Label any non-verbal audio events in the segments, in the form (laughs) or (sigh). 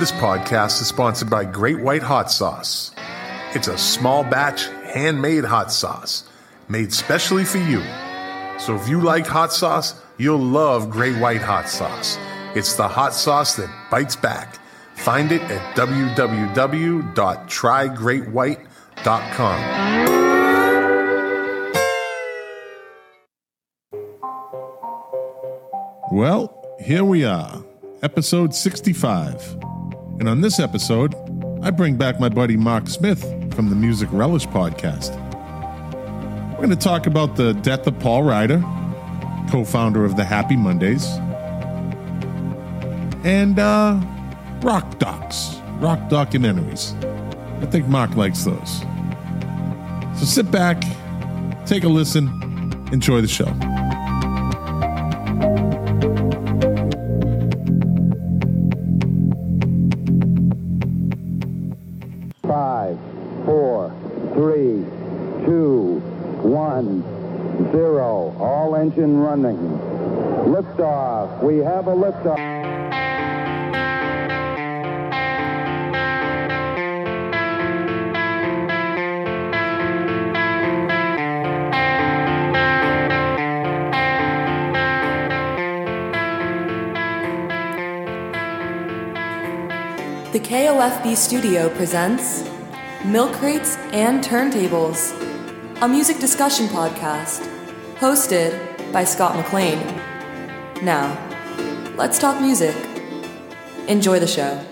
This podcast is sponsored by Great White Hot Sauce. It's a small batch, handmade hot sauce made specially for you. So if you like hot sauce, you'll love Great White Hot Sauce. It's the hot sauce that bites back. Find it at www.trygreatwhite.com. Well, here we are, episode 65. And on this episode, I bring back my buddy Mark Smith from the Music Relish podcast. We're going to talk about the death of Paul Ryder, co founder of the Happy Mondays, and uh, rock docs, rock documentaries. I think Mark likes those. So sit back, take a listen, enjoy the show. We have a liftoff. The KOFB studio presents Milk Crates and Turntables, a music discussion podcast hosted by Scott McLean. Now, let's talk music. Enjoy the show.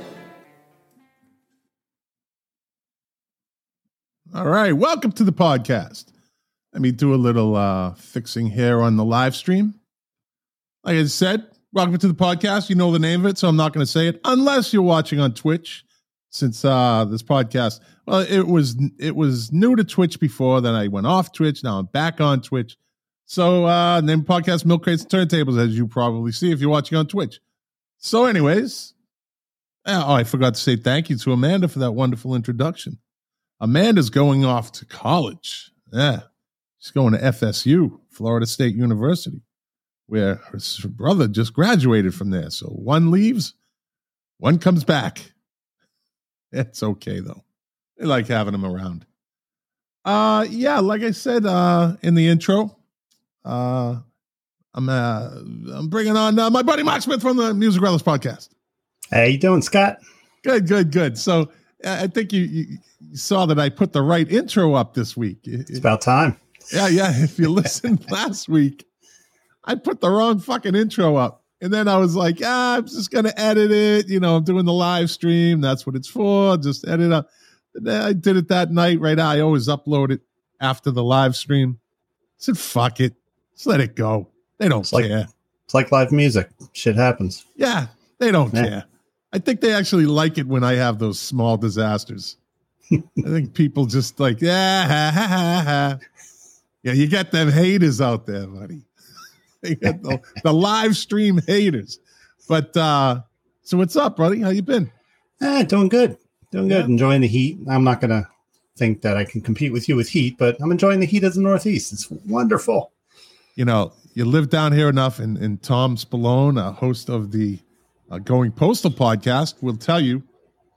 All right, welcome to the podcast. Let me do a little uh, fixing here on the live stream. Like I said, welcome to the podcast. You know the name of it, so I'm not going to say it unless you're watching on Twitch. Since uh, this podcast, well, it was it was new to Twitch before. Then I went off Twitch. Now I'm back on Twitch. So uh, name podcast Milk Crates and Turntables, as you probably see if you're watching on Twitch. So, anyways, uh, oh, I forgot to say thank you to Amanda for that wonderful introduction. Amanda's going off to college. Yeah. She's going to FSU, Florida State University, where her brother just graduated from there. So one leaves, one comes back. (laughs) It's okay though. They like having him around. Uh yeah, like I said uh in the intro, uh I'm uh I'm bringing on uh, my buddy Mark Smith from the Music Relish podcast. How you doing, Scott? Good, good, good. So uh, I think you, you saw that I put the right intro up this week. It- It's about time. yeah, yeah. (laughs) If you (laughs) listened last week, I put the wrong fucking intro up. And then I was like, ah, I'm just going to edit it. You know, I'm doing the live stream. That's what it's for. Just edit up. And I did it that night, right? Now, I always upload it after the live stream. I said, fuck it. Just let it go. They don't It's like- care. It's like live music. Shit happens. Yeah, they don't Yeah. care. I think they actually like it when I have those small disasters. I think people just like, yeah, ha, ha, ha, ha. yeah. You get them haters out there, buddy. (laughs) the, the live stream haters. But uh so what's up, buddy? How you been? Eh, doing good. Doing good. Yeah. Enjoying the heat. I'm not gonna think that I can compete with you with heat, but I'm enjoying the heat of the Northeast. It's wonderful. You know, you live down here enough, and, and Tom Spallone, a host of the uh, Going Postal podcast, will tell you,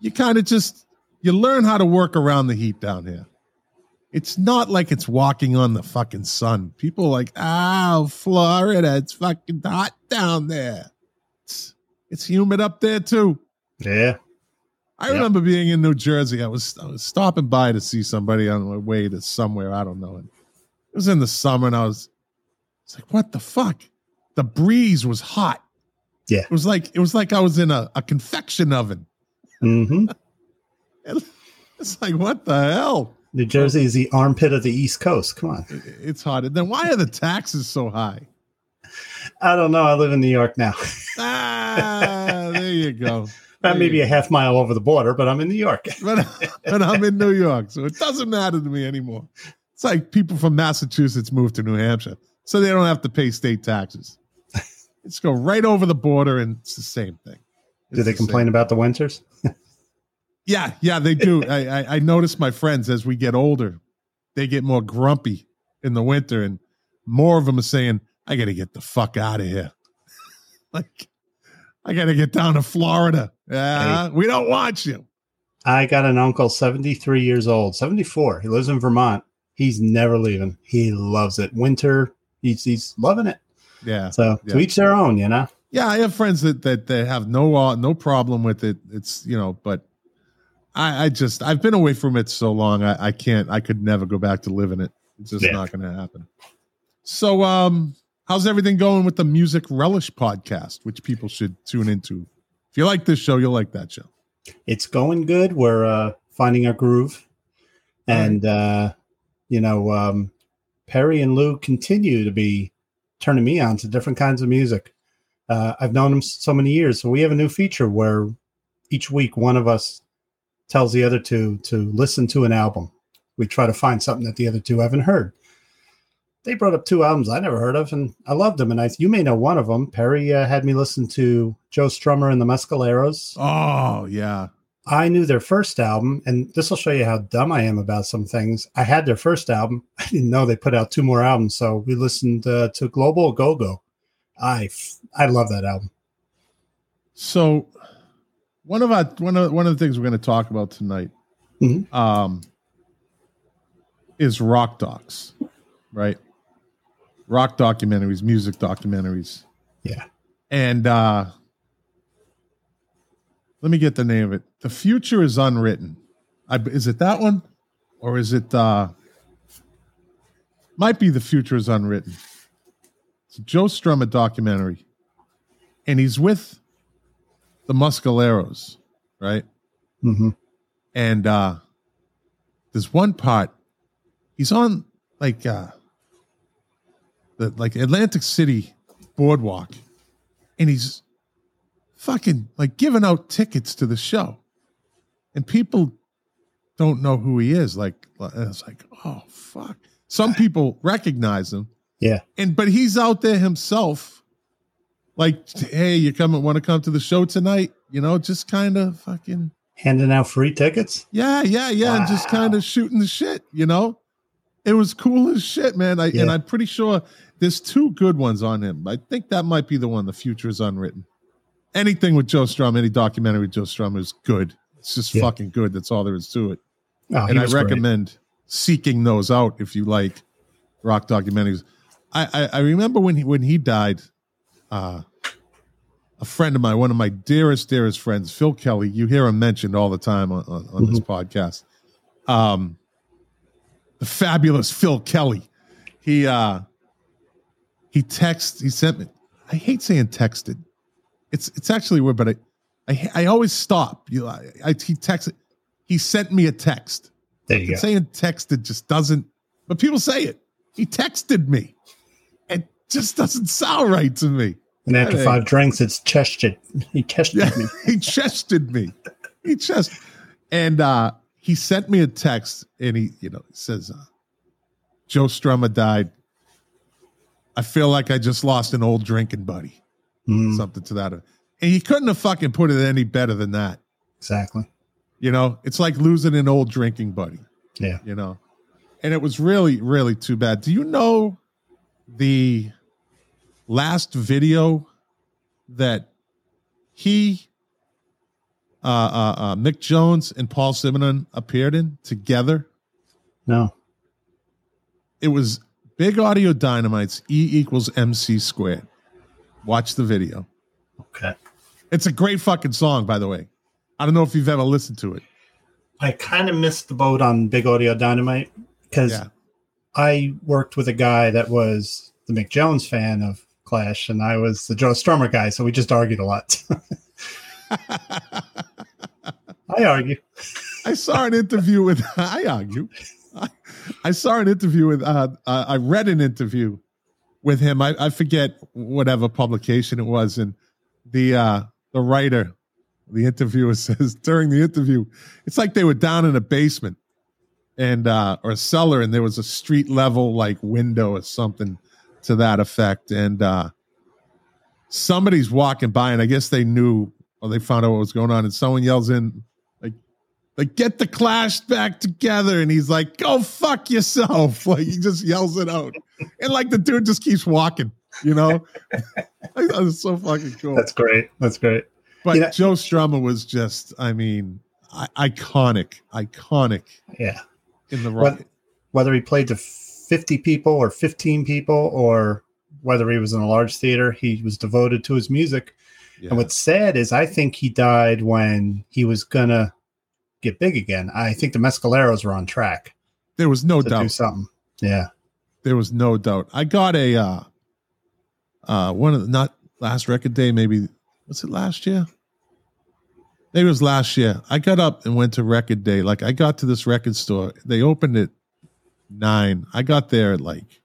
you kind of just you learn how to work around the heat down here. It's not like it's walking on the fucking sun. People are like, oh, Florida, it's fucking hot down there. It's, it's humid up there too. Yeah. I Yep. remember being in New Jersey. I was I was stopping by to see somebody on my way to somewhere. I don't know. It was in the summer, and I was it's like, what the fuck? The breeze was hot. Yeah. It was like it was like I was in a, a convection oven. (laughs) hmm It's like, what the hell? New Jersey is the armpit of the East Coast. Come on. It's hot. And then why are the taxes so high? I don't know. I live in New York now. (laughs) Ah, there you go. (laughs) That may be a half mile over the border, but I'm in New York. But, but I'm in New York, so it doesn't matter to me anymore. It's like people from Massachusetts move to New Hampshire, so they don't have to pay state taxes. (laughs) Let's go right over the border, and it's the same thing. Do they the complain about the winters? (laughs) Yeah, yeah, they do. I, I I notice my friends as we get older, they get more grumpy in the winter, and more of them are saying, "I got to get the fuck out of here." (laughs) like, I got to get down to Florida. Yeah, we don't want you. I got an uncle, 73 years old, 74. He lives in Vermont. He's never leaving. He loves it. Winter, he's he's loving it. Yeah. So Yeah. to each their own, you know. Yeah, I have friends that that, that have no uh, no problem with it. It's you know, but I, I just I've been away from it so long. I, I can't. I could never go back to living it. It's just Yeah. not going to happen. So, um, how's everything going with the Music Relish podcast, which people should tune into? If you like this show, you'll like that show. It's going good. We're uh, finding our groove, and uh, you know, um, Perry and Lou continue to be turning me on to different kinds of music. Uh, I've known them so many years, so we have a new feature where each week one of us tells the other two to listen to an album. We try to find something that the other two haven't heard. They brought up two albums I never heard of, and I loved them. And I, you may know one of them. Perry uh, had me listen to Joe Strummer and the Mescaleros. Oh yeah, I knew their first album, and this will show you how dumb I am about some things. I had their first album. (laughs) I didn't know they put out two more albums, so we listened uh, to Global Go Go. I I love that album. So one of our one of one of the things we're going to talk about tonight Mhm. um, is rock docs, right? Rock documentaries, music documentaries, Yeah, and uh, let me get the name of it. The future is unwritten. I, is it that one, or is it? Uh, might be the future is unwritten. It's a Joe Strummer documentary, and he's with the Mescaleros, right? hmm And uh there's one part he's on like uh the like Atlantic City boardwalk and he's fucking like giving out tickets to the show. And people don't know who he is. Like it's like, oh fuck. Some people recognize him yeah, and but he's out there himself like hey you come want to come to the show tonight you know just kind of fucking handing out free tickets. yeah yeah yeah and just kind of shooting the shit you know it was cool as shit man I, Yeah. and i'm pretty sure there's two good ones on him i think that might be the one the future is unwritten anything with joe strum any documentary with joe strum is good it's just Yeah. fucking good that's all there is to it Oh, and I was great. recommend seeking those out if you like rock documentaries. I, I, I remember when he when he died, uh, a friend of mine, one of my dearest dearest friends, Phil Kelly. You hear him mentioned all the time on, on, on this podcast. Um, the fabulous Phil Kelly. He uh, he text. He sent me. I hate saying texted. It's it's actually weird, but I I, I always stop. You, I, I he texted. He sent me a text. There you go. Saying texted just doesn't, but people say it. He texted me. It just doesn't sound right to me. And after five drinks, it's chested. He chested Yeah, me. (laughs) he chested me. He chest, and uh, he sent me a text, and he, you know, says, uh, "Joe Strummer died. I feel like I just lost an old drinking buddy, Mm, something to that." And he couldn't have fucking put it any better than that. exactly. You know, it's like losing an old drinking buddy. Yeah. you know and it was really really too bad do you know the last video that he uh uh, uh mick jones and paul simonon appeared in together No. it was big audio dynamite's e equals mc squared watch the video Okay. it's a great fucking song by the way i don't know if you've ever listened to it I kind of missed the boat on Big Audio Dynamite because yeah I worked with a guy that was the Mick Jones fan of Clash, and I was the Joe Strummer guy, so we just argued a lot. (laughs) I argue. I saw an interview with. (laughs) I argue. I, I saw an interview with. Uh, uh, I read an interview with him. I, I forget whatever publication it was, and the uh, the writer, the interviewer (laughs) says during the interview, it's like they were down in a basement and uh, or a cellar, and there was a street level like window or something to that effect, and uh, somebody's walking by, and I guess they knew or they found out what was going on, and someone yells in like get the clash back together and he's like go fuck yourself (laughs) like he just yells it out and like the dude just keeps walking you know I thought it was so fucking cool That's great. That's great. But You know- Joe Strummer was just, I mean, I- iconic, iconic Yeah. in the rock. Whether he played to 50 people or 15 people or whether he was in a large theater, he was devoted to his music. Yeah. And what's sad is I think he died when he was to get big again. I think the Mescaleros were on track there was no doubt. something. Yeah. There was no doubt. I got a uh uh one of the not last record day, maybe was it last year? Maybe it was last year. I got up and went to record day. Like I got to this record store. They opened at nine. I got there at like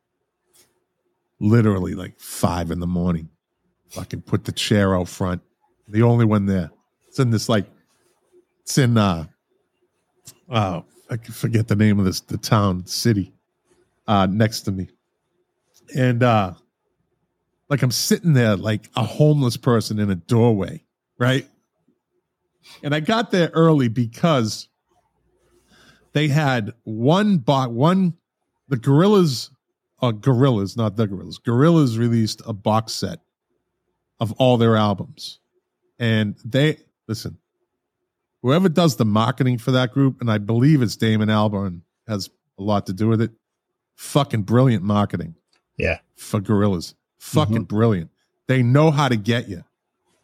literally like five in the morning. Fucking put the chair out front. The only one there. It's in this like it's in uh oh I forget the name of this the town, city uh next to me. And uh like I'm sitting there like a homeless person in a doorway, right? And I got there early because they had one bot one the gorillas uh gorillas, not the gorillas. Gorillaz released a box set of all their albums. And they listen, whoever does the marketing for that group, and I believe it's Damon Albarn has a lot to do with it. Fucking brilliant marketing Yeah. for Gorillaz. Fucking brilliant. They know how to get you.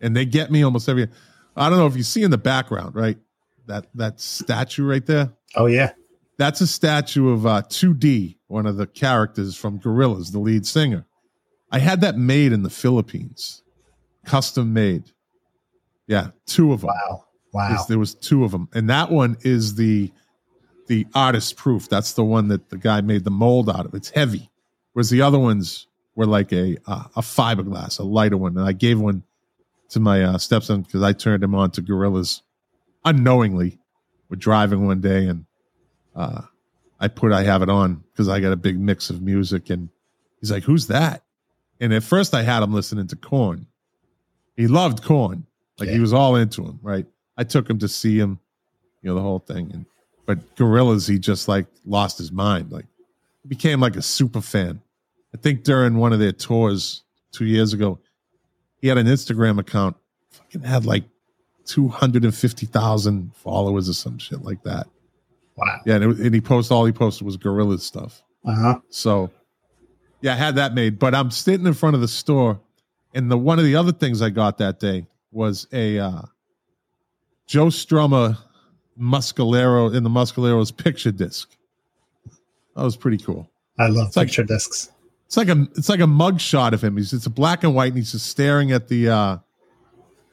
And they get me almost every I don't know if you see in the background, right? That that statue right there. Oh, yeah. That's a statue of uh 2D, one of the characters from Gorillaz, the lead singer. I had that made in the Philippines. Custom made. Yeah, two of them. Wow. Wow. There was two of them, and that one is the the artist proof. That's the one that the guy made the mold out of. It's heavy, whereas the other ones were like a uh, a fiberglass, a lighter one. And I gave one to my uh, stepson because I turned him on to Gorillaz unknowingly. We're driving one day, and uh, I put I have it on because I got a big mix of music, and he's like, "Who's that?" And at first, I had him listening to Korn. He loved Korn, like he was all into him, right? I took him to see him, you know, the whole thing. And but Gorillaz, he just like lost his mind. Like he became like a super fan. I think during one of their tours two years ago, he had an Instagram account, fucking had like two hundred and fifty thousand followers or some shit like that. wow. Yeah, and, it, and he posted all he posted was Gorillaz stuff. Uh huh. So, yeah, I had that made. But I'm sitting in front of the store, and the one of the other things I got that day was a uh, Joe Strummer Muscalero in the Mescaleros picture disc. That was pretty cool. I love It's like- picture discs. It's like a it's like a mug shot of him. He's it's a black and white, and he's just staring at the uh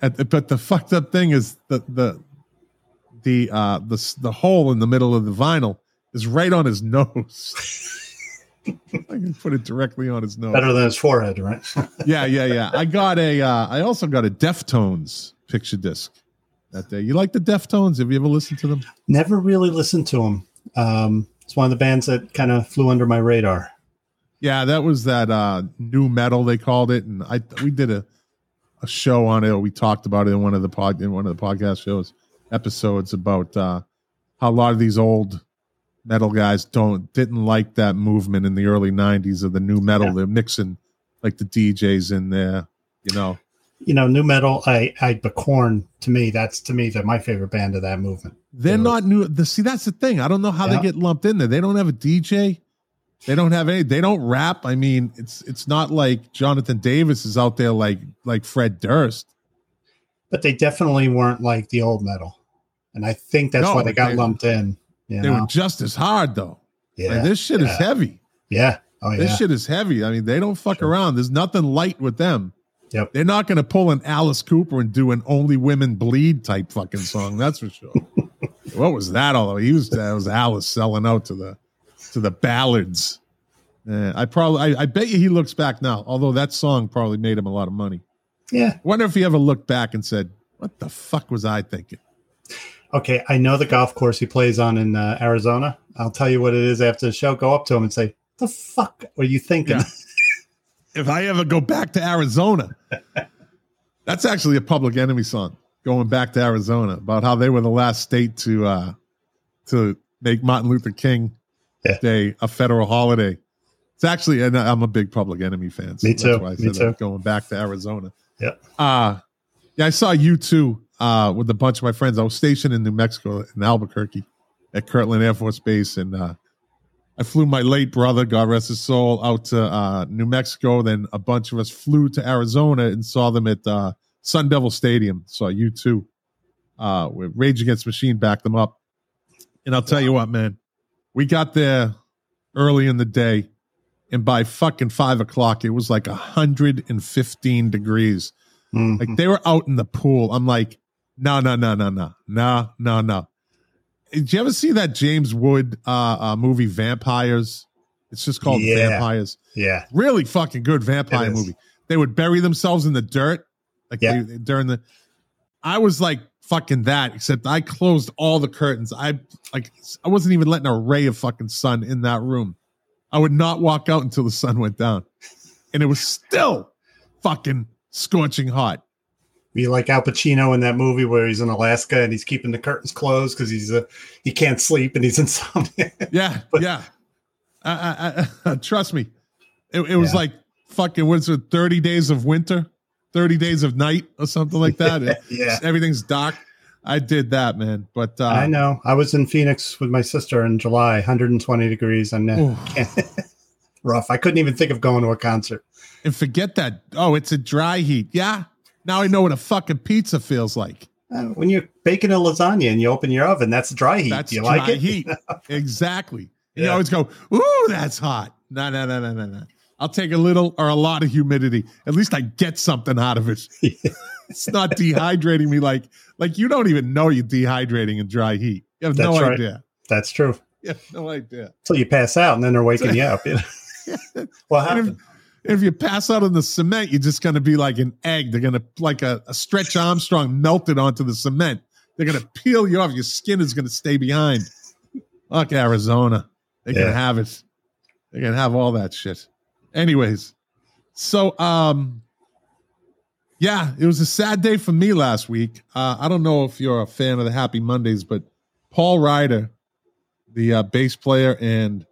at the, but the fucked up thing is the the the uh the the hole in the middle of the vinyl is right on his nose. (laughs) I can put it directly on his nose. Better than his forehead, right? (laughs) Yeah, yeah, yeah. I got a uh I also got a Deftones picture disc that day. You like the Deftones? Have you ever listened to them? Never really listened to them. Um, it's one of the bands that kind of flew under my radar. Yeah, that was that uh new metal they called it, and I we did a a show on it. We talked about it in one of the pod in one of the podcast shows episodes about uh how a lot of these old metal guys don't didn't like that movement in the early '90s of the new metal. Yeah. They're mixing like the DJs in there, you know. You know, new metal. I, I, but Korn to me, that's to me the my favorite band of that movement. They're Yeah. not new. The, see, that's the thing. I don't know how Yeah. they get lumped in there. They don't have a DJ. They don't have any. They don't rap. I mean, it's it's not like Jonathan Davis is out there like like Fred Durst. But they definitely weren't like the old metal, and I think that's No, why they got they- lumped in. You They know? were just as hard though. yeah, Like, this shit is heavy. yeah, oh yeah, This shit is heavy. I mean, they don't fuck Sure. around. There's nothing light with them. Yep. They're not going to pull an Alice Cooper and do an "Only Women Bleed" type fucking song. That's for sure. (laughs) what was that? Although he was that was Alice selling out to the to the ballads. I probably I, I bet you he looks back now. Although that song probably made him a lot of money. yeah. Wonder if he ever looked back and said, "What the fuck was I thinking?" Okay, I know the golf course he plays on in uh, Arizona. I'll tell you what it is after the show. Go up to him and say, "The fuck were you thinking?" Yeah. (laughs) if I ever go back to Arizona. (laughs) That's actually a public enemy song, going back to Arizona, about how they were the last state to uh to make Martin Luther King Yeah. Day a federal holiday. It's actually and I'm a big public enemy fan. so Me that's too, why I me too. that, going back to Arizona. Yeah. Uh Yeah, I saw U2 uh, with a bunch of my friends. I was stationed in New Mexico in Albuquerque at Kirtland Air Force Base, and uh, I flew my late brother, God rest his soul, out to uh, New Mexico. Then a bunch of us flew to Arizona and saw them at uh, Sun Devil Stadium. Saw U2. Uh, with Rage Against Machine backed them up. And I'll tell you what, man, we got there early in the day, and by fucking five o'clock, it was like 115 degrees. Mhm. Like they were out in the pool. I'm like, no, no, no, no, no, no, no, no. Did you ever see that James Wood uh, uh movie Vampires? It's just called Yeah. Vampires. yeah. Really fucking good vampire movie. They would bury themselves in the dirt, like Yeah. they, during the. I was like fucking that, except I closed all the curtains. I like I wasn't even letting a ray of fucking sun in that room. I would not walk out until the sun went down, and it was still fucking scorching hot. Be like Al Pacino in that movie where he's in Alaska and he's keeping the curtains closed because he's a he can't sleep and he's (laughs) insomnia. Yeah, But- yeah. I, I, I, (laughs) trust me, it, it was Yeah. like fucking. What's it? Thirty days of winter, thirty days of night, or something like that. It- (laughs) yeah. everything's dark. I did that, man. But uh, I know. I was in Phoenix with my sister in July, 120 degrees. I'm Ooh. rough. I couldn't even think of going to a concert. and forget that. Oh, it's a dry heat. Yeah. Now I know what a fucking pizza feels like. Uh, when you're baking a lasagna and you open your oven, that's dry heat. That's you dry like it? heat. (laughs) exactly. And You always go, ooh, that's hot. No, no, no, no, no, no. I'll take a little or a lot of humidity. At least I get something out of it. (laughs) it's not dehydrating me like like you don't even know you're dehydrating in dry heat. You have no right. idea. That's true. You have no idea. Until you pass out and then they're waking (laughs) you up. you know? what happened? If, you pass out on the cement, you're just going to be like an egg. They're going to like a, a stretch Armstrong melted onto the cement. They're going to peel you off. Your skin is going to stay behind. Fuck Arizona. They can Yeah. have it. They can have all that shit. Anyways, so um, yeah, it was a sad day for me last week. Uh, I don't know if you're a fan of the Happy Mondays, but Paul Ryder, the uh, bass player and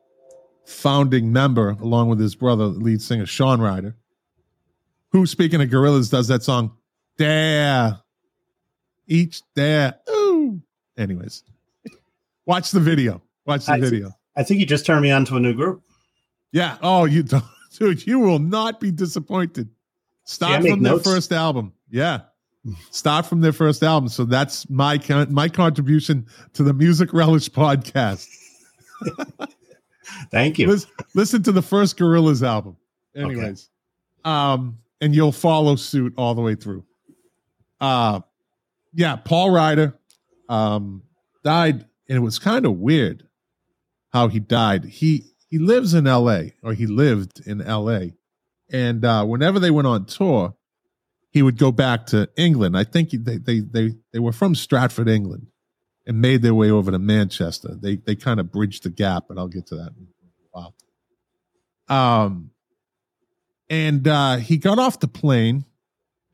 founding member, along with his brother, lead singer Shaun Ryder, who, speaking of Gorillaz, does that song, Dare, each dare. Ooh. Anyways, watch the video. Watch the I video. I think you just turned me on to a new group. Yeah. Oh, you don't, (laughs) dude, you will not be disappointed. Start from their first album. Yeah. Start from their first album. So that's my con- my contribution to the Music Relish podcast. (laughs) Thank you. Listen, listen to the first Gorillaz album. Anyways, um, and you'll follow suit all the way through. Uh, yeah, Paul Ryder, um, died, and it was kind of weird how he died. He he lives in L.A. or he lived in L.A. And uh, whenever they went on tour, he would go back to England. I think they they they they were from Stratford, England, and made their way over to Manchester. They they kind of bridged the gap, but I'll get to that in a while. Um, and uh, he got off the plane,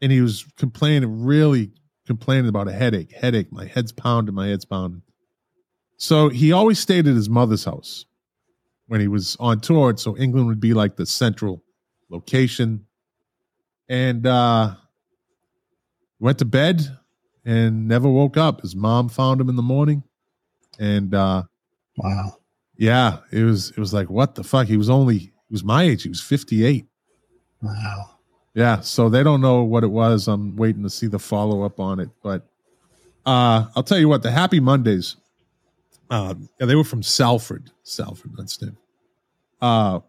and he was complaining, really complaining about a headache. Headache. My head's pounding. My head's pounding. So he always stayed at his mother's house when he was on tour. So England would be like the central location. And uh went to bed and never woke up. His mom found him in the morning. And uh Wow. yeah, it was it was like what the fuck? He was only he was my age. He was 58. Wow. Yeah, so they don't know what it was. I'm waiting to see the follow up on it, but uh I'll tell you what, the Happy Mondays uh yeah, they were from Salford, Salford, that's it. Uh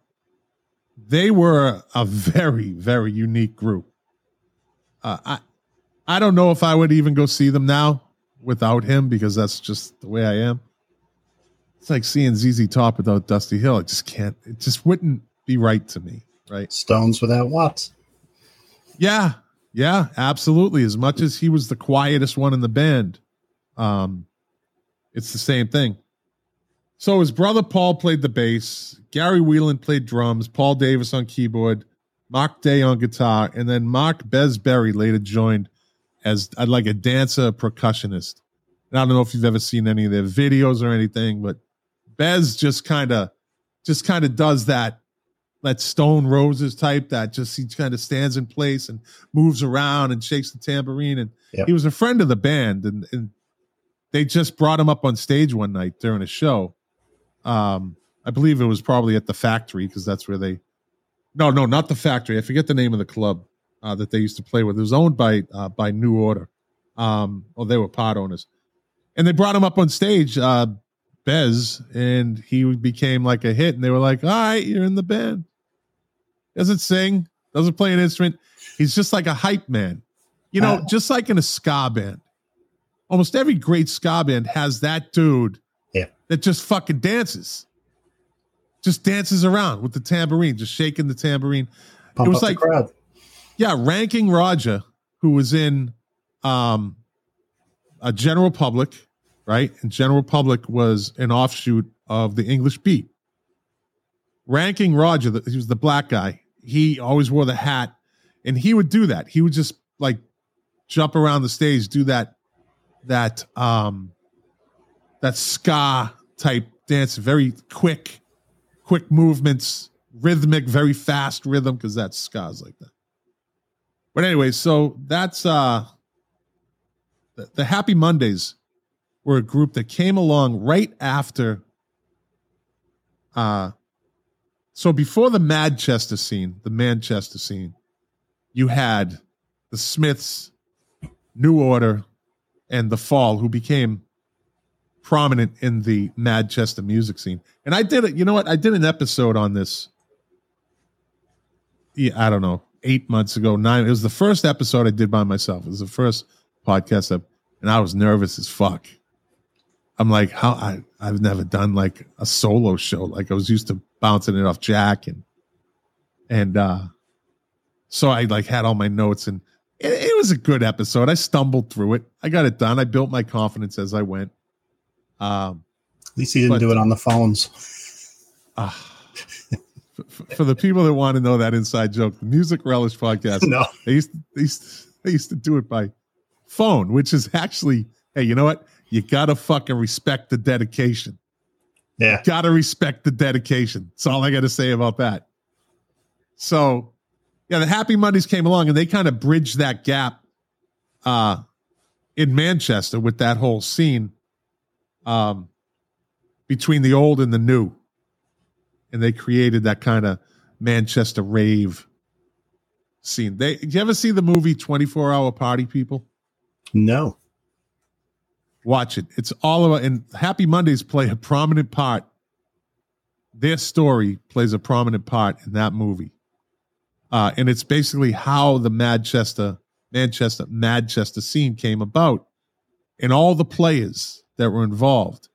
they were a (laughs) very very unique group. Uh I I don't know if I would even go see them now without him because that's just the way I am. It's like seeing ZZ Top without Dusty Hill. It just can't it just wouldn't be right to me, right? Stones without Watts. Yeah, yeah, absolutely. As much as he was the quietest one in the band, um, it's the same thing. So his brother Paul played the bass, Gary Whelan played drums, Paul Davis on keyboard, Mark Day on guitar, and then Mark Besberry later joined as uh, like a dancer percussionist. And I don't know if you've ever seen any of their videos or anything, but Bez just kind of just kind of does that that Stone Roses type that just he kind of stands in place and moves around and shakes the tambourine. And Yep. he was a friend of the band, and, and they just brought him up on stage one night during a show. Um, I believe it was probably at the factory because that's where they. No, no, not the factory. I forget the name of the club uh, that they used to play with. It was owned by uh, by New Order. Um, or they were part owners, and they brought him up on stage, uh, Bez, and he became like a hit. And they were like, "All right, you're in the band." Doesn't sing, doesn't play an instrument. He's just like a hype man, you know, Uh, just like in a ska band. Almost every great ska band has that dude Yeah. that just fucking dances, just dances around with the tambourine, just shaking the tambourine. Pump it was like crowd. Yeah, Ranking Roger, who was in um a General Public, right? And General Public was an offshoot of the English Beat. Ranking the- he was the black guy. He always wore the hat, and he would do that. He would just like jump around the stage, do that that um that ska type dance, very quick, quick movements, rhythmic, very fast rhythm, because that's ska's like that. But anyway, so that's uh the, the Happy Mondays were a group that came along right after uh so before the Manchester scene, the Manchester scene, you had the Smiths, New Order, and the Fall, who became prominent in the Manchester music scene. And I did it, you know what? I did an episode on this. Yeah, I don't know, eight months ago, nine. It was the first episode I did by myself. It was the first podcast, up, and I was nervous as fuck. I'm like, how I I've never done like a solo show. Like I was used to bouncing it off Jack and and uh so I like had all my notes and it, it was a good episode. I stumbled through it. I got it done. I built my confidence as I went. Um At least he didn't but- do it on the phones. ah. (laughs) for, the people that want to know that inside joke, the Music Relish podcast, (laughs) No. they used to, they used to, they used to do it by phone, which is actually, hey, you know what? You gotta fucking respect the dedication. Yeah. Gotta respect the dedication. That's all I gotta say about that. So, yeah, the Happy Mondays came along and they kind of bridged that gap uh, in Manchester with that whole scene um, between the old and the new. And they created that kind of Manchester rave scene. They, did you ever see the movie 24 Hour Party People? No. Watch it. It's all about, and Happy Mondays play a prominent part. Their story plays a prominent part in that movie. Uh, and it's basically how the Manchester, Manchester, Manchester scene came about and all the players that were involved.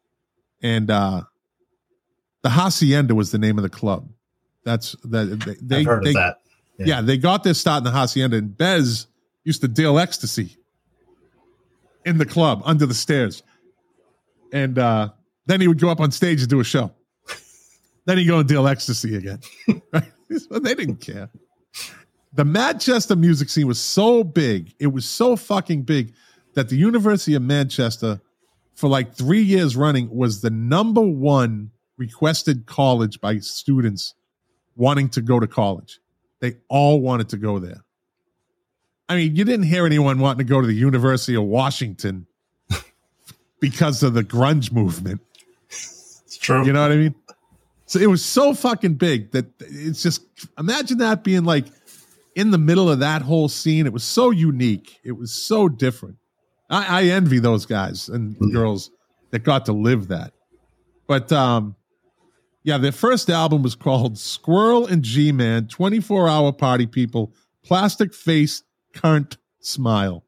And uh, the Hacienda was the name of the club. That's that they, they, heard they of that. yeah. they got their start in the hacienda, and Bez used to deal ecstasy in the club under the stairs, and uh, then he would go up on stage and do a show. then he'd go and deal ecstasy again. (laughs) Right? But they didn't care. The Manchester music scene was so big, it was so fucking big that the University of Manchester, for like three years running, was the number one requested college by students wanting to go to college. They all wanted to go there. I mean, you didn't hear anyone wanting to go to the University of Washington (laughs) because of the grunge movement. It's true. You know what I mean? So it was so fucking big that it's just imagine that being like in the middle of that whole scene. It was so unique. It was so different. I, I envy those guys and Mhm. girls that got to live that. But um, yeah, their first album was called Squirrel and G Man 24 Hour Party People, Plastic Face, Current Smile.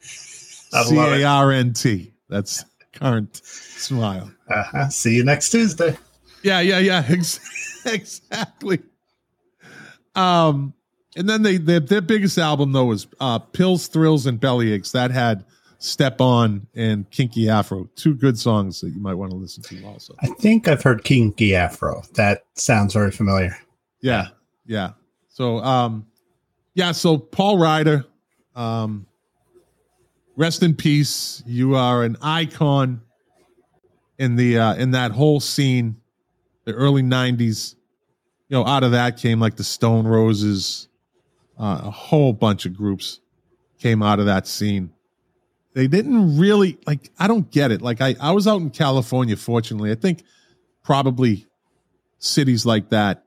C A. R N T. That's current smile. Uh-huh. See you next Tuesday. Yeah, yeah, yeah. (laughs) Ex- exactly. Um, and then they their, their biggest album though was uh Pills, Thrills, and Bellyaches. That had Step On and Kinky Afro. Two good songs that you might want to listen to also. I think I've heard Kinky Afro. That sounds very familiar. Yeah, yeah. So um yeah, so Paul Ryder, um rest in peace. You are an icon in the uh in that whole scene, the early 90s. you know, out of that came like the Stone Roses, uh, a whole bunch of groups came out of that scene. They didn't really like. I don't get it. Like I, I was out in California. Fortunately, I think probably cities like that,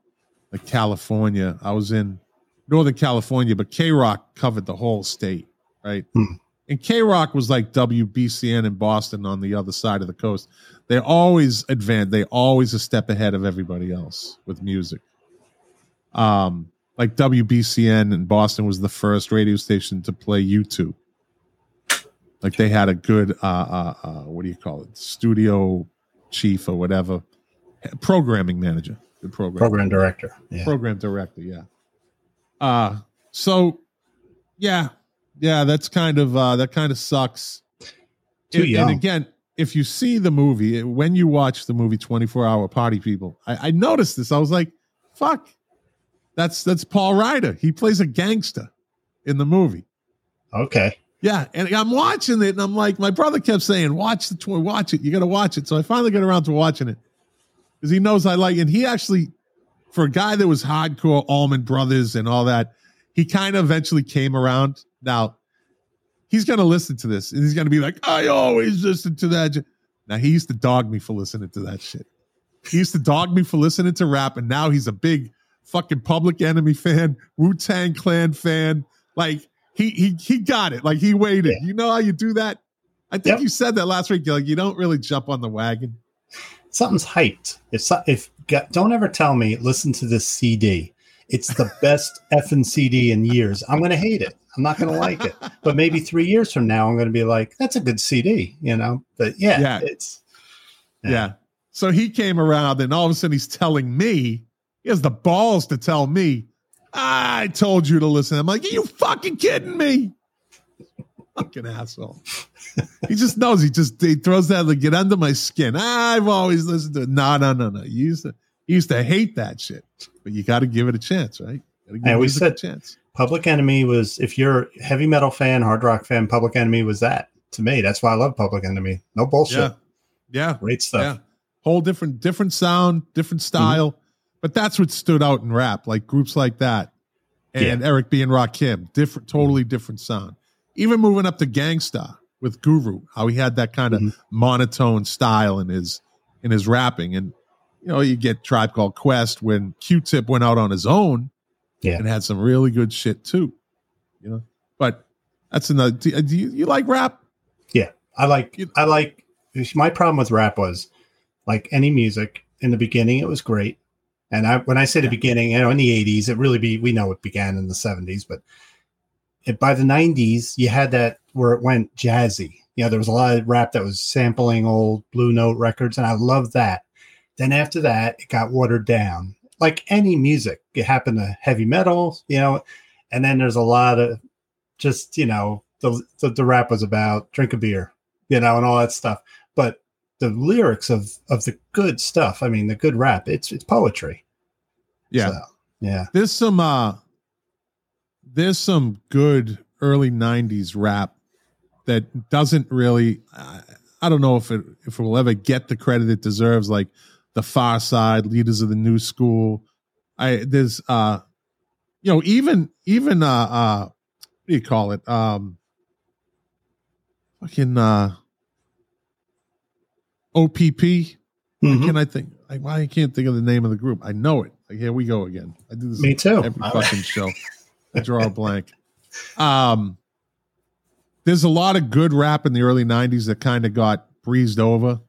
like California. I was in Northern California, but K Rock covered the whole state, right? Hmm. And K Rock was like WBCN in Boston on the other side of the coast. They always advance. They always a step ahead of everybody else with music. Um, like WBCN in Boston was the first radio station to play U2. Like they had a good uh, uh, uh, what do you call it? Studio chief or whatever, programming manager, good program Program director. Yeah. program director yeah uh so yeah yeah that's kind of uh that kind of sucks Too and, young. and again if you see the movie when you watch the movie 24 hour party people I, I noticed this i was like fuck that's that's paul ryder he plays a gangster in the movie Okay. Yeah, and I'm watching it, and I'm like, my brother kept saying, "Watch the toy, watch it. You got to watch it." So I finally got around to watching it because he knows I like, and he actually, for a guy that was hardcore Allman Brothers and all that, he kind of eventually came around. Now he's going to listen to this, and he's going to be like, "I always listen to that." Now he used to dog me for listening to that shit. He used to dog me for listening to rap, and now he's a big fucking Public Enemy fan, Wu Tang Clan fan. Like he he he got it. Like he waited. Yeah. You know how you do that? I think Yep. you said that last week. You're like you don't really jump on the wagon. Something's hyped. If if don't ever tell me listen to this CD. It's the (laughs) best effing CD in years. I'm going to hate it. I'm not going to like it. But maybe three years from now, I'm going to be like, "That's a good CD," you know. But yeah, Yeah. it's Yeah. So he came around, and all of a sudden he's telling me, he has the balls to tell me, I told you to listen. I'm like, are you fucking kidding me? fucking asshole. he just knows. He just he throws that to get under my skin. I've always listened to it. No, no, no, no. You used to you used to hate that shit, but you got to give it a chance, right? I always said- chance. Public Enemy was. If you're a heavy metal fan, hard rock fan, Public Enemy was that to me. That's why I love Public Enemy. No bullshit. Yeah, yeah. Great stuff. Yeah. Whole different different sound, different mm-hmm. style. But that's what stood out in rap, like groups like that. And Eric B and Rakim, different, totally different sound. Even moving up to Gang Starr with Guru, how he had that kind of Mhm. monotone style in his in his rapping. And you know, you get Tribe Called Quest when Q Tip went out on his own Yeah. and had some really good shit too. You know, but that's another do, do you, you like rap? Yeah, I like I like my problem with rap was like any music in the beginning it was great. And I when I say the beginning, you know, in the 80s, it really be we know it began in the 70s, but it, by the 90s, you had that where it went jazzy. You know, there was a lot of rap that was sampling old Blue Note records, and I love that. Then after that, it got watered down. Like any music, it happened to heavy metal, you know, and then there's a lot of just, you know, the, the, the rap was about drink a beer, you know, and all that stuff. The lyrics of of the good stuff, I mean, the good rap, it's it's poetry. Yeah. So, yeah. there's some uh there's some good early 90s rap that doesn't really I, I don't know if it if it will ever get the credit it deserves like the Pharcyde leaders of the new school i there's uh you know even even uh uh what do you call it um fucking uh opp Mhm. can I think? Why I can't think of the name of the group? I know it. Like, here we go again. I do this Me too. every fucking show. I draw a blank. Um, there's a lot of good rap in the early '90s that kind of got breezed over.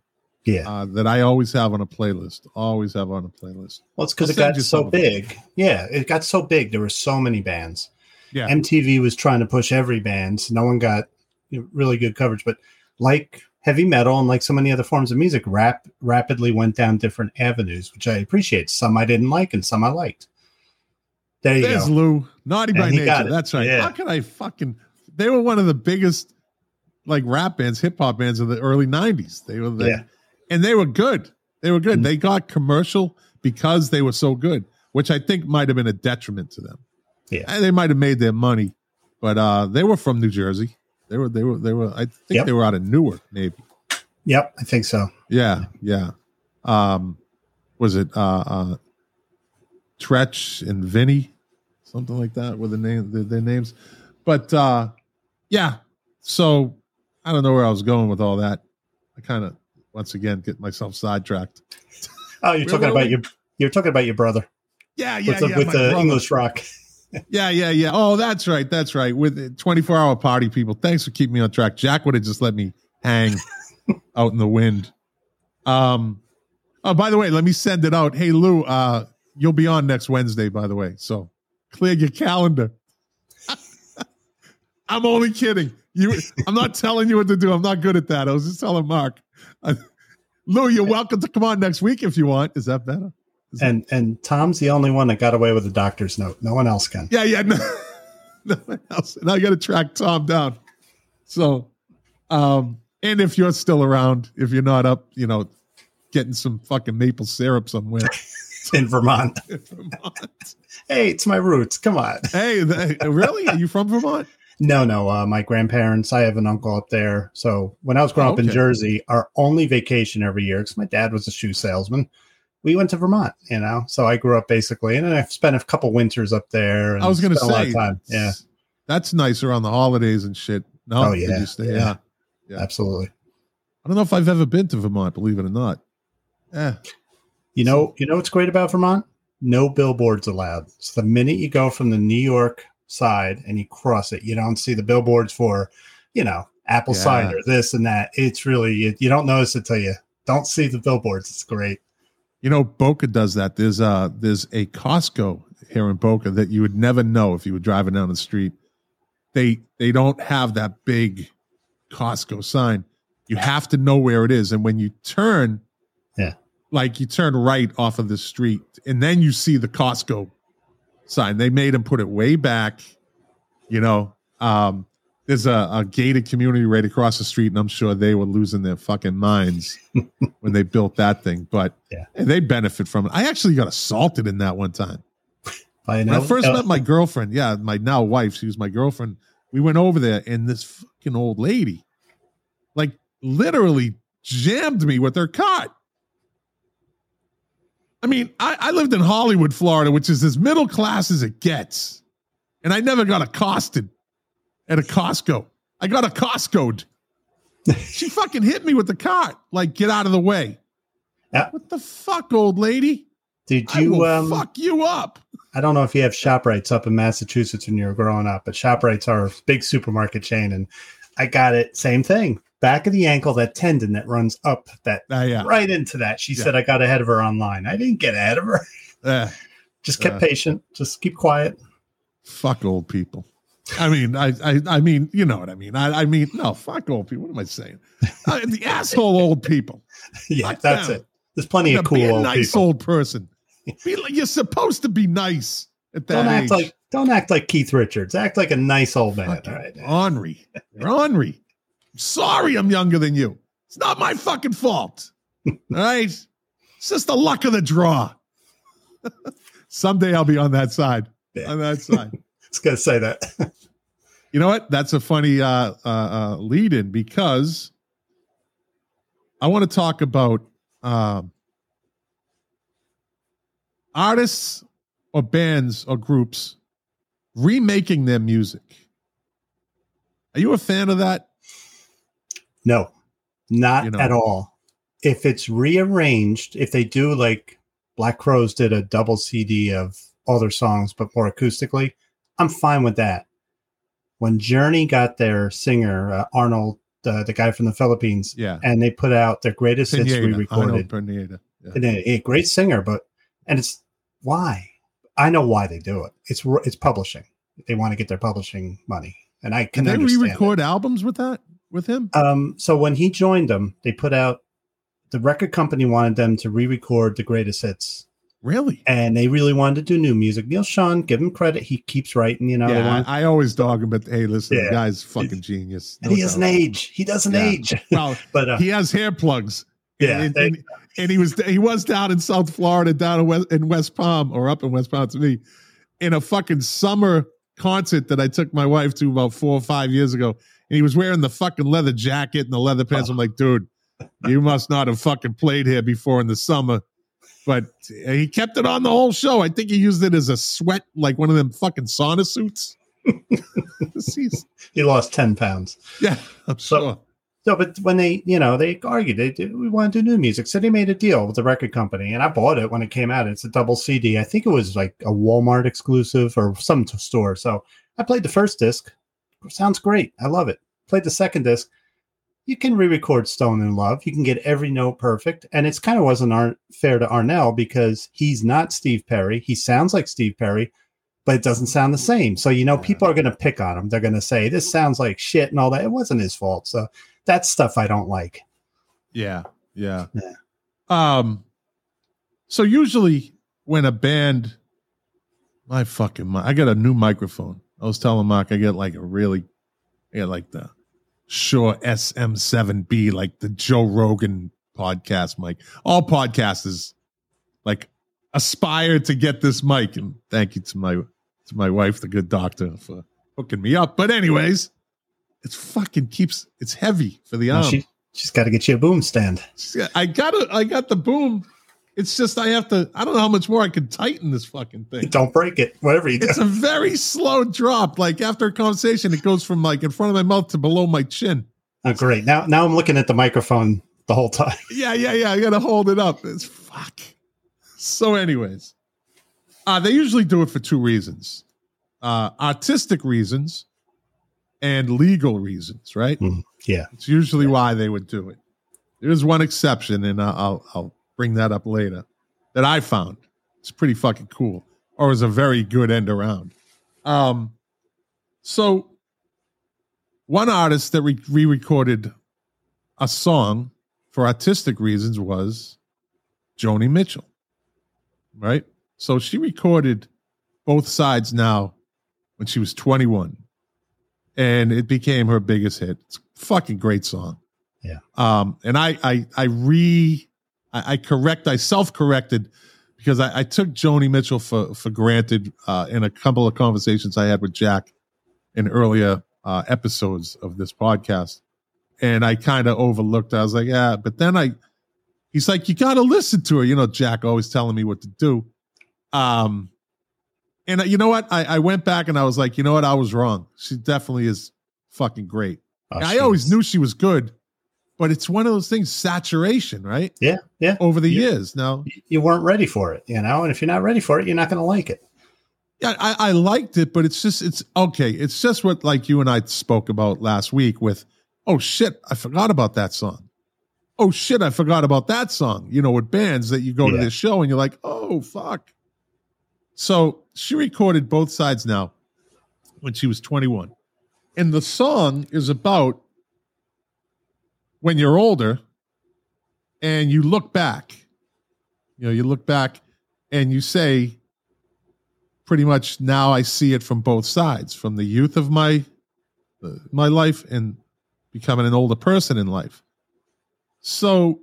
Yeah. Uh, that I always have on a playlist. Always have on a playlist. Well, it's because it got so big. Yeah, it got so big. There were so many bands. Yeah, MTV was trying to push every band, so no one got really good coverage. But like heavy metal and like so many other forms of music, rap rapidly went down different avenues, which I appreciate. Some I didn't like, and some I liked. There you there's go. Lou. Naughty And by nature. That's right. Yeah. How can I fucking? They were one of the biggest like rap bands, hip hop bands of the early '90s. They were the, Yeah. and they were good. They were good. Mhm. They got commercial because they were so good, which I think might have been a detriment to them. Yeah. And they might have made their money, but uh, they were from New Jersey. They were. They were. They were. I think Yep. they were out of Newark, maybe. Yep, I think so. Yeah, yeah. Um, was it uh, uh, Treach and Vinny, something like that were the name their, their names. But uh yeah, so I don't know where I was going with all that. I kind of once again get myself sidetracked. Oh, you're (laughs) Where talking about we? your you're talking about your brother Yeah, yeah, with the, yeah. with the brother. English rock. Yeah, yeah, yeah. Oh, that's right. That's right. With 24 hour party people. Thanks for keeping me on track. Jack would have just let me hang (laughs) out in the wind. Um oh by the way, let me send it out. Hey Lou, uh you'll be on next Wednesday, by the way. So clear your calendar. (laughs) I'm only kidding. You I'm not telling you what to do. I'm not good at that. I was just telling Mark. Uh, (laughs) Lou, you're welcome to come on next week if you want. Is that better? And and Tom's the only one that got away with a doctor's note. No one else can. Yeah, yeah. No, (laughs) no one else. And I got to track Tom down. So, um, and if you're still around, if you're not up, you know, getting some fucking maple syrup somewhere (laughs) In Vermont. (laughs) in Vermont. Hey, it's my roots. Come on. Hey, th- really? Are you from Vermont? No, no. Uh, my grandparents. I have an uncle up there. So when I was growing Oh, up in. Jersey, our only vacation every year, because my dad was a shoe salesman, we went to Vermont. You know, so I grew up basically, and I've spent a couple winters up there. And I was going to spent a lot say, of time. Yeah, that's nice around the holidays and shit. No, Oh, yeah, yeah. yeah. Yeah. absolutely. I don't know if I've ever been to Vermont, believe it or not. Yeah. You know, you know what's great about Vermont? No billboards allowed. So the minute you go from the New York side and you cross it, you don't see the billboards for, you know, apple Yeah. cider, this and that. It's really you, you don't notice it till you don't see the billboards. It's great. You know, Boca does that. There's uh there's a Costco here in Boca that you would never know if you were driving down the street. They they don't have that big Costco sign. You have to know where it is. And when you turn, Yeah. like you turn right off of the street, and then you see the Costco sign. They made them put it way back. You know, um, there's a, a gated community right across the street, and I'm sure they were losing their fucking minds (laughs) when they built that thing. But Yeah. they benefit from it. I actually got assaulted in that one time. I When. I first met my girlfriend, yeah, my now wife, she was my girlfriend. We went over there, and this fucking old lady, like, literally jammed me with her cart. I mean, I, I lived in Hollywood, Florida, which is as middle class as it gets, and I never got accosted at a Costco. I got a Costco'd. (laughs) she fucking hit me with the cart, like, get out of the way. What the fuck, old lady? did you um fuck you up. I don't know if you have ShopRites up in Massachusetts when you were growing up, but ShopRites are a big supermarket chain and I got it same thing. Back of the ankle, that tendon that runs up that Ah, yeah. right into that. She Yeah. said I got ahead of her online. I didn't get ahead of her. Uh, Just kept Uh. patient. Just keep quiet. fuck old people. I mean, I, I, I mean, you know what I mean. I, I mean, no, fuck old people. What am I saying? Uh, the (laughs) asshole old people. Yeah, Fuck that's them. it. There's plenty of cool be a old nice people. old person. Be (laughs) like, you're supposed to be nice at that don't age. act like don't act like Keith Richards. Act like a nice old man. Fucking All right. Henri. You're Henri. Sorry, I'm younger than you. It's not my fucking fault. (laughs) All right. It's just the luck of the draw. Someday I'll be on that side. Yeah. On that side. Just gonna say that. (laughs) You know what? That's a funny uh, uh, uh, lead in because I want to talk about um, artists or bands or groups remaking their music. Are you a fan of that? no, not You know. at all. If it's rearranged, if they do like Black Crowes did a double CD of all their songs but more acoustically, I'm fine with that. When Journey got their singer uh, Arnold, uh, the guy from the Philippines, Yeah. and they put out their greatest hits Pineda, re-recorded, Arnel Pineda. Yeah. and a, a great singer, but and it's why I know why they do it. It's it's publishing. They want to get their publishing money, and I can Can they re-record albums with that with him? Um, so when he joined them, they put out the record company wanted them to re-record the greatest hits, Really? and they really wanted to do new music. Neal Schon, give him credit, he keeps writing. You know, yeah, I, I always dog him, but hey, listen, the guy's fucking genius. and No he doesn't age. He doesn't Yeah. age. (laughs) Well, (laughs) But uh, he has hair plugs. Yeah, and, they- and, and he was he was down in South Florida, down in West, in West Palm, or up in West Palm to me, in a fucking summer concert that I took my wife to about four or five years ago. And he was wearing the fucking leather jacket and the leather pants. I'm like, dude, you must not have fucking played here before in the summer. But uh, he kept it on the whole show. I think he used it as a sweat, like one of them fucking sauna suits. (laughs) He lost 10 pounds. yeah, I'm So- sure. No, but when they, you know, they argued, they did, we want to do new music. So they made a deal with the record company, and I bought it when it came out. It's a double CD. I think it was like a Walmart exclusive or some store. So I played the first disc. Sounds great. I love it. Played the second disc. You can re-record Stone in Love. You can get every note perfect, and it's kind of wasn't ar- fair to Arnel because he's not Steve Perry. He sounds like Steve Perry, but it doesn't sound the same. So you know, people are going to pick on him. They're going to say this sounds like shit and all that. It wasn't his fault. So that's stuff I don't like. Yeah, yeah. Yeah. Um so usually when a band my fucking I got a new microphone. I was telling Mark I get like a really I get like the Shure SM7B, like the Joe Rogan podcast mic. All podcasters like aspire to get this mic. And thank you to my to my wife, the good doctor, for hooking me up. But anyways, it's fucking keeps it's heavy for the arm. she, she's got to get you a boom stand. Yeah, I got it. I got the boom. It's just I have to. I don't know how much more I can tighten this fucking thing. Don't break it. Whatever you do. It's a (laughs) very slow drop. Like after a conversation, it goes from like in front of my mouth to below my chin. Oh, great. Now, now I'm looking at the microphone the whole time. (laughs) Yeah, yeah, yeah. I gotta hold it up. It's fuck. So, anyways, uh, they usually do it for two reasons: uh, artistic reasons and legal reasons. Right? Yeah. It's usually why they would do it. There's one exception, and I'll I'll bring that up later. That I found it's pretty fucking cool, or is a very good end around. Um, so one artist that re- re-recorded a song for artistic reasons was Joni Mitchell, right? So she recorded both sides now when she was 21, and it became her biggest hit. It's a fucking great song. Yeah. Um, and I I I re I, I correct I self corrected because I, I took Joni Mitchell for for granted uh, in a couple of conversations I had with Jack in earlier uh, episodes of this podcast, and I kind of overlooked. I was like, yeah, but then I, he's like, you got to listen to her. You know, Jack always telling me what to do. Um, and uh, you know what? I, I went back and I was like, you know what? I was wrong. She definitely is fucking great. Oh, I always is- knew she was good, but it's one of those things, saturation, right? Yeah. Yeah. Over the Yeah. years. Now, You weren't ready for it, you know? And if you're not ready for it, you're not going to like it. yeah, I, I liked it, but it's just it's okay. It's just what like you and I spoke about last week with, oh shit, I forgot about that song. Oh shit, I forgot about that song. You know, with bands that you go to this show and you're like, oh fuck. So she recorded both sides now when she was 21. And the song is about when you're older and you look back. You know, you look back and you say, pretty much now I see it from both sides, from the youth of my uh, my life and becoming an older person in life. So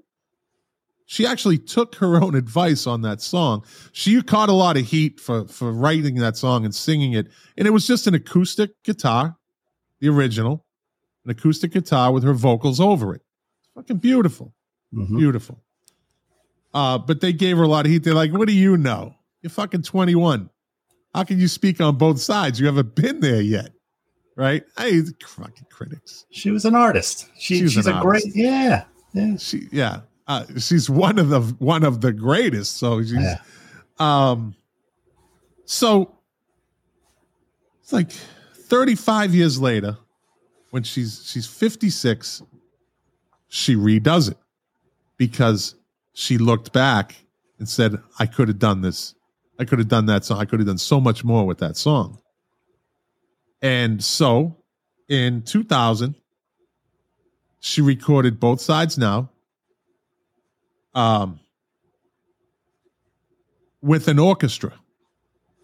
she actually took her own advice on that song. She caught a lot of heat for for writing that song and singing it, and it was just an acoustic guitar, the original, an acoustic guitar with her vocals over it. Fucking beautiful Mhm. beautiful. Uh, but they gave her a lot of heat. They're like, "What do you know? You're fucking 21. How can you speak on both sides? You haven't been there yet, right?" Hey, fucking critics. She was an artist. She, She she's a great, yeah. Yeah. She, yeah, uh, she's one of the one of the greatest. So she's, Yeah. um, so it's like 35 years later, when she's she's 56, she redoes it because she looked back and said, I could have done this. I could have done that song. I could have done so much more with that song. And so in 2000, she recorded both sides now. Um, with an orchestra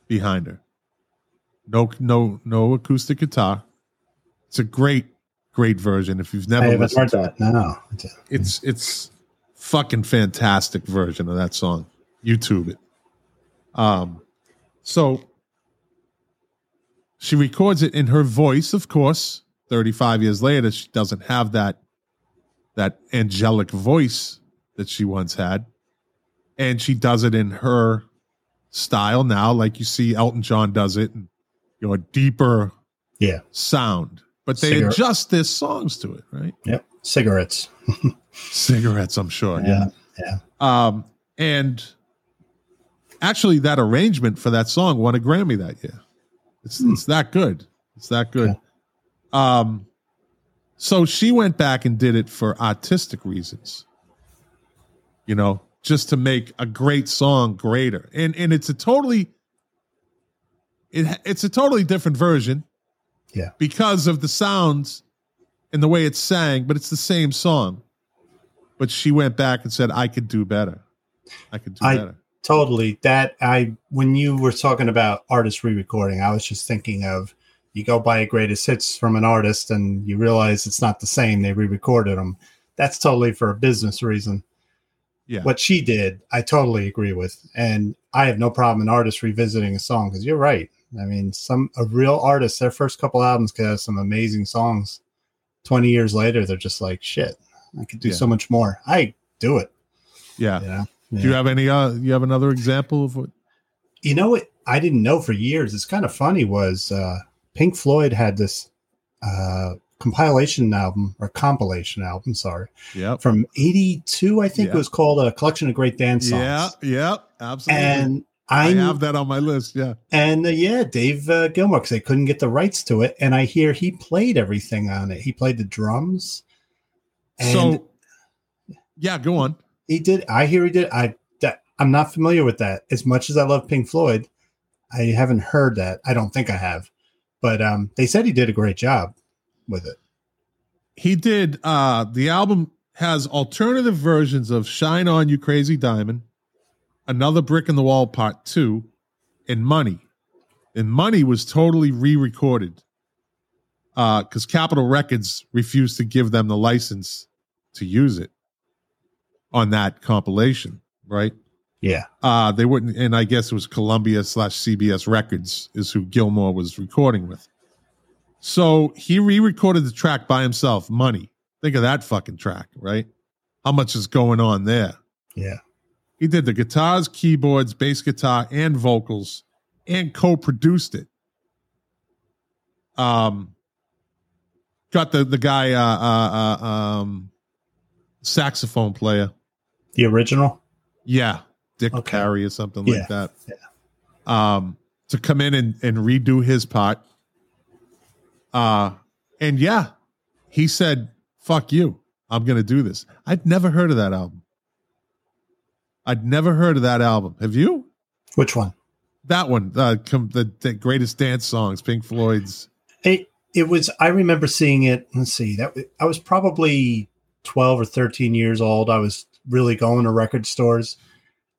behind her. No, no, no acoustic guitar. It's a great, great version. If you've never listened heard to it, that. No. it's it's fucking fantastic version of that song. YouTube it. Um, so she records it in her voice, of course. Thirty-five years later, she doesn't have that that angelic voice that she once had. and she does it in her style now, like you see Elton John does it, and you know, a deeper Yeah. sound. But they Cigarette- adjust their songs to it, right? Yep. Cigarettes. (laughs) Cigarettes, I'm sure. Yeah. Yeah. Um, and actually, that arrangement for that song won a Grammy that year. It's it's that good. It's that good. Okay. Um, so she went back and did it for artistic reasons. You know, just to make a great song greater, and and it's a totally it it's a totally different version. Yeah. because of the sounds and the way it sang, but it's the same song. But she went back and said, "I could do better. I could do I- better." Totally. That I when you were talking about artist re-recording, I was just thinking of you go buy a greatest hits from an artist and you realize it's not the same. They re-recorded them. That's totally for a business reason. Yeah, What she did, I totally agree with, and I have no problem an artist revisiting a song because you're right. I mean, some a real artist, their first couple albums could have some amazing songs. Twenty years later, they're just like shit. I could do Yeah. so much more. I do it. yeah. You know? Do you have any? Uh, you have another example of what? you know what I didn't know for years. It's kind of funny. Was uh, Pink Floyd had this uh, compilation album or compilation album? Sorry, Yep. from '82, I think Yeah. it was called a collection of great dance songs. Yeah. Yep. Absolutely. and I I, have that on my list. Yeah. and uh, yeah, Dave uh, Gilmour because they couldn't get the rights to it, and I hear he played everything on it. He played the drums. So. Yeah. Go on. he did. I hear he did. I that, I'm not familiar with that. As much as I love Pink Floyd, I haven't heard that. I don't think I have. But um, they said he did a great job with it. he did uh the album has alternative versions of shine on you crazy diamond another brick in the wall part two and money. And money was totally re-recorded uh because capitol records refused to give them the license to use it on that compilation right? Yeah, uh they wouldn't and i guess it was columbia slash cbs records is who Gilmour was recording with. So he re-recorded the track by himself money. Think of that fucking track right? How much is going on there? Yeah, he did the guitars keyboards bass guitar and vocals and co-produced it um got the the guy uh uh, uh um saxophone player the original. yeah, Dick Okay. Or something Yeah, like that. Yeah. Um, to come in and, and redo his part. Uh, and yeah, he said, "Fuck you, I'm gonna do this." I'd never heard of that album. I'd never heard of that album. Have you? Which one? That one, uh, com- the, the greatest dance songs, Pink Floyd's. It it was. I remember seeing it. Let's see. That I was probably twelve or thirteen years old. I was really going to record stores.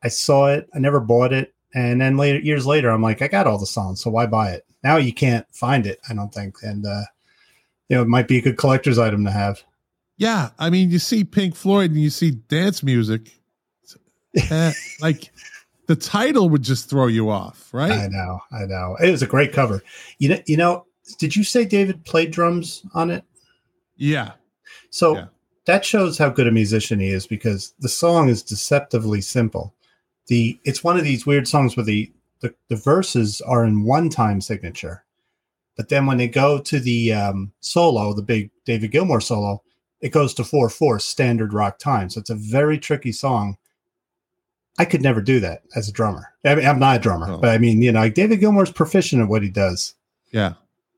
I saw it. I never bought it. And then later, years later, I'm like, I got all the songs, so why buy it? Now you can't find it. I don't think, and uh, you know, it might be a good collector's item to have. Yeah, I mean, you see Pink Floyd and you see dance music, eh, like the title would just throw you off, right? I know, I know. It was a great cover. You know, you know. Did you say David played drums on it? Yeah, So Yeah. that shows how good a musician he is because the song is deceptively simple. The it's one of these weird songs where the the, the verses are in one time signature, but then when they go to the um, solo, the big David Gilmour solo, it goes to four four standard rock time. So it's a very tricky song. I could never do that as a drummer. I mean, I'm not a drummer, Oh. but I mean, you know, like David Gilmour's proficient at what he does. yeah,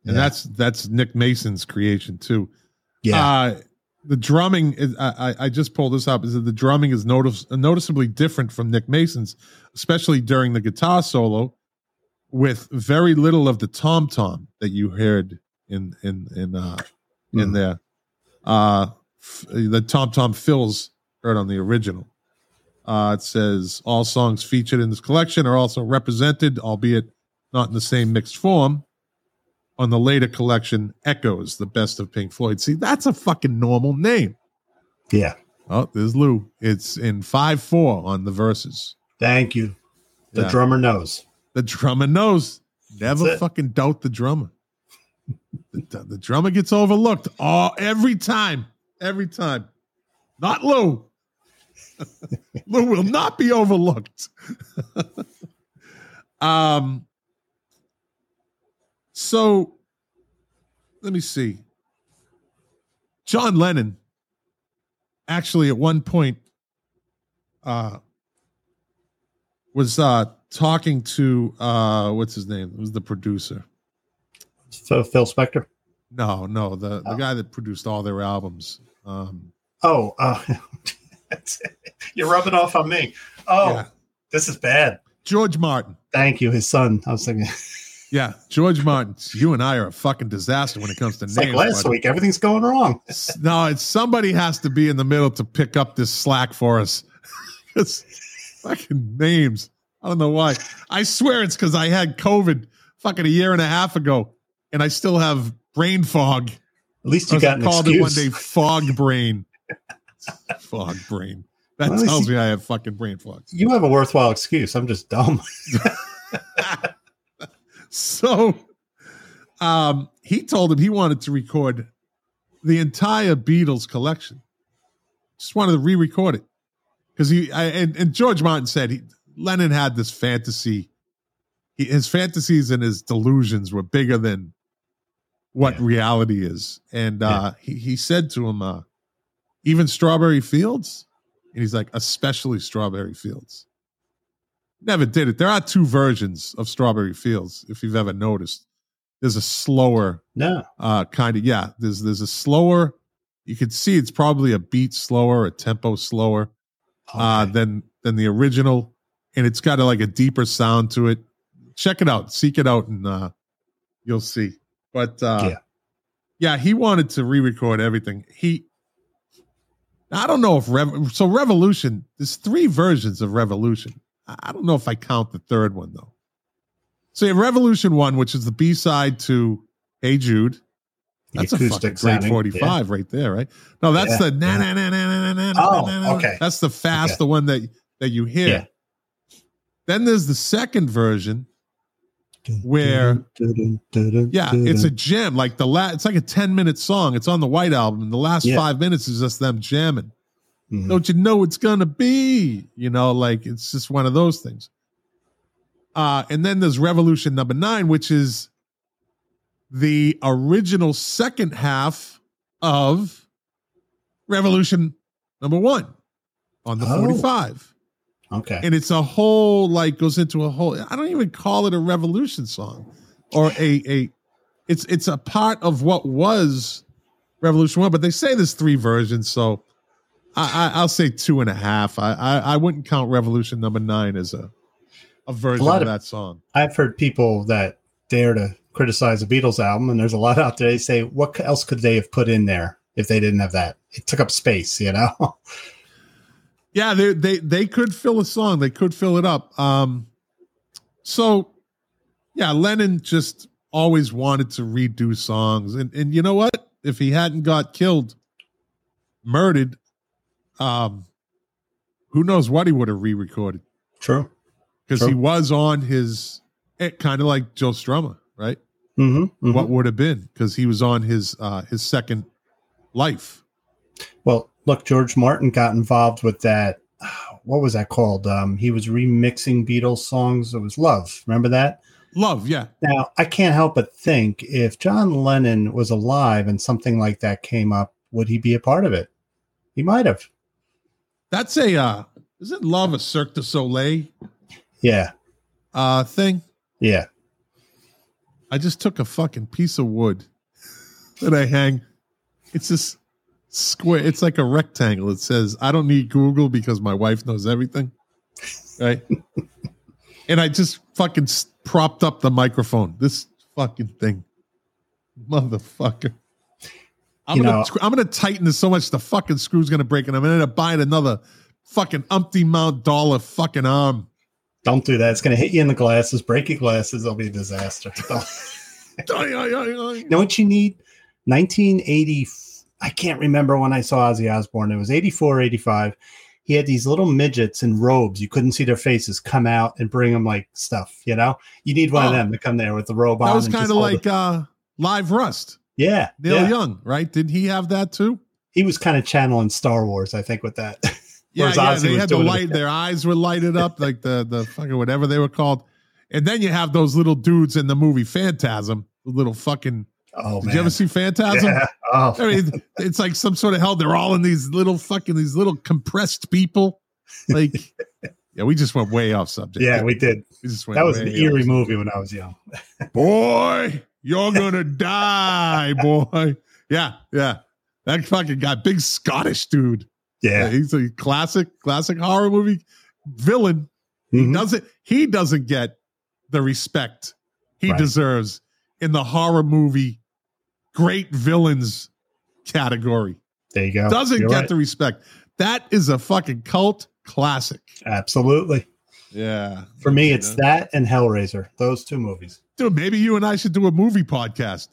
and Yeah. that's that's Nick Mason's creation too. Yeah, Uh, the drumming is I, I just pulled this up is that the drumming is notice, noticeably different from Nick Mason's, especially during the guitar solo, with very little of the tom tom that you heard in in in uh in Mhm. there. Uh, f- the tom tom fills heard on the original. Uh, it says all songs featured in this collection are also represented, albeit not in the same mixed form, on the later collection, Echoes, the best of Pink Floyd. See, that's a fucking normal name. yeah. Oh, there's Lou. It's in 5 4 on the verses. Thank you. The Yeah. drummer knows. The drummer knows. Never fucking doubt the drummer. the, the drummer gets overlooked all every time. Every time. Not Lou. Lou will not be overlooked. (laughs) um, so let me see. John Lennon actually at one point uh was uh talking to uh what's his name? It was the producer. So Phil Spector. No, no, the the Oh. guy that produced all their albums. Um Oh, uh, (laughs) (laughs) you're rubbing off on me. Oh, yeah. this is bad. George Martin. Thank you, his son. I was thinking, (laughs) Yeah, George Martin. You and I are a fucking disaster when it comes to it's names. like last buddy. week, everything's going wrong. No, it's somebody has to be in the middle to pick up this slack for us. (laughs) It's fucking names. I don't know why. I swear it's because I had COVID fucking a year and a half ago, and I still have brain fog. At least you got an called it one day, fog brain. (laughs) fog brain. That Well, tells me I have fucking brain fog. You have a worthwhile excuse. I'm just dumb. (laughs) so um he told him he wanted to record the entire Beatles collection. Just wanted to re-record it. Because he I, and, and George Martin said he Lennon had this fantasy. He, his fantasies and his delusions were bigger than what Yeah. reality is. And uh he, he said to him, uh, even Strawberry Fields? And he's like, especially Strawberry Fields. Never did it. There are two versions of Strawberry Fields, if you've ever noticed. There's a slower no. uh kind of yeah, there's there's a slower you can see it's probably a beat slower, a tempo slower uh than than the original and it's got a, like a deeper sound to it. Check it out, seek it out and uh you'll see. But uh Yeah. yeah, he wanted to re-record everything. He I don't know if Rev- so Revolution. There's three versions of Revolution. I don't know if I count the third one though. So you have Revolution One, which is the B side to Hey Jude. That's a fucking great sounding, 45 right there, right? No, that's Yeah, the na yeah. na na na na na na Oh, na, na. okay. That's the fast, Okay. the one that that you hear. Yeah. Then there's the second version. Where- Yeah, it's a jam. Like the last, it's like a 10 minute song. It's on the White Album. And the last Yeah. five minutes is just them jamming. Mhm. Don't you know it's gonna be? You know, like it's just one of those things. Uh, and then there's Revolution number nine, which is the original second half of Revolution number one on the Oh. 45 okay. and it's a whole like goes into a whole i don't even call it a revolution song or a a it's it's a part of what was revolution one but they say there's three versions so i, I i'll say two and a half I, I i wouldn't count revolution number nine as a a version lot of of- that song I've heard people that dare to criticize a Beatles album, and there's a lot out there. They say, what else could they have put in there if they didn't have that? It took up space, you know? (laughs) yeah they they they could fill a song. They could fill it up. Um so yeah lennon just always wanted to redo songs. And and you know what? If he hadn't got killed murdered um who knows what he would have re-recorded. True. because he was on his it kind of like joe strummer right? Mm-hmm, what would have been? Because he was on his uh his second life. Well, look, George Martin got involved with that. (sighs) What was that called? Um, he was remixing Beatles songs. It was Love. Remember that? love yeah Now, I can't help but think if John Lennon was alive and something like that came up, would he be a part of it? He might have. that's a uh is it love a cirque du soleil Yeah. uh thing Yeah. I just took a fucking piece of wood that I hang. It's this square. It's like a rectangle. It says, "I don't need Google because my wife knows everything." Right. (laughs) and I just fucking propped up the microphone. This fucking thing, motherfucker. I'm You gonna know- I'm gonna tighten this so much the fucking screw's gonna break, and I'm gonna end up buying another fucking umpty mount dollar fucking arm. Don't do that. It's going to hit you in the glasses, break your glasses. It'll be a disaster. (laughs) (laughs) know what you need? 1980. I can't remember when I saw Ozzy Osbourne. It was 84, 85. He had these little midgets in robes. You couldn't see their faces come out and bring them like stuff, you know? You need one of Oh. them to come there with the robe on. That was kind of like it. uh, Live Rust. yeah, Neil yeah. Young, right? Did he have that too? He was kind of channeling Star Wars, I think, with that. (laughs) Yeah, yeah, they had the light. Their eyes were lighted up, like the the fucking whatever they were called. And then you have those little dudes in the movie Phantasm, the little fucking. Oh Did man. you ever see Phantasm? Yeah. Oh, I mean, it's like some sort of hell. They're all in these little fucking these little compressed people. Like, (laughs) yeah, we just went way off subject. yeah, we did. We just went That was an eerie movie when I was young. (laughs) Boy, you're gonna die, boy. Yeah, yeah. That fucking guy, big Scottish dude. Yeah, Yeah. he's a classic, classic horror movie villain. He Mhm. doesn't he doesn't get the respect he Right. deserves in the horror movie great villains category. There you go. Doesn't You're get right. the respect. That is a fucking cult classic. Absolutely. Yeah. For me, it's that and Hellraiser. Those two movies. Dude, maybe you and I should do a movie podcast.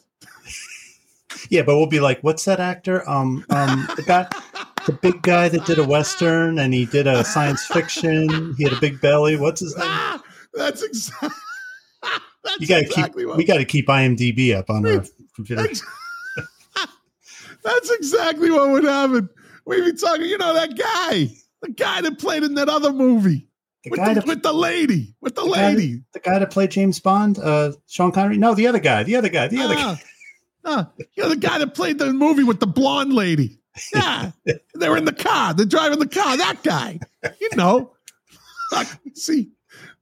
Yeah, but we'll be like, what's that actor? Um, um, the guy, the big guy that did a western and he did a science fiction. He had a big belly. What's his name? Ah, that's exactly that's You gotta exactly keep. We got to keep IMDb up on our computer. (laughs) That's, exactly what would happen. We'd be talking, you know, that guy, the guy that played in that other movie The with guy the, that with the lady, with the, the guy that- lady. the guy that played James Bond, uh, Sean Connery. No, the other guy. The other guy. The other guy. Ah, ah, you know, the guy that played the movie with the blonde lady. Yeah, (laughs) they were in the car. They're driving the car. That guy, you know. (laughs) See,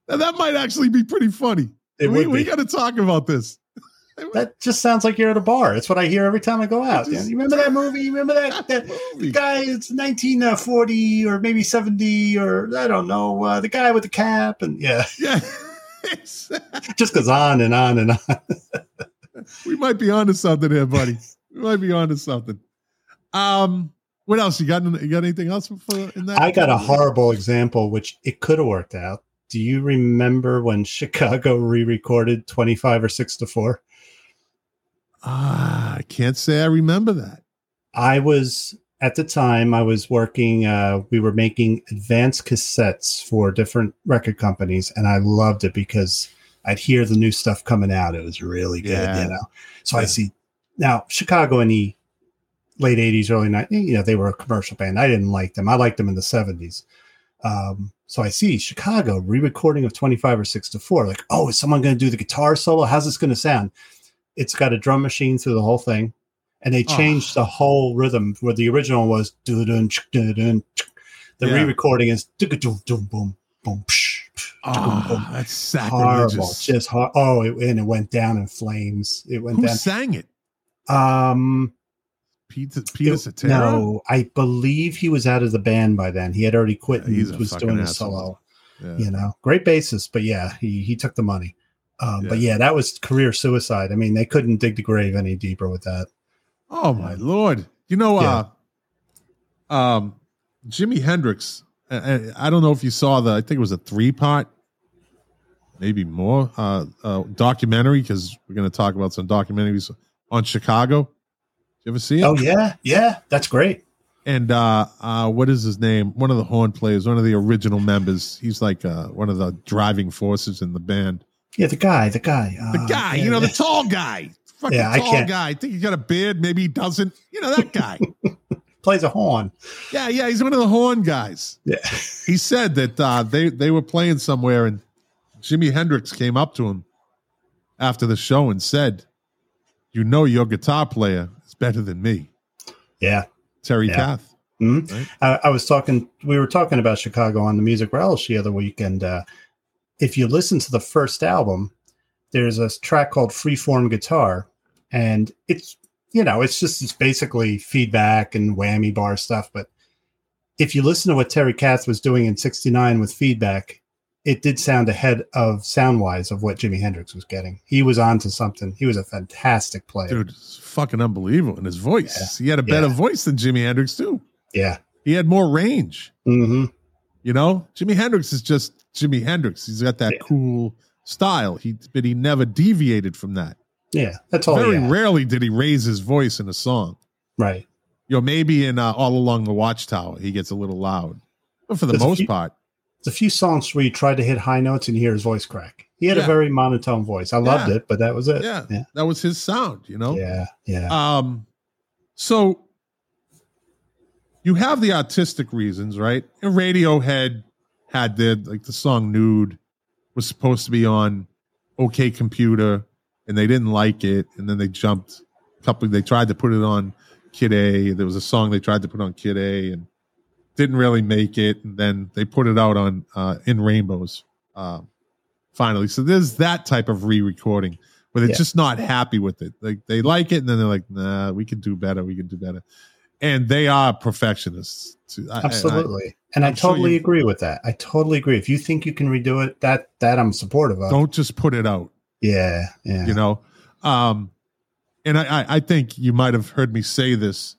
now that might actually be pretty funny. It we we got to talk about this. (laughs) That just sounds like you're at a bar. It's what I hear every time I go out. just- you remember that movie? You remember that, that movie. guy? It's 1940 or maybe 70 or I don't know. Uh, the guy with the cap and yeah, (laughs) Yeah, just goes on and on and on. we might be onto something here, buddy. We might be onto something. Um, what else you got? You got anything else for in that? I got a horrible example, which it could have worked out. Do you remember when (laughs) Chicago re-recorded 25 or 6 to 4? Ah, I can't say I remember that. I was at the time I was working uh we were making advanced cassettes for different record companies and I loved it because I'd hear the new stuff coming out. It was really good, Yeah. you know. So I see now Chicago in the late 80s, early 90s, you know, they were a commercial band. I didn't like them. I liked them in the 70s. Um, so I see Chicago re-recording of 25 or 6 to 4. Like, oh, is someone going to do the guitar solo? How's this going to sound? It's got a drum machine through the whole thing. And they Oh. changed the whole rhythm where the original was doo-dun, ch- the Yeah. re-recording is boom boom boom psh, psh, Oh, boom. that's horrible just hor- oh it, and it went down in flames it went Who down sang it? um Peter Peter Cetera? no i believe he was out of the band by then he had already quit Yeah, and was doing a solo Yeah. you know great bassist but yeah he he took the money um but Yeah. yeah that was career suicide i mean they couldn't dig the grave any deeper with that Oh my lord! You know, uh, um, Jimi Hendrix. uh, I don't know if you saw the. I think it was a three part, maybe more, uh, uh documentary because we're going to talk about some documentaries on Chicago. You ever see it? oh yeah yeah that's great And uh, uh, what is his name? One of the horn players, one of the original members. He's like uh, one of the driving forces in the band. yeah the guy the guy The uh, guy, yeah, you know, the tall guy, fucking Yeah, I tall can't- guy. I think he's got a beard. Maybe he doesn't. You know that guy. (laughs) plays a horn yeah, yeah, he's one of the horn guys. yeah He said that uh, they they were playing somewhere, and Jimi Hendrix came up to him after the show and said, "You know, your guitar player better than me, yeah Terry Yeah. Kath." Mhm. Right. I, I was talking, we were talking about Chicago on the Music Relish the other week. And uh, if you listen to the first album, there's a track called Freeform Guitar. And it's, you know, it's just, it's basically feedback and whammy bar stuff. But if you listen to what Terry Kath was doing in 69 with feedback, it did sound ahead of sound wise of what Jimi Hendrix was getting. He was onto something. He was a fantastic player. Dude, it's fucking unbelievable. And his voice, he had a better Yeah. voice than Jimi Hendrix too. Yeah. He had more range. hmm You know, Jimi Hendrix is just Jimi Hendrix. He's got that Yeah. cool style. He but he never deviated from that. Yeah. That's all. Very rarely did he raise his voice in a song. Right. You know, maybe in uh, All Along the Watchtower, he gets a little loud. But for the most part, There's a few songs where you try to hit high notes and you hear his voice crack. He had Yeah. a very monotone voice. I loved Yeah. it, but that was it. yeah, Yeah. that was his sound, you know? Yeah. Yeah. Um, so you have the artistic reasons, right? And Radiohead had their like the song "Nude" was supposed to be on OK Computer, and they didn't like it, and then they jumped. A couple, they tried to put it on Kid A. There was a song they tried to put on Kid A, and didn't really make it. And then they put it out on uh, In Rainbows. Uh, finally, so there's that type of re-recording but they're Yeah. just not happy with it. Like they like it, and then they're like, "Nah, we can do better. We can do better." And they are perfectionists. too. I- I- I- Absolutely. and I I'm sure totally you- agree with that. I totally agree. If you think you can redo it, that that I'm supportive of. don't just put it out. yeah, yeah. You know, um, and I, I, I think you might have heard me say this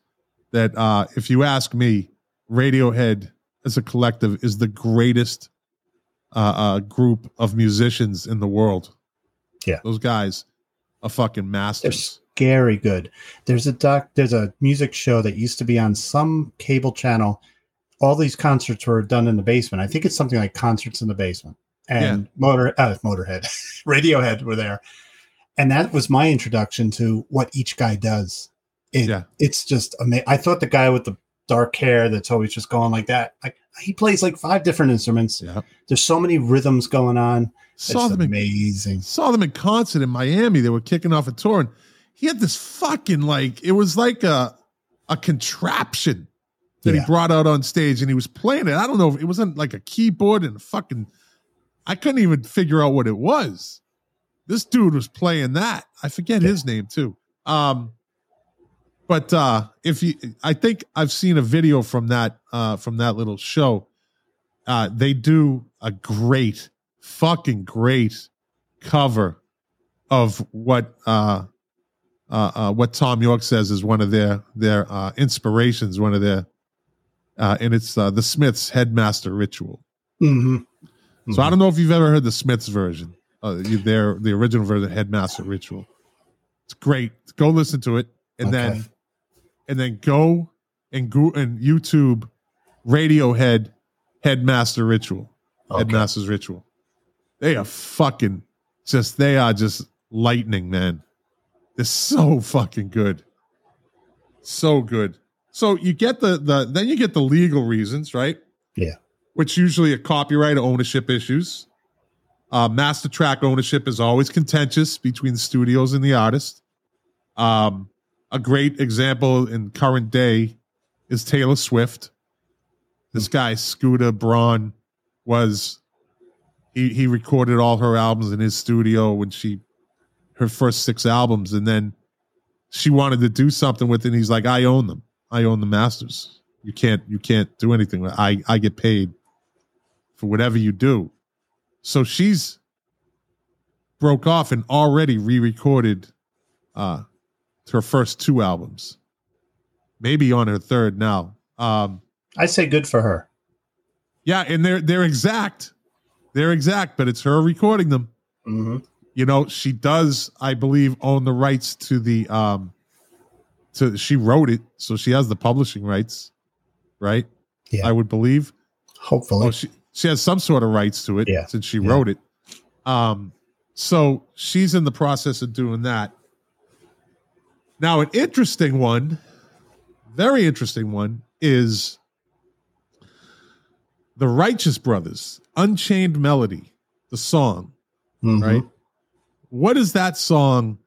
that uh, if you ask me, Radiohead as a collective is the greatest uh, uh, group of musicians in the world. Yeah. those guys are fucking masters. They're scary good. There's a doc. There's a music show that used to be on some cable channel. All these concerts were done in the basement. I think it's something like concerts in the basement. And Motor, uh, Motorhead, (laughs) Radiohead were there, and that was my introduction to what each guy does. It, Yeah. it's just amazing. I thought the guy with the dark hair that's always just going like that, like he plays like five different instruments. Yeah, There's so many rhythms going on. saw it's them in amazing. saw them in concert in Miami. They were kicking off a tour, and he had this fucking like it was like a a contraption that Yeah. he brought out on stage, and he was playing it. I don't know if it wasn't like a keyboard and a fucking. I couldn't even figure out what it was. This dude was playing that. I forget his name too. Um, but uh, if you, I think I've seen a video from that uh, from that little show. Uh, they do a great, fucking great cover of what uh, uh, uh, what Thom Yorke says is one of their their uh, inspirations, one of their, uh, and it's uh, the Smiths' Headmaster Ritual. hmm So I don't know if you've ever heard the Smiths version, uh, their the original version, Headmaster Ritual. It's great. Go listen to it, and Okay. then and then go and go and YouTube Radiohead Headmaster Ritual. Okay. Headmaster's Ritual. They are fucking just they are just lightning, man. They're so fucking good. So good. So you get the the then you get the legal reasons, right? Yeah. Which usually are copyright ownership issues. Uh, master track ownership is always contentious between the studios and the artist. Um, a great example in current day is Taylor Swift. This guy Scooter Braun was he he recorded all her albums in his studio when she her first six albums and then she wanted to do something with it he's like I own them. I own the masters. You can't you can't do anything. I I get paid for whatever you do. So she's broke off and already re-recorded uh her first two albums. Maybe on her third now. Um I say good for her. yeah, and they're they're exact. They're exact, but it's her recording them. hmm You know, she does, I believe, own the rights to the um to she wrote it, so she has the publishing rights, right? Yeah. I would believe. Hopefully. Oh, she she has some sort of rights to it Yeah. since she Yeah. wrote it. Um, so she's in the process of doing that. Now, an interesting one, very interesting one, is the Righteous Brothers, Unchained Melody, the song, Mhm. right? What is that song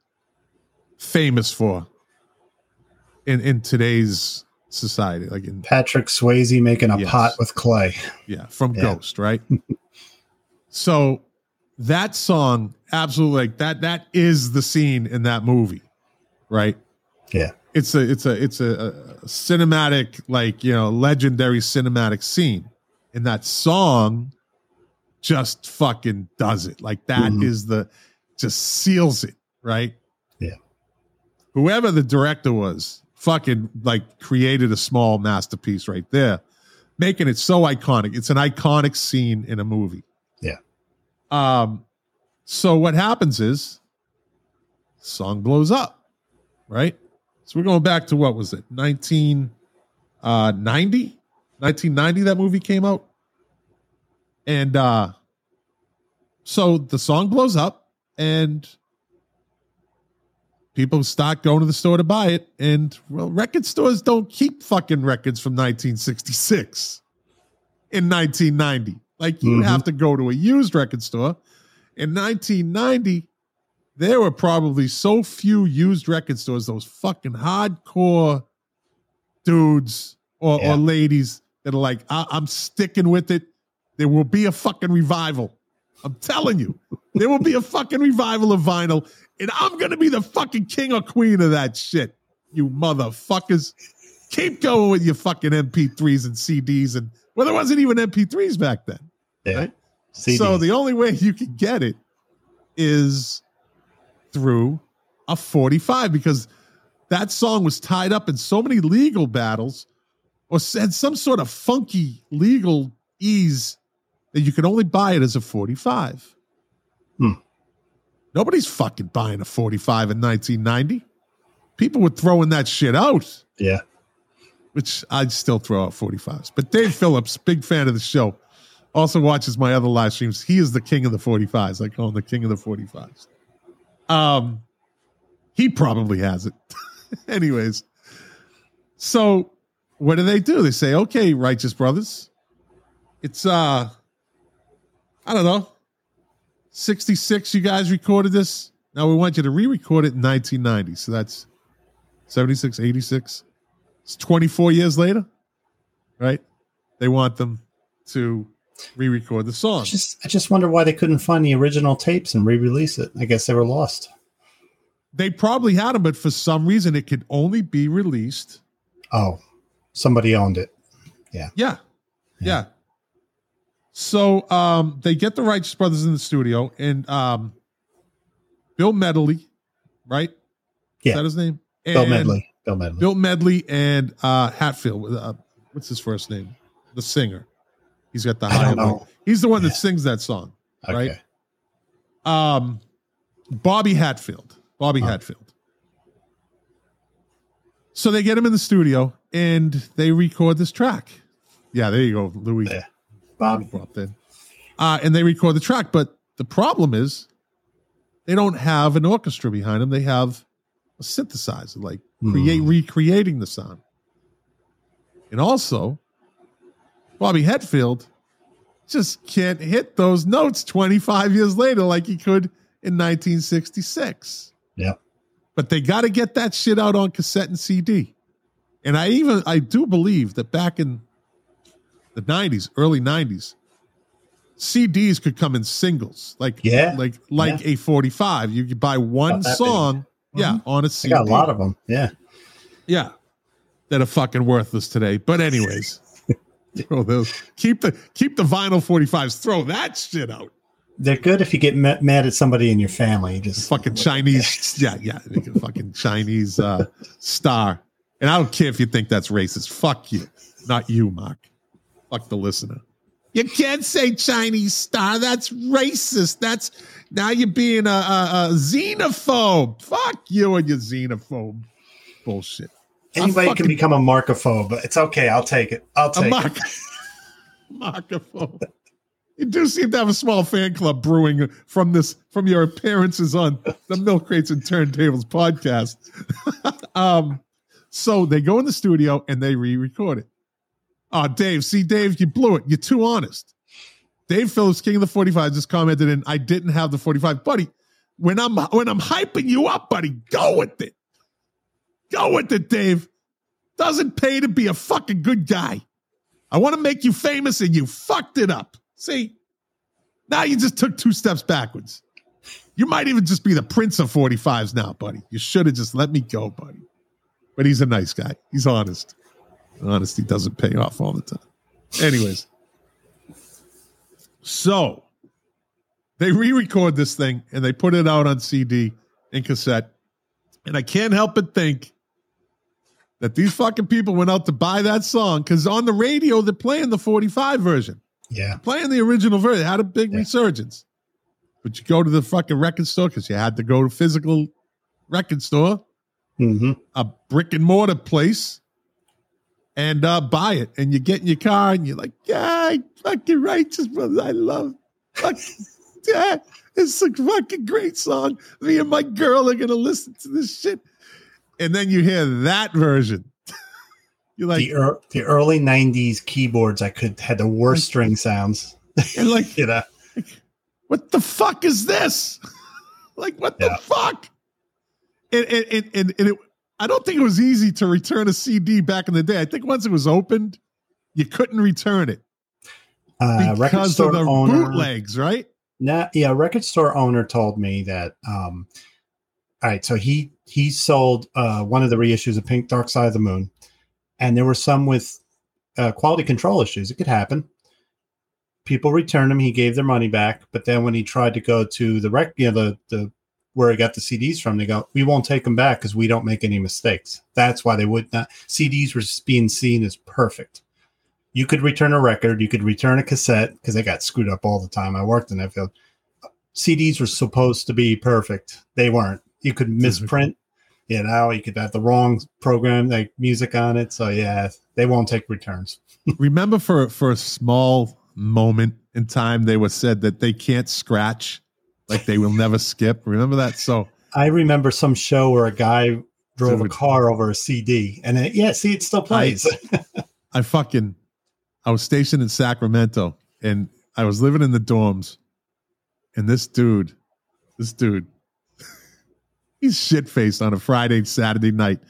famous for in in today's society? Like in Patrick Swayze making a Yes. pot with clay. yeah, from Yeah. Ghost, right? (laughs) so that song, absolutely, like that. That is the scene in that movie, right? Yeah. It's a it's a it's a, a cinematic, like you know, legendary cinematic scene, and that song just fucking does it. Like that is Mhm. the just seals it, right? Yeah. Whoever the director was, fucking like created a small masterpiece right there making it so iconic. It's an iconic scene in a movie. Yeah. Um, so what happens is song blows up, right? So we're going back to what was it? 1990? Uh, 1990 that movie came out. And uh so the song blows up and people start going to the store to buy it. And well, record stores don't keep fucking records from 1966 in 1990. Like you Mhm. have to go to a used record store. In 1990, there were probably so few used record stores, those fucking hardcore dudes or, Yeah. or ladies that are like, I- I'm sticking with it. There will be a fucking revival. I'm telling you, there will be a fucking revival of vinyl, and I'm gonna be the fucking king or queen of that shit. You motherfuckers. Keep going with your fucking MP3s and CDs, and well, there wasn't even MP3s back then. Yeah. Right? So the only way you can get it is through a 45 because that song was tied up in so many legal battles or had some sort of funky legal ease that you could only buy it as a 45. Hmm. Nobody's fucking buying a 45 in 1990. People were throwing that shit out yeah. which I'd still throw out 45s. But Dave Phillips, big fan of the show, also watches my other live streams. He is the king of the 45s. I call him the king of the 45s. Um, he probably has it. (laughs) Anyways, so what do they do? They say, okay, Righteous Brothers, it's uh, I don't know, 66. You guys recorded this. Now we want you to re-record it in 1990. So that's 76, 86. It's 24 years later, right? They want them to re-record the song. I just I just wonder why they couldn't find the original tapes and re-release it. I guess they were lost. They probably had them, but for some reason it could only be released. Oh, somebody owned it. Yeah. Yeah. Yeah. So um they get the Righteous Brothers in the studio and um Bill Medley, right? Yeah. Is that his name? Bill Medley. Bill Medley. Bill Medley and uh Hatfield. Uh, what's his first name? The singer. He's got the high. He's the one that Yeah. sings that song. okay. right? Um, Bobby Hatfield. Bobby Oh. Hatfield. So they get him in the studio and they record this track. Yeah, there you go, Louis. Yeah. Bobby. Brought in. Uh, and they record the track, but the problem is they don't have an orchestra behind them. They have a synthesizer, like create Hmm. recreating the sound. And also, Bobby Hatfield just can't hit those notes 25 years later like he could in 1966. Yeah. But they got to get that shit out on cassette and CD. And I even I do believe that back in the 90s, early 90s, CDs could come in singles, like Yeah. like like Yeah. a 45. You could buy one About that big. song, yeah, mm-hmm. on a CD. got a lot of them. Yeah. Yeah. That are fucking worthless today. But anyways, throw those. Keep the keep the vinyl 45s. Throw that shit out. They're good if you get ma- mad at somebody in your family. Just Fucking Chinese. Yeah, yeah. Fucking Chinese uh, star. And I don't care if you think that's racist. Fuck you. Not you, Mark. Fuck the listener. You can't say Chinese star. That's racist. That's now you're being a, a, a xenophobe. Fuck you and your xenophobe bullshit. Anybody fucking- can become a markophobe, but it's okay. I'll take it. I'll take mock, it. (laughs) microphone. You do seem to have a small fan club brewing from this from your appearances on the Milk Crates and Turntables podcast. (laughs) um, so they go in the studio and they re-record it. Oh, Dave, see, Dave, you blew it. You're too honest. Dave Phillips, King of the 45, just commented in, I didn't have the 45. Buddy, when I'm when I'm hyping you up, buddy, go with it. Go with it, Dave. Doesn't pay to be a fucking good guy. I want to make you famous and you fucked it up. See, now you just took two steps backwards. You might even just be the prince of 45s now, buddy. You should have just let me go, buddy. But he's a nice guy. He's honest. Honesty doesn't pay off all the time. Anyways, so they re record this thing and they put it out on CD and cassette. And I can't help but think that these fucking people went out to buy that song because on the radio they're playing the 45 version, Yeah. playing the original version. It had a big Yeah. resurgence. But you go to the fucking record store because you had to go to physical record store, hmm a brick and mortar place, and uh, buy it. And you get in your car and you're like, yeah, I fucking righteous, brother. I love fuck, Dad, (laughs) it's a fucking great song. Me and my girl are gonna listen to this shit. And then you hear that version. (laughs) You're like, the, er, the early '90s keyboards, I could had the worst string sounds. (laughs) and like, (laughs) you know, what the fuck is this? like, what the fuck? And, and, and, and, it, I don't think it was easy to return a CD back in the day. I think once it was opened, you couldn't return it uh, record because store of the owner. bootlegs, right? Nah, yeah, record store owner told me that. Um, all right, so he he sold uh, one of the reissues of Pink Dark Side of the Moon, and there were some with uh, quality control issues. It could happen. People returned them. He gave their money back, but then when he tried to go to the rec, you know, the the where he got the CDs from, they go, "We won't take them back because we don't make any mistakes." That's why they would not. CDs were being seen as perfect. You could return a record, you could return a cassette because they got screwed up all the time. I worked in that field. CDs were supposed to be perfect. They weren't. You could misprint, you know, you could have the wrong program, like music on it. So yeah, they won't take returns. (laughs) Remember for for a small moment in time, they were said that they can't scratch, like they will never skip. Remember that? So I remember some show where a guy drove a car over a CD, and it, yeah, see, it still plays. I fucking I was stationed in Sacramento and I was living in the dorms. And this dude, this dude, he's shit faced on a Friday, Saturday night.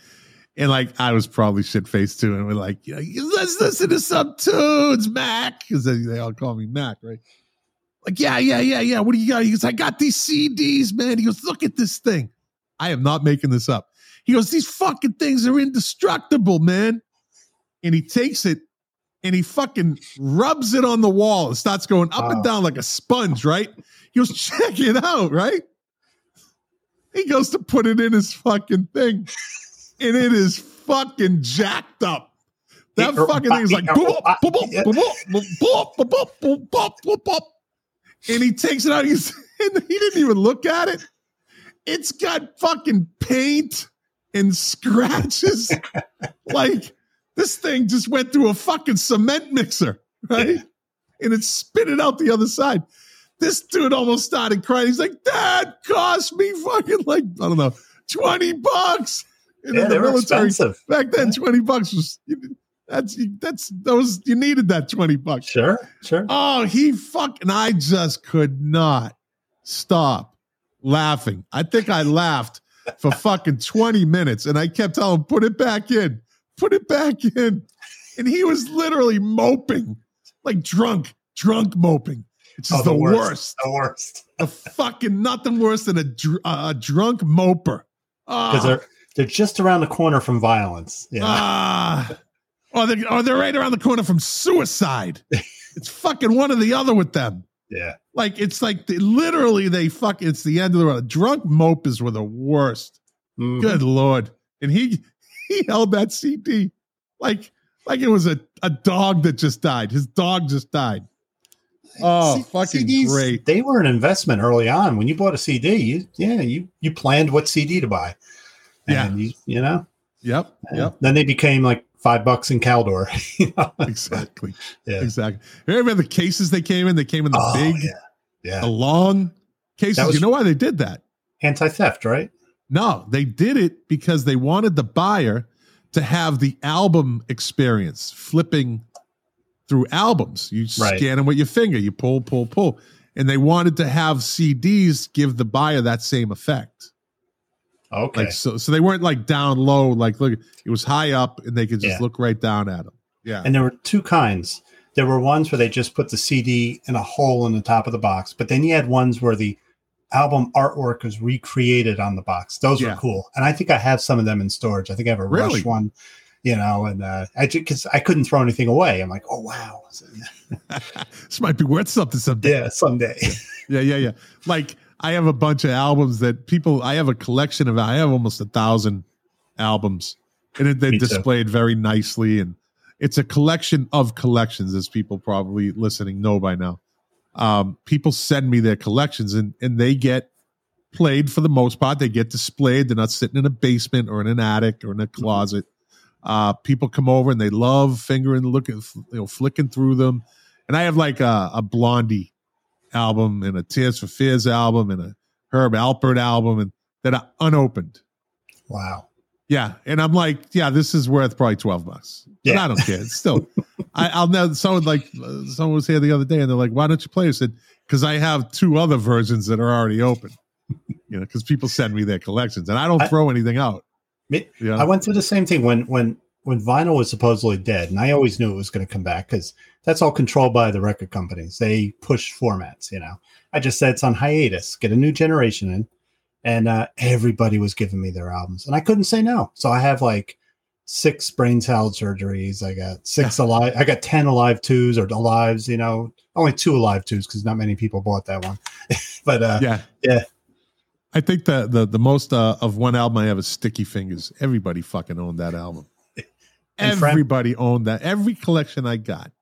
And like I was probably shit faced too. And we're like, you know, let's listen to some tunes, Mac. Because they, all call me Mac, right? Like, yeah, yeah, yeah, yeah. What do you got? He goes, I got these CDs, man. He goes, look at this thing. I am not making this up. He goes, these fucking things are indestructible, man. And he takes it and he fucking rubs it on the wall and starts going up and down like a sponge, right? He goes, check it out, right? He goes to put it in his fucking thing, and it is fucking jacked up. That fucking thing is like boop, boop, boop, boop, boop, boop, boop, boop, boop, boop, boop, boop, boop. and he takes it out. He's (laughs) and he didn't even look at it. It's got fucking paint and scratches. (laughs) like this thing just went through a fucking cement mixer, right? And it spit it out the other side. This dude almost started crying. He's like, "That cost me fucking like I don't know, twenty bucks." And yeah, in they the were military expensive. back then, twenty bucks was that's that's those you needed that twenty bucks. Sure, sure. Oh, he fucking I just could not stop laughing. I think I laughed for fucking 20 minutes and I kept telling him, put it back in, put it back in. And he was literally moping, like drunk, drunk moping. It's just Oh, the, worst. The worst. A fucking nothing worse than a, dr- a drunk moper. Because Ah, they're they're just around the corner from violence. Yeah. ah. or, they, or they're right around the corner from suicide. (laughs) it's fucking one or the other with them. yeah. Like it's like they, literally they fuck. It's the end of the road. Drunk mopers were the worst. Mhm. Good lord! And he (laughs) he held that CD like like it was a, a dog that just died. His dog just died. Oh, C- fucking CDs, great! They were an investment early on. When you bought a CD, you yeah, you you planned what CD to buy. Yeah. You, you know, Yep, yep, then they became like five bucks in Caldor. (laughs) you know? exactly, Yeah. exactly. Remember the cases they came in? They came in the Oh, big, yeah. Yeah. the long cases. Was- you know why they did that? Anti theft, right? No, they did it because they wanted the buyer to have the album experience, flipping through albums. You Right. scan them with your finger, you pull, pull, pull. And they wanted to have CDs give the buyer that same effect. Okay. Like so, so they weren't like down low, like look, it was high up and they could just Yeah. look right down at them. Yeah. and there were two kinds. There were ones where they just put the CD in a hole in the top of the box, but then you had ones where the album artwork was recreated on the box. Those Yeah. were cool, and I think I have some of them in storage. I think I have a Really? Rush one, you know, and uh, I because I couldn't throw anything away. I'm like, oh wow, (laughs) this might be worth something someday. yeah, someday. Yeah, yeah, yeah. Like I have a bunch of albums that people. I have a collection of. I have almost a thousand albums, and it, they're Me too. displayed very nicely. And it's a collection of collections, as people probably listening know by now. Um, people send me their collections, and and they get played for the most part. They get displayed. They're not sitting in a basement or in an attic or in a closet. Uh, people come over and they love fingering, looking, you know, flicking through them. And I have like a, a blondie album and a Tears for Fears album and a Herb Alpert album and that are unopened. Wow. Yeah, and I'm like, yeah, this is worth probably twelve bucks. But Yeah. I don't care. It's still, I, I'll know. Someone like uh, someone was here the other day, and they're like, "Why don't you play?" I said, "Because I have two other versions that are already open." (laughs) You know, because people send me their collections, and I don't I- throw anything out. Me- Yeah, I went through the same thing when when when vinyl was supposedly dead, and I always knew it was going to come back because that's all controlled by the record companies. They push formats, you know. I just said it's on hiatus. Get a new generation in, and uh, everybody was giving me their albums, and I couldn't say no. So I have like six brain salad surgeries. I got six (laughs) alive. I got ten alive twos or alives. You know, only two alive twos because not many people bought that one. (laughs) but uh, yeah, yeah. I think the the the most uh, of one album I have is Sticky Fingers. Everybody fucking owned that album. And Fran- Everybody owned that. Every collection I got.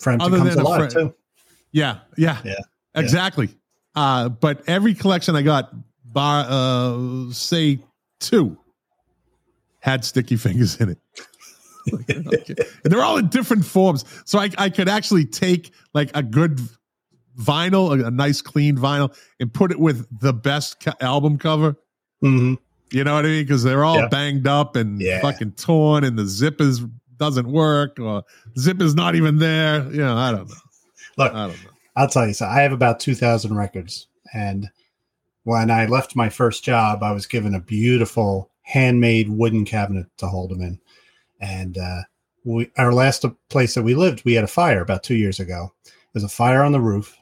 Frampton Other comes than a alive friend- too. Yeah, yeah, Yeah, exactly. Uh, but every collection I got, bar uh, say two, had sticky fingers in it. (laughs) Okay. And they're all in different forms, so I, I could actually take like a good vinyl, a, a nice clean vinyl, and put it with the best ca- album cover. hmm You know what I mean? Because they're all Yeah. banged up and Yeah. fucking torn, and the zip is doesn't work, or zip is not even there. You know, I don't know. Look, I don't know. I'll tell you, so I have about 2,000 records. And when I left my first job, I was given a beautiful handmade wooden cabinet to hold them in. And uh, we, our last place that we lived, we had a fire about two years ago. There's a fire on the roof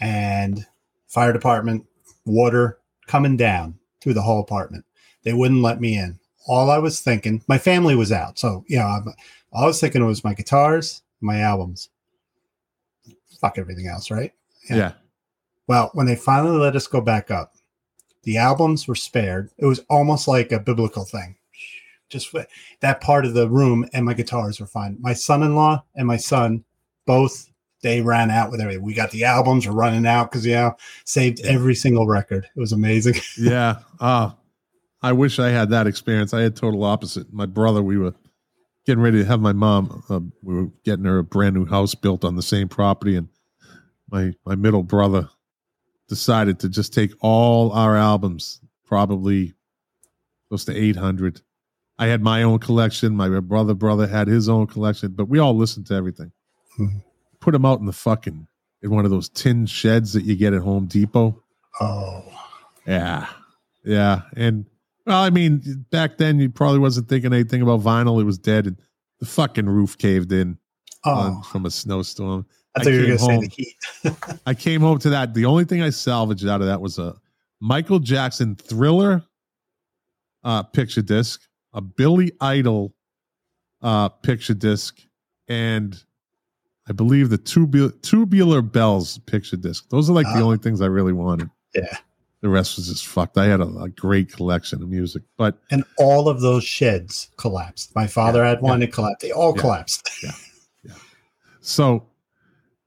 and fire department, water coming down through the whole apartment. They wouldn't let me in. All I was thinking, my family was out. So, you know, I'm, all I was thinking was my guitars, my albums. Fuck everything else, right? Yeah. yeah. Well, when they finally let us go back up, the albums were spared. It was almost like a biblical thing. Just that part of the room and my guitars were fine. My son-in-law and my son both they ran out with everything. We got the albums, we're running out because you know, saved every single record. It was amazing. (laughs) yeah. Uh, I wish I had that experience. I had total opposite. My brother, we were getting ready to have my mom. Uh, we were getting her a brand new house built on the same property, and my my middle brother decided to just take all our albums, probably close to eight hundred. I had my own collection. My brother brother had his own collection, but we all listened to everything. Mhm. Put them out in the fucking in one of those tin sheds that you get at Home Depot. Oh, Yeah. Yeah. And well, I mean, back then you probably wasn't thinking anything about vinyl. It was dead and the fucking roof caved in on, oh! from a snowstorm. I thought you were going to say the heat. (laughs) I came home to that. The only thing I salvaged out of that was a Michael Jackson thriller uh picture disc, a Billy Idol uh picture disc, and I believe the tubular tubular bells picture disc. Those are like the Ah. only things I really wanted. Yeah. The rest was just fucked. I had a, a great collection of music, but And all of those sheds collapsed. My father Yeah, had one, it collapsed. They all Yeah. collapsed. Yeah, yeah. So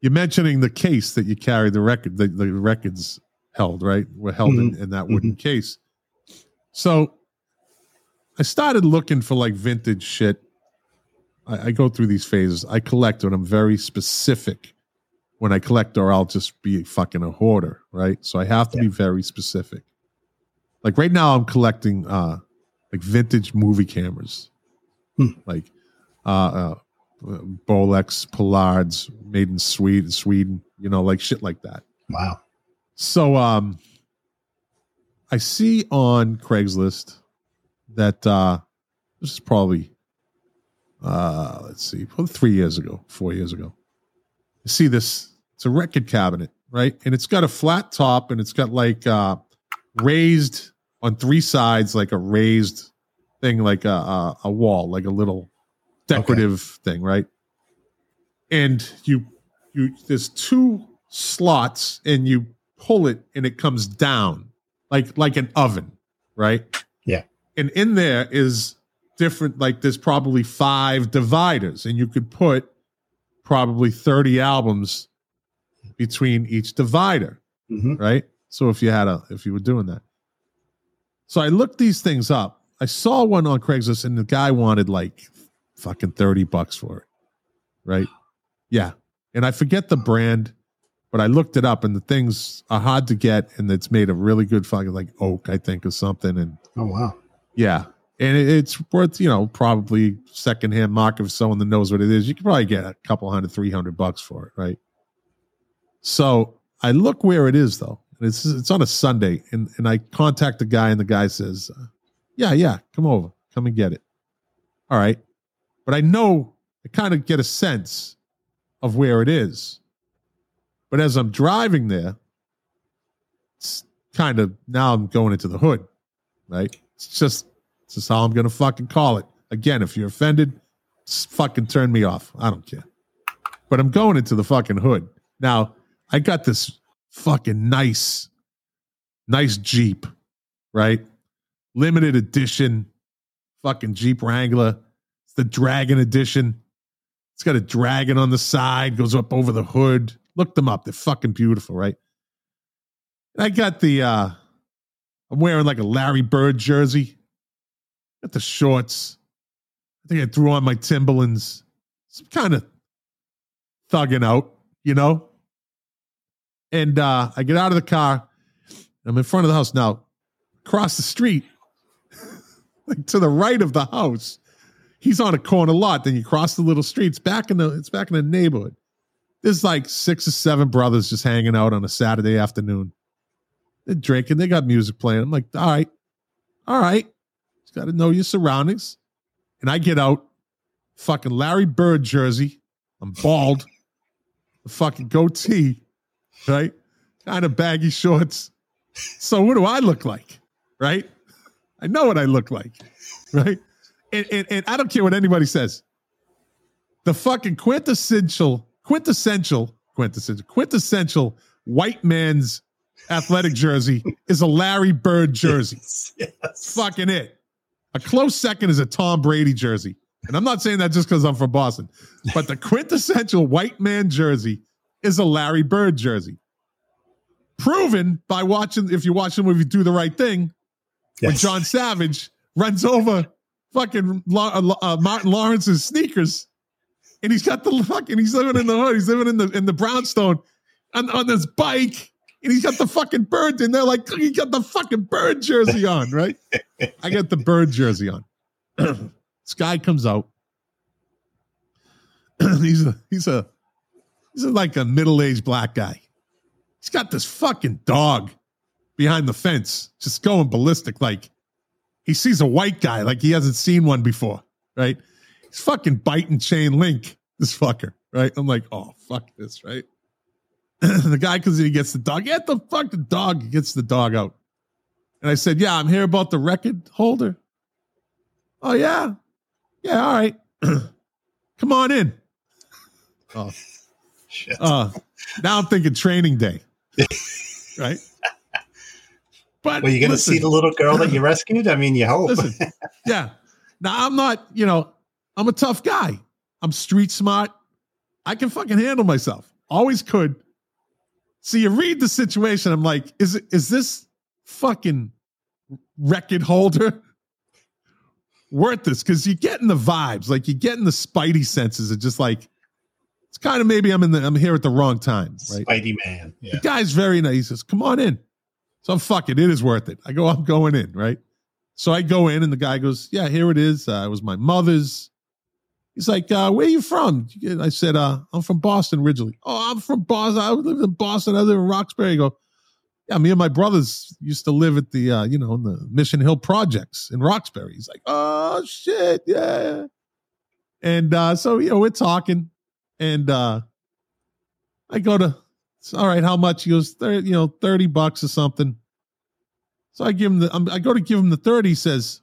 you're mentioning the case that you carry the record, the, the records held, right? Were held in, in that wooden case. So I started looking for like vintage shit. I, I go through these phases. I collect when I'm very specific. When I collect, or I'll just be fucking a hoarder, right? So I have to be very specific. Like right now, I'm collecting uh like vintage movie cameras, Hmm. like uh, uh Bolex Paillards made in Sweden, Sweden, you know, like shit like that. Wow. So um I see on Craigslist that uh this is probably uh let's see, three years ago, four years ago. I see this, it's a record cabinet, right? And it's got a flat top and it's got like uh raised on three sides, like a raised thing, like a a, a wall, like a little decorative thing, right? And you you there's two slots and you pull it and it comes down like like an oven, right? Yeah. And in there is different like there's probably five dividers and you could put probably 30 albums between each divider, hmm right? So if you had a if you were doing that. So I looked these things up. I saw one on Craigslist and the guy wanted like fucking 30 bucks for it. Right? Yeah. And I forget the brand, but but I looked it up, and the things are hard to get, and it's made of really good fucking like oak, I think, or something. And Oh wow. yeah, and it's worth you know probably secondhand market for someone that knows what it is. You could probably get a couple hundred, three hundred bucks for it, right? So I look where it is though. And it's it's on a Sunday, and and I contact the guy, and the guy says, uh, "Yeah, yeah, come over, come and get it." All right, but I know I kind of get a sense of where it is. But as I'm driving there, it's kind of now I'm going into the hood, right? It's just it's is how I'm gonna fucking call it. Again, if you're offended, fucking turn me off. I don't care. But I'm going into the fucking hood. Now, I got this fucking nice, nice Jeep, right? Limited edition fucking Jeep Wrangler. It's the Dragon edition. It's got a dragon on the side, goes up over the hood. Look them up. They're fucking beautiful, right? And I got the uh I'm wearing like a Larry Bird jersey. The shorts. I think I threw on my Timberlands. Some kind of thugging out, you know? And uh I get out of the car. I'm in front of the house now. Across the street, (laughs) like to the right of the house, he's on a corner lot. Then you cross the little streets back in the it's back in the neighborhood. There's like six or seven brothers just hanging out on a Saturday afternoon. They're drinking. They got music playing. I'm like, all right, all right. Got to know your surroundings. And I get out, fucking Larry Bird jersey. I'm bald, a fucking goatee, right? Kind of baggy shorts. So what do I look like, right? I know what I look like, right? And, and, and I don't care what anybody says. The fucking quintessential, quintessential, quintessential, quintessential white man's athletic jersey is a Larry Bird jersey. (laughs) Yes. Fucking it. A close second is a Tom Brady jersey. And I'm not saying that just because I'm from Boston, but the quintessential white man jersey is a Larry Bird jersey. Proven by watching, if you watch the movie Do the Right Thing, when John Savage runs over fucking uh, uh, Martin Lawrence's sneakers, and he's got the fucking he's living in the hood, he's living in the in the brownstone on, on this bike, and he's got the fucking bird, and they're like, he got the fucking bird jersey on, right? (laughs) I got the bird jersey on. (clears throat) this guy comes out. (clears throat) he's a he's a he's a, like a middle aged black guy. He's got this fucking dog behind the fence, just going ballistic. Like he sees a white guy, like he hasn't seen one before, right? He's fucking biting chain link, this fucker, right? I'm like, oh, fuck this, right? (laughs) the guy comes in, he gets the dog. Get the fuck the dog, he gets the dog out. And I said, yeah, I'm here about the record holder. Oh, yeah. Yeah, all right. (clears throat) Come on in. Oh, (laughs) Shit. uh, now I'm thinking training day, (laughs) right? But Well, you going to see the little girl that you rescued? I mean, you hope. Listen, yeah. Now I'm not, you know, I'm a tough guy. I'm street smart. I can fucking handle myself. Always could. So you read the situation. I'm like, is is this fucking record holder (laughs) worth this? Because you're getting the vibes, like you're getting the spidey senses. It's just like it's kind of maybe I'm in the I'm here at the wrong time, right? Spidey man. Yeah. The guy's very nice. He says, "Come on in." So I'm fuck it. It is worth it. I go. I'm going in. Right. So I go in, and the guy goes, "Yeah, here it is. Uh, it was my mother's." He's like, uh, "Where are you from?" I said, uh, "I'm from Boston originally." Oh, I'm from Boston. I live in Boston. I live in Roxbury. I go, "Yeah, me and my brothers used to live at the, uh, you know, in the Mission Hill projects in Roxbury." He's like, "Oh shit, yeah." And uh, so you know, we're talking, and uh, I go to all right. How much? He goes, 30, you know, 30 bucks or something. So I give him the, I go to give him the 30. He says,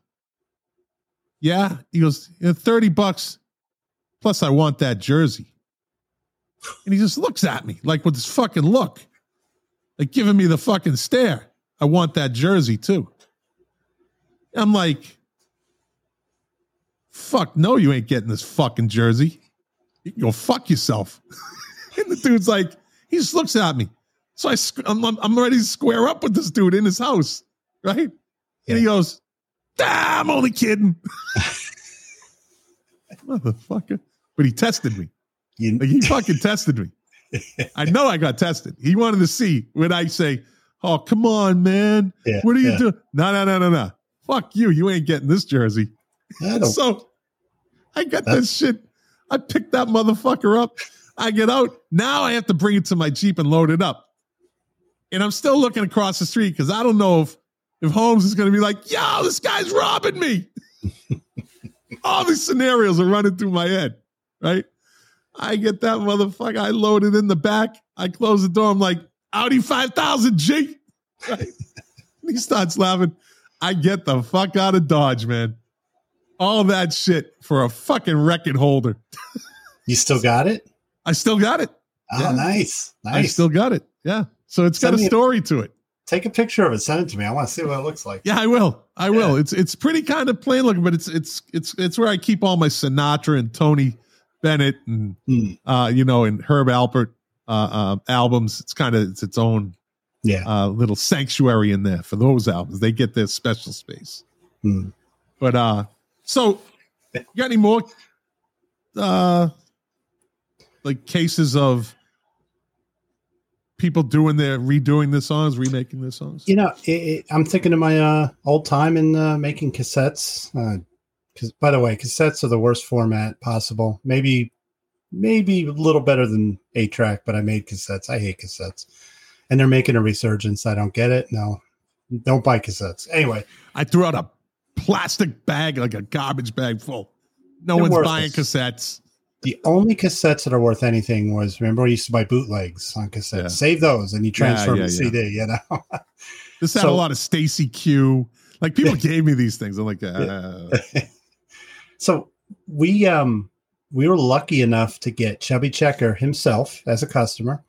yeah. He goes, 30 bucks. Plus, I want that jersey. And he just looks at me like with this fucking look, like giving me the fucking stare. I want that jersey too. I'm like, fuck, no, you ain't getting this fucking jersey. You can go fuck yourself. (laughs) and the dude's like, he just looks at me. So I, I'm I'm, I'm ready to square up with this dude in his house, right? And he goes, ah, I'm only kidding. (laughs) (laughs) Motherfucker. But he tested me. You, Like he fucking tested me. (laughs) I know I got tested. He wanted to see when I say, "Oh, come on, man, Yeah, what are you yeah. doing?" No, no, no, no, no. Fuck you. You ain't getting this jersey. I So I got this shit. I picked that motherfucker up. I get out. Now I have to bring it to my Jeep and load it up. And I'm still looking across the street because I don't know if if Holmes is going to be like, "Yo, this guy's robbing me." (laughs) All these scenarios are running through my head, right? I get that motherfucker. I load it in the back. I close the door. I'm like, Audi 5000 G. Right? He starts laughing. I get the fuck out of Dodge, man. All that shit for a fucking record holder. (laughs) you still got it? I still got it. Oh, Yeah. nice. I still got it. Yeah. So it's got a me a- story to it. Take a picture of it. Send it to me. I want to see what it looks like. Yeah, I will. I will. It's it's pretty kind of plain looking, but it's it's it's it's where I keep all my Sinatra and Tony Bennett and Hmm. uh, you know, and Herb Alpert uh, uh albums. It's kind of it's its own Yeah. uh little sanctuary in there for those albums. They get their special space. Hmm. But uh so you got any more uh like cases of people doing their redoing their songs, remaking their songs? You know, it, it, I'm thinking of my uh, old time in uh, making cassettes. Because, by the way, cassettes are the worst format possible. Maybe, maybe a little better than eight track, but I made cassettes. I hate cassettes, and they're making a resurgence. I don't get it. No, don't buy cassettes. Anyway, I threw out a plastic bag, like a garbage bag full. No They're one's buying cassettes. the only cassettes that are worth anything was remember I used to buy bootlegs on cassettes. Yeah. Save those, and you transfer yeah, them to yeah. CD. You know. (laughs) This had So- a lot of Stacey Q. Like people (laughs) gave me these things. I'm like, uh, (laughs) so we um we were lucky enough to get Chubby Checker himself as a customer,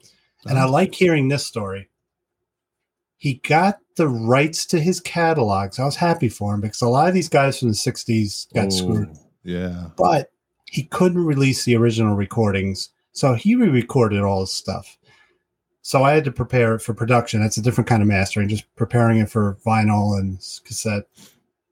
and I Uh-huh. like hearing this story. He got the rights to his catalogs. I was happy for him because a lot of these guys from the '60s got oh, screwed, Yeah. but he couldn't release the original recordings, so he re-recorded all his stuff. So I had to prepare it for production. That's a different kind of mastering, just preparing it for vinyl and cassette.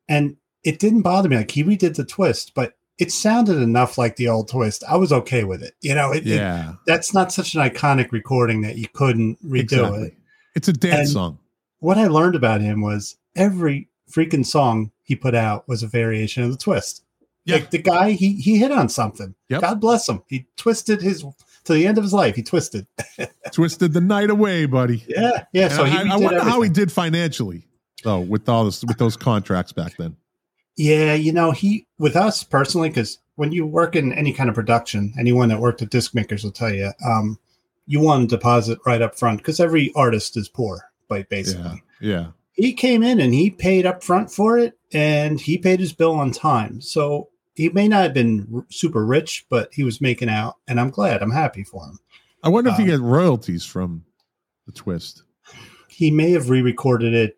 And it didn't bother me. Like he redid the twist, but it sounded enough like the old twist. I was okay with it. You know, it, it- that's not such an iconic recording that you couldn't redo Exactly. it. It's a dance And- song. What I learned about him was every freaking song he put out was a variation of the twist. Yeah. Like the guy, he he hit on something. Yep. God bless him. He twisted his to the end of his life. He twisted. (laughs) Twisted the night away, buddy. Yeah, yeah. And So he I, I wonder how he did financially, though, with all this with those contracts back then. Yeah, you know, he with us personally, because when you work in any kind of production, anyone that worked at disc makers will tell you, um, you want to deposit right up front because every artist is poor, by basically. Yeah. Yeah. He came in and he paid up front for it, and he paid his bill on time. So he may not have been r- super rich, but he was making out, and I'm glad. I'm happy for him. I wonder if he Um, get royalties from the twist. he may have re-recorded it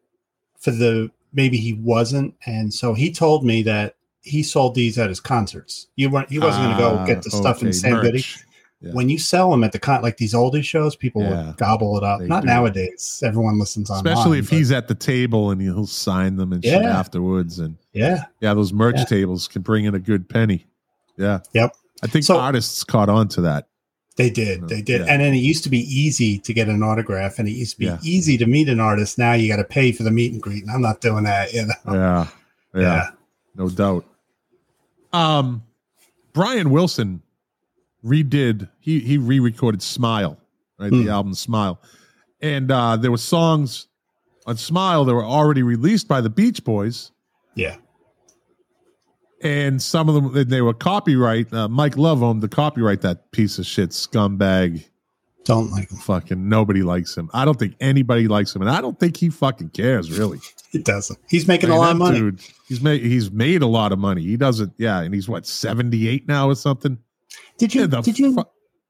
for the maybe he wasn't and so he told me that he sold these at his concerts you weren't he wasn't going to go Ah, get the stuff in okay, Sam Goody. merch. Yeah. when you sell them at the con like these oldie shows people Yeah. would gobble it up not do. nowadays everyone listens on Especially if he's at the table and he'll sign them and shit Yeah. afterwards. And yeah yeah, those merch Yeah. tables can bring in a good penny. Yeah. Yep. I think So- artists caught on to that. They did they did Yeah. and then it used to be easy to get an autograph and it used to be Yeah. easy to meet an artist now you got to pay for the meet and greet and i'm not doing that you know Yeah. Yeah. yeah No doubt. Um Brian Wilson redid he he re-recorded Smile, right? Hmm. The album Smile. And uh there were songs on Smile that were already released by the Beach Boys. yeah and some of them they were copyright. Uh, Mike Love owned the copyright that piece of shit scumbag. don't like him. Fucking nobody likes him. I don't think anybody likes him, and I don't think he fucking cares really. (laughs) he doesn't he's making I mean, a lot of money Dude, he's made he's made a lot of money. He doesn't. Yeah, and he's what seventy eight now or something. did you Yeah, did you fu-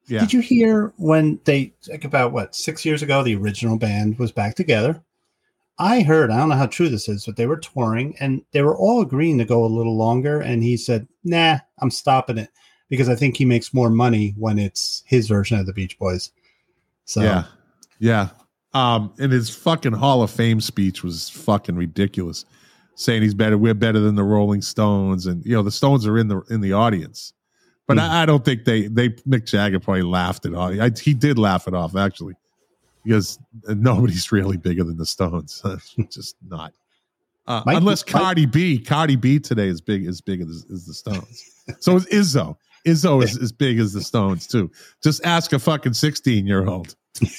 yeah. Did you hear when they like about what six years ago the original band was back together? I heard, I don't know how true this is, but they were touring and they were all agreeing to go a little longer. And he said, Nah, I'm stopping it because I think he makes more money when it's his version of the Beach Boys. So Yeah, yeah. Um, and his fucking Hall of Fame speech was fucking ridiculous, saying he's better. We're better than the Rolling Stones, and you know the Stones are in the in the audience, But Hmm. I, I don't think they they Mick Jagger probably laughed it off. I, he did laugh it off actually, because nobody's really bigger than the Stones. (laughs) Just not. Uh, Mike- unless Mike- Cardi B, Cardi B today is big as big as, as the Stones. so is Lizzo. Lizzo is as big as the Stones too. Just ask a fucking sixteen year old. (laughs)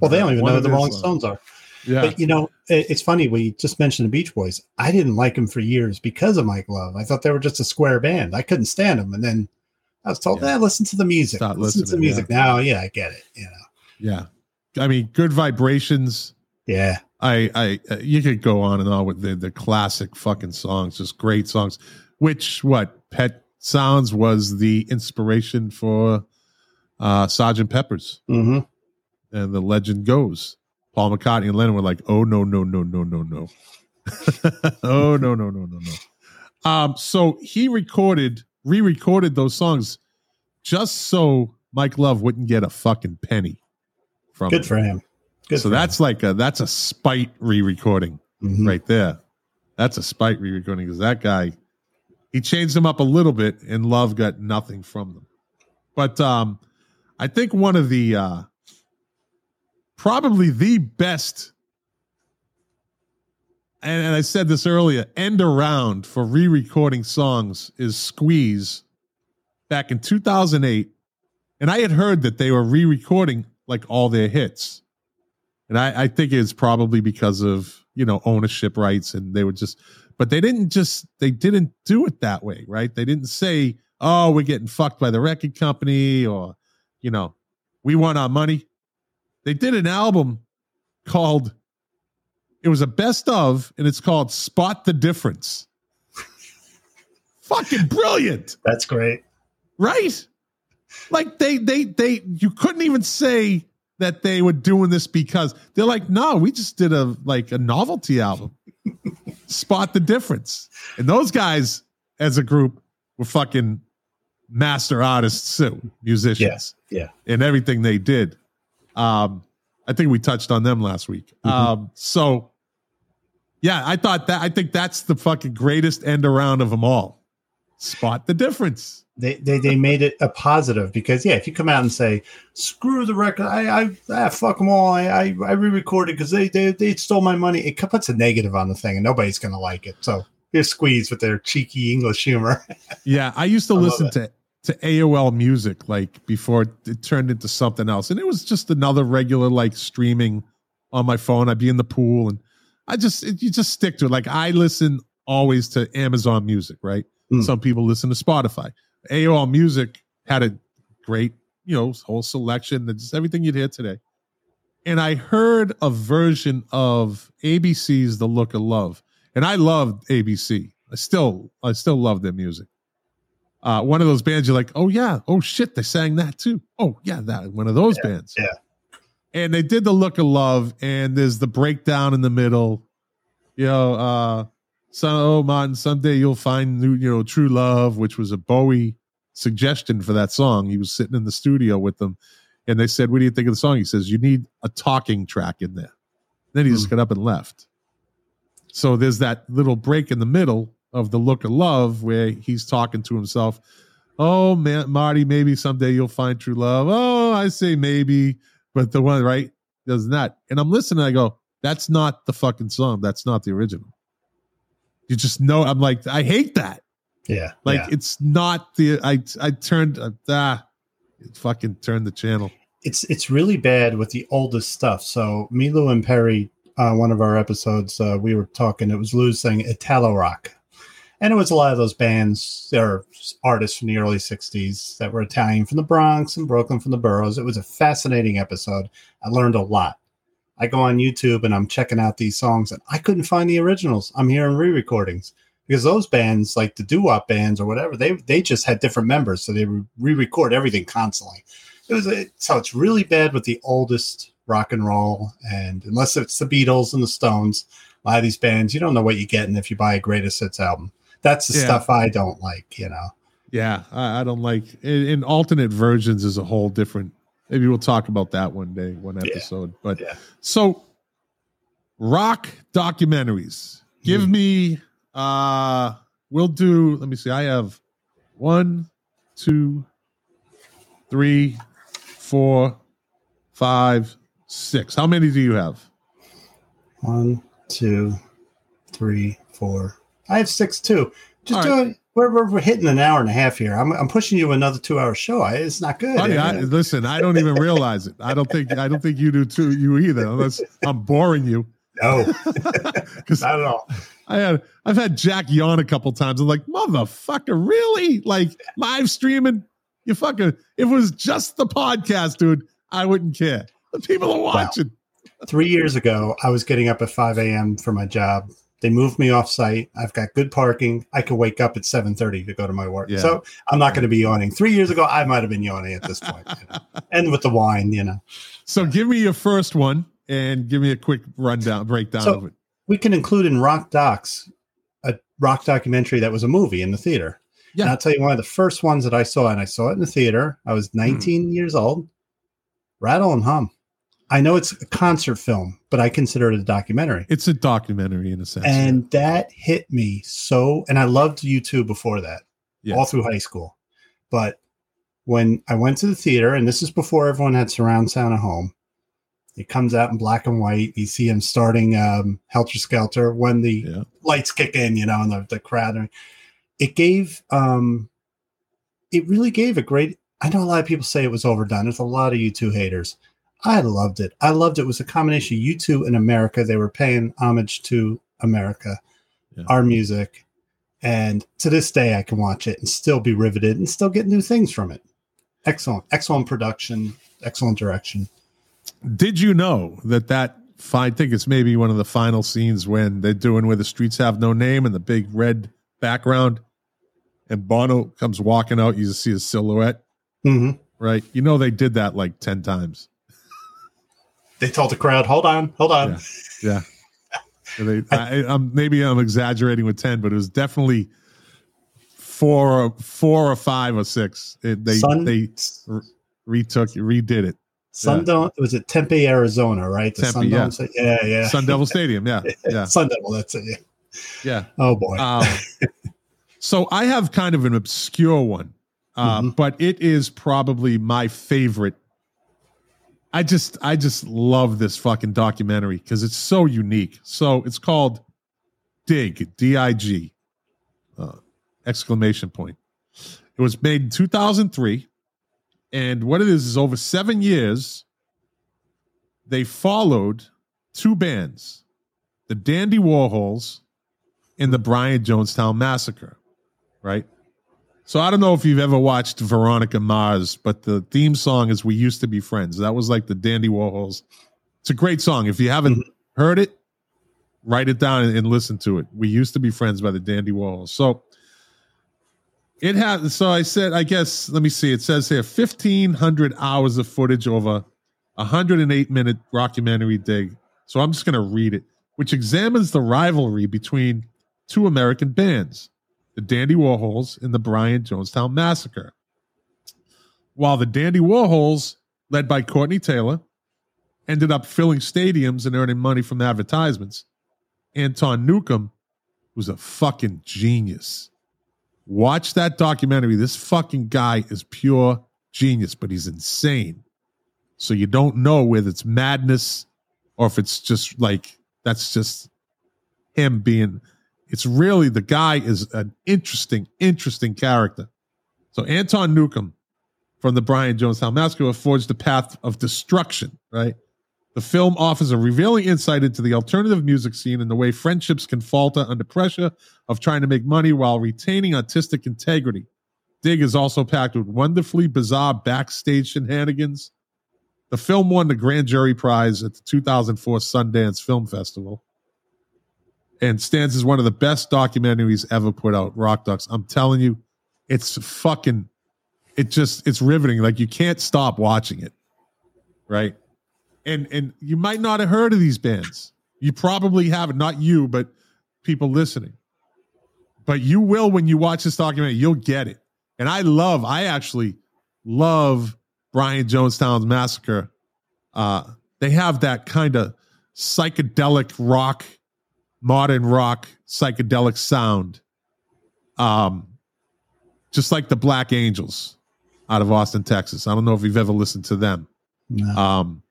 Well, they don't even know who the Rolling. Stones are. Yeah, But you know, it's funny. We just mentioned the Beach Boys. I didn't like them for years because of Mike Love. I thought they were just a square band. I couldn't stand them. And then I was told, Yeah. "Eh, listen to the music. Listen to the music." Now, yeah, I get it. You know, yeah. I mean, good vibrations. yeah, I, I, uh, you could go on and on with the the classic fucking songs, just great songs. Which what Pet Sounds was the inspiration for uh Sergeant Pepper's, hmm and the legend goes. Paul McCartney and Lennon were like, "Oh no, no, no, no, no, no, (laughs) oh no, no, no, no, no." Um, so he recorded, re-recorded those songs just so Mike Love wouldn't get a fucking penny from good for him. Good. so for that's like a that's a spite re-recording him. Mhm. right there. That's a spite re-recording because that guy he changed them up a little bit, and Love got nothing from them. But um, I think one of the uh, probably the best, and, and I said this earlier, end around for re-recording songs is Squeeze back in 2008, and I had heard that they were re-recording like all their hits. And I, I think it's probably because of, you know, ownership rights and they were just, but they didn't just, they didn't do it that way, right? They didn't say, oh, we're getting fucked by the record company or, you know, we want our money. They did an album called, it was a best of, and it's called Spot the Difference. (laughs) Fucking brilliant That's great. right like they they they you couldn't even say that they were doing this because they're like no we just did a like a novelty album. (laughs) Spot the difference. And those guys as a group were fucking master artists too musicians. Yeah. and everything they did. Um i think we touched on them last week. Mhm. um so yeah i thought that i think that's the fucking greatest end around of them all. Spot the difference They, they they made it a positive because yeah, if you come out and say screw the record, I I ah, fuck them all, I I, I re-recorded because they, they they stole my money. It puts a negative on the thing, and nobody's gonna like it. So they're squeezed with their cheeky English humor. (laughs) Yeah, I used to I listen to to AOL music like before it turned into something else, and it was just another regular like streaming on my phone. I'd be in the pool, and I just it, you just stick to it. Like I listen always to Amazon Music, right? Mm. Some people listen to Spotify. AOL Music had a great, you know, whole selection, and just everything you'd hear today. And I heard a version of ABC's "The Look of Love," and I loved ABC. I still, I still love their music uh, one of those bands you're like, oh yeah, oh shit, they sang that too. Oh yeah, that one of those bands. yeah. And they did the look of love, and there's the breakdown in the middle. You know, uh, so oh Martin, someday you'll find new, you know, true love, which was a Bowie suggestion for that song. He was sitting in the studio with them, and they said, "What do you think of the song?" He says, "You need a talking track in there." Then he just hmm. got up and left. So there's that little break in the middle of the look of love where he's talking to himself. Oh man, Marty, maybe someday you'll find true love. Oh, I say maybe, but the one right does not. And I'm listening. I go, that's not the fucking song. That's not the original. You just know. I'm like, I hate that. Yeah, Like yeah. it's not the. I I turned uh, ah, fucking turned the channel. it's it's really bad with the oldest stuff. So me, Lou, and Perry, uh, one of our episodes, uh, we were talking. It was Lou saying Italo rock, and it was a lot of those bands. Are artists from the early '60s that were Italian from the Bronx and Brooklyn from the boroughs. It was a fascinating episode. I learned a lot. I go on YouTube and I'm checking out these songs, and I couldn't find the originals. I'm hearing re-recordings because those bands, like the doo-wop bands or whatever, they they just had different members, so they re-record everything constantly it was a, so it's really bad with the oldest rock and roll and unless it's the beatles and the stones a lot of these bands you don't know what you're getting if you buy a greatest hits album that's the Yeah. stuff i don't like you know Yeah, I, I don't like in, in alternate versions is a whole different. Maybe we'll talk about that one day, one Yeah. episode. But Yeah. so rock documentaries. Give Hmm. me uh we'll do let me see. I have one, two, three, four, five, six. How many do you have? One, two, three, four. I have six too. Just All do right. it. We're, we're, we're hitting an hour and a half here. I'm, I'm pushing you another two hour show. I, it's not good. I, listen, I don't even realize it. I don't think I don't think you do too. You either, unless I'm boring you. no, Because (laughs) (laughs) not at all. I had I've had Jack yawn a couple times. I'm like, motherfucker, really? Like live streaming? You fucking if it was just the podcast, dude, I wouldn't care. The people are watching. Three years ago, I was getting up at 5 a.m. for my job. They moved me off site. I've got good parking. I can wake up at 7:30 to go to my work. Yeah. So I'm not going to be yawning. Three years ago, I might have been yawning at this point. you know. (laughs) And with the wine, you know. So give me your first one and give me a quick rundown, breakdown So- of it. we can include in Rock Docs a rock documentary that was a movie in the theater. Yeah. And I'll tell you one of the first ones that I saw, and I saw it in the theater. I Hmm. was 19 years old. Rattle and Hum. I know it's a concert film, but I consider it a documentary. It's a documentary in a sense. And that hit me so, and I loved U2 before that, Yeah. all through high school. But when I went to the theater, and this is before everyone had surround sound at home, it comes out in black and white. You see him starting um, Helter Skelter when the yeah. lights kick in, you know, and the, the crowd. It gave, um, it really gave a great. I know a lot of people say it was overdone. There's a lot of U2 haters. I loved it. I loved it. It was a combination of U2 and America. They were paying homage to America, Yeah. our music. And to this day, I can watch it and still be riveted and still get new things from it. Excellent, excellent production, excellent direction. Did you know that that I think it's maybe one of the final scenes when they're doing where the streets have no name and the big red background, and Bono comes walking out. You just see his silhouette, hmm right? You know they did that like ten times. They told the crowd, "Hold on, hold on." Yeah. Yeah. (laughs) They, I, I'm maybe I'm exaggerating with ten, but it was definitely four, or four or five or six. It, they Sun, they retook redid it. Sun yeah. Was it Tempe, Arizona, right? The Tempe, Sun yeah. Yeah, yeah. Sun Devil Stadium. Yeah, (laughs) yeah, Sun Devil, that's it. Yeah. yeah. Oh boy. Um, (laughs) so I have kind of an obscure one, uh, Mhm. but it is probably my favorite. I just, I just love this fucking documentary because it's so unique. So it's called Dig, D I G, uh, exclamation point. It was made in 2003. And what it is is over seven years, they followed two bands, the Dandy Warhols and the Brian Jonestown Massacre, right? So I don't know if you've ever watched Veronica Mars, but the theme song is "We Used to Be Friends." That was like the Dandy Warhols. It's a great song. If you haven't mm-hmm. heard it, write it down and, and listen to it. "We Used to Be Friends" by the Dandy Warhols. So it has. So I said, I guess. Let me see. It says here, fifteen hundred hours of footage over a hundred and eight minute documentary dig. So I'm just going to read it, which examines the rivalry between two American bands, the Dandy Warhols in the Brian Jonestown Massacre. While the Dandy Warhols, led by Courtney Taylor, ended up filling stadiums and earning money from advertisements, Anton Newcombe was a fucking genius. Watch that documentary. This fucking guy is pure genius, but he's insane. So you don't know whether it's madness or if it's just like that's just him being it's really the guy is an interesting interesting character. So anton newcombe from the brian jonestown massacre forged the path of destruction right? The film offers a revealing insight into the alternative music scene and the way friendships can falter under pressure of trying to make money while retaining artistic integrity. Dig is also packed with wonderfully bizarre backstage shenanigans. The film won the grand jury prize at the 2004 Sundance Film Festival and stands as one of the best documentaries ever put out. Rock Docs. I'm telling you, it's fucking, it just, it's riveting. Like you can't stop watching it. Right. And, and you might not have heard of these bands. You probably haven't, not you, but people listening. But you will when you watch this documentary, you'll get it. And I love, I actually love Brian Jonestown's Massacre. Uh, they have that kind of psychedelic rock, modern rock psychedelic sound. Um, just like the Black Angels out of Austin, Texas. I don't know if you've ever listened to them. No. Um,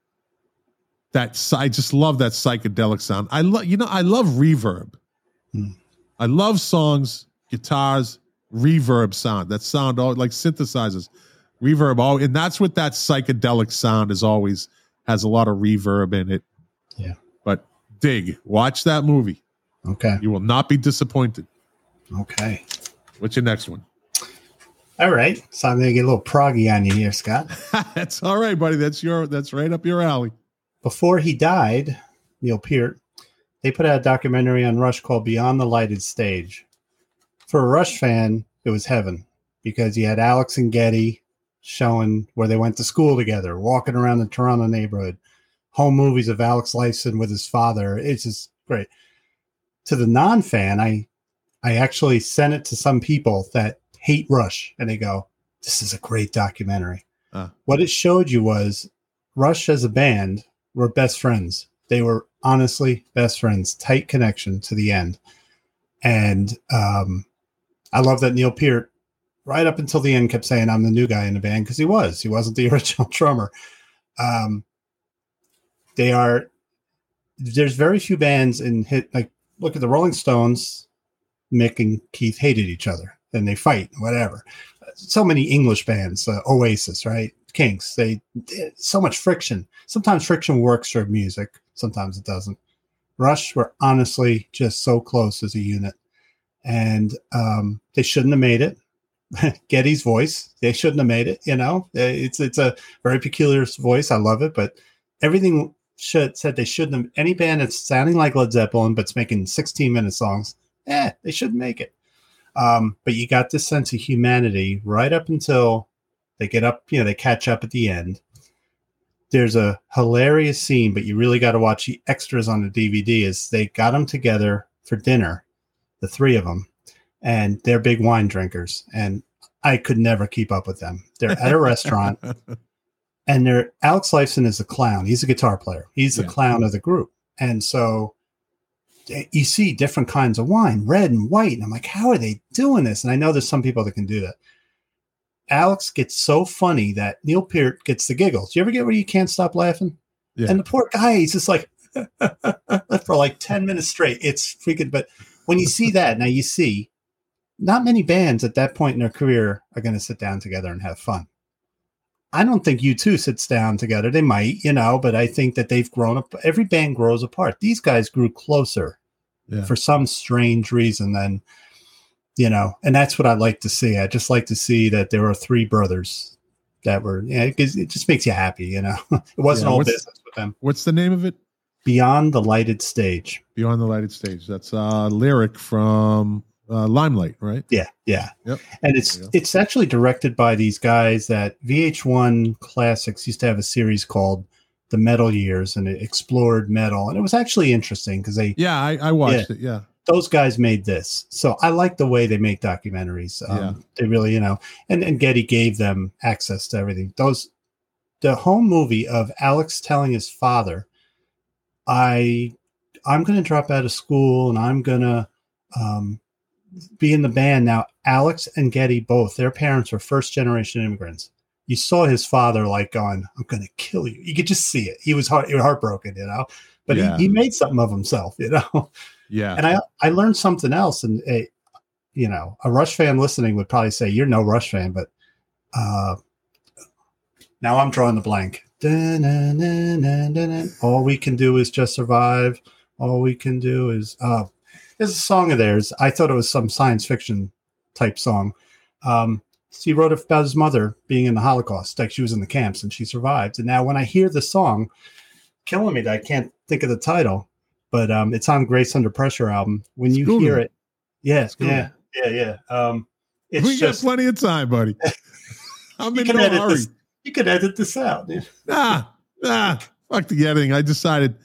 that I just love that psychedelic sound. I love, you know, I love reverb. Hmm. I love songs, guitars, reverb sound. That sound all like synthesizers, reverb. All and that's what that psychedelic sound is always has a lot of reverb in it. Yeah. But dig, watch that movie. Okay. You will not be disappointed. Okay. What's your next one? All right. So I'm going to get a little proggy on you here, Scott. (laughs) that's all right, buddy. That's your that's right up your alley. Before he died, Neil Peart, they put out a documentary on Rush called Beyond the Lighted Stage. For a Rush fan, it was heaven because you had Alex and Geddy showing where they went to school together, walking around the Toronto neighborhood, home movies of Alex Lifeson with his father. It's just great. To the non-fan, I I actually sent it to some people that hate Rush, and they go, "This is a great documentary." Ah. What it showed you was Rush as a band were best friends. They were honestly best friends, tight connection to the end. And um, I love that Neil Peart, right up until the end, kept saying, I'm the new guy in the band because he was. He wasn't the (laughs) original drummer. Um, they are, there's very few bands in hit, like, look at the Rolling Stones. Mick and Keith hated each other and they fight, whatever. So many English bands, uh, Oasis, right? Kinks, they so much friction. Sometimes friction works for music, sometimes it doesn't. Rush were honestly just so close as a unit, and um, they shouldn't have made it. (laughs) Geddy's voice, they shouldn't have made it. You know, it's it's a very peculiar voice. I love it, but everything should said they shouldn't have. Any band that's sounding like Led Zeppelin but's making 16 minute songs, eh, they shouldn't make it. Um, but you got this sense of humanity right up until they get up, you know, they catch up at the end. There's a hilarious scene, but you really got to watch the extras on the DVD. Is they got them together for dinner, the three of them, and they're big wine drinkers, and I could never keep up with them. They're at a restaurant, (laughs) and they're Alex Lifeson is a clown. He's a guitar player. He's the Yeah. clown of the group, and so eh, you see different kinds of wine, red and white. And I'm like, how are they doing this? And I know there's some people that can do that. Alex gets so funny that Neil Peart gets the giggles. You ever get where you can't stop laughing? Yeah. And the poor guy, he's just like (laughs) for like 10 minutes straight. It's freaking, but when you see that, now you see not many bands at that point in their career are going to sit down together and have fun. I don't think you two sits down together. They might, you know, but I think that they've grown up. Every band grows apart. These guys grew closer Yeah. for some strange reason than you know and that's what i like to see i just like to see that there are three brothers that were yeah it, just makes you happy you know (laughs) it wasn't Yeah, all business with them What's the name of it? beyond the lighted stage Beyond the Lighted Stage. That's a lyric from uh, Limelight, right? yeah yeah Yep. and it's it's actually directed by these guys that vh1 classics used to have a series called the metal years and it explored metal and it was actually interesting because they Yeah, I, I watched it. Yeah. those guys made this. So I like the way they make documentaries. Um, Yeah. They really, you know, and, and Geddy gave them access to everything. Those, the home movie of Alex telling his father, I, I'm going to drop out of school and I'm going to um, be in the band. Now, Alex and Geddy both, their parents were first generation immigrants. You saw his father like going, I'm going to kill you. You could just see it. He was heart, he was heartbroken, you know, but Yeah. he, he made something of himself, you know? Yeah. and I I learned something else, and a, you know, a Rush fan listening would probably say you're no Rush fan, but uh, now I'm drawing the blank. All we can do is just survive. All we can do is uh, there's a song of theirs. I thought it was some science fiction type song. Um, he wrote about his mother being in the Holocaust, like she was in the camps and she survived. And now when I hear the song, killing me that I can't think of the title, but um, it's on Grace Under Pressure album. When you School hear it, yeah, yeah, yeah, yeah. Um, it's we just got plenty of time, buddy. (laughs) I'm you in can no edit hurry. this. You could edit this out. dude. Nah, (laughs) nah. Fuck the editing. I decided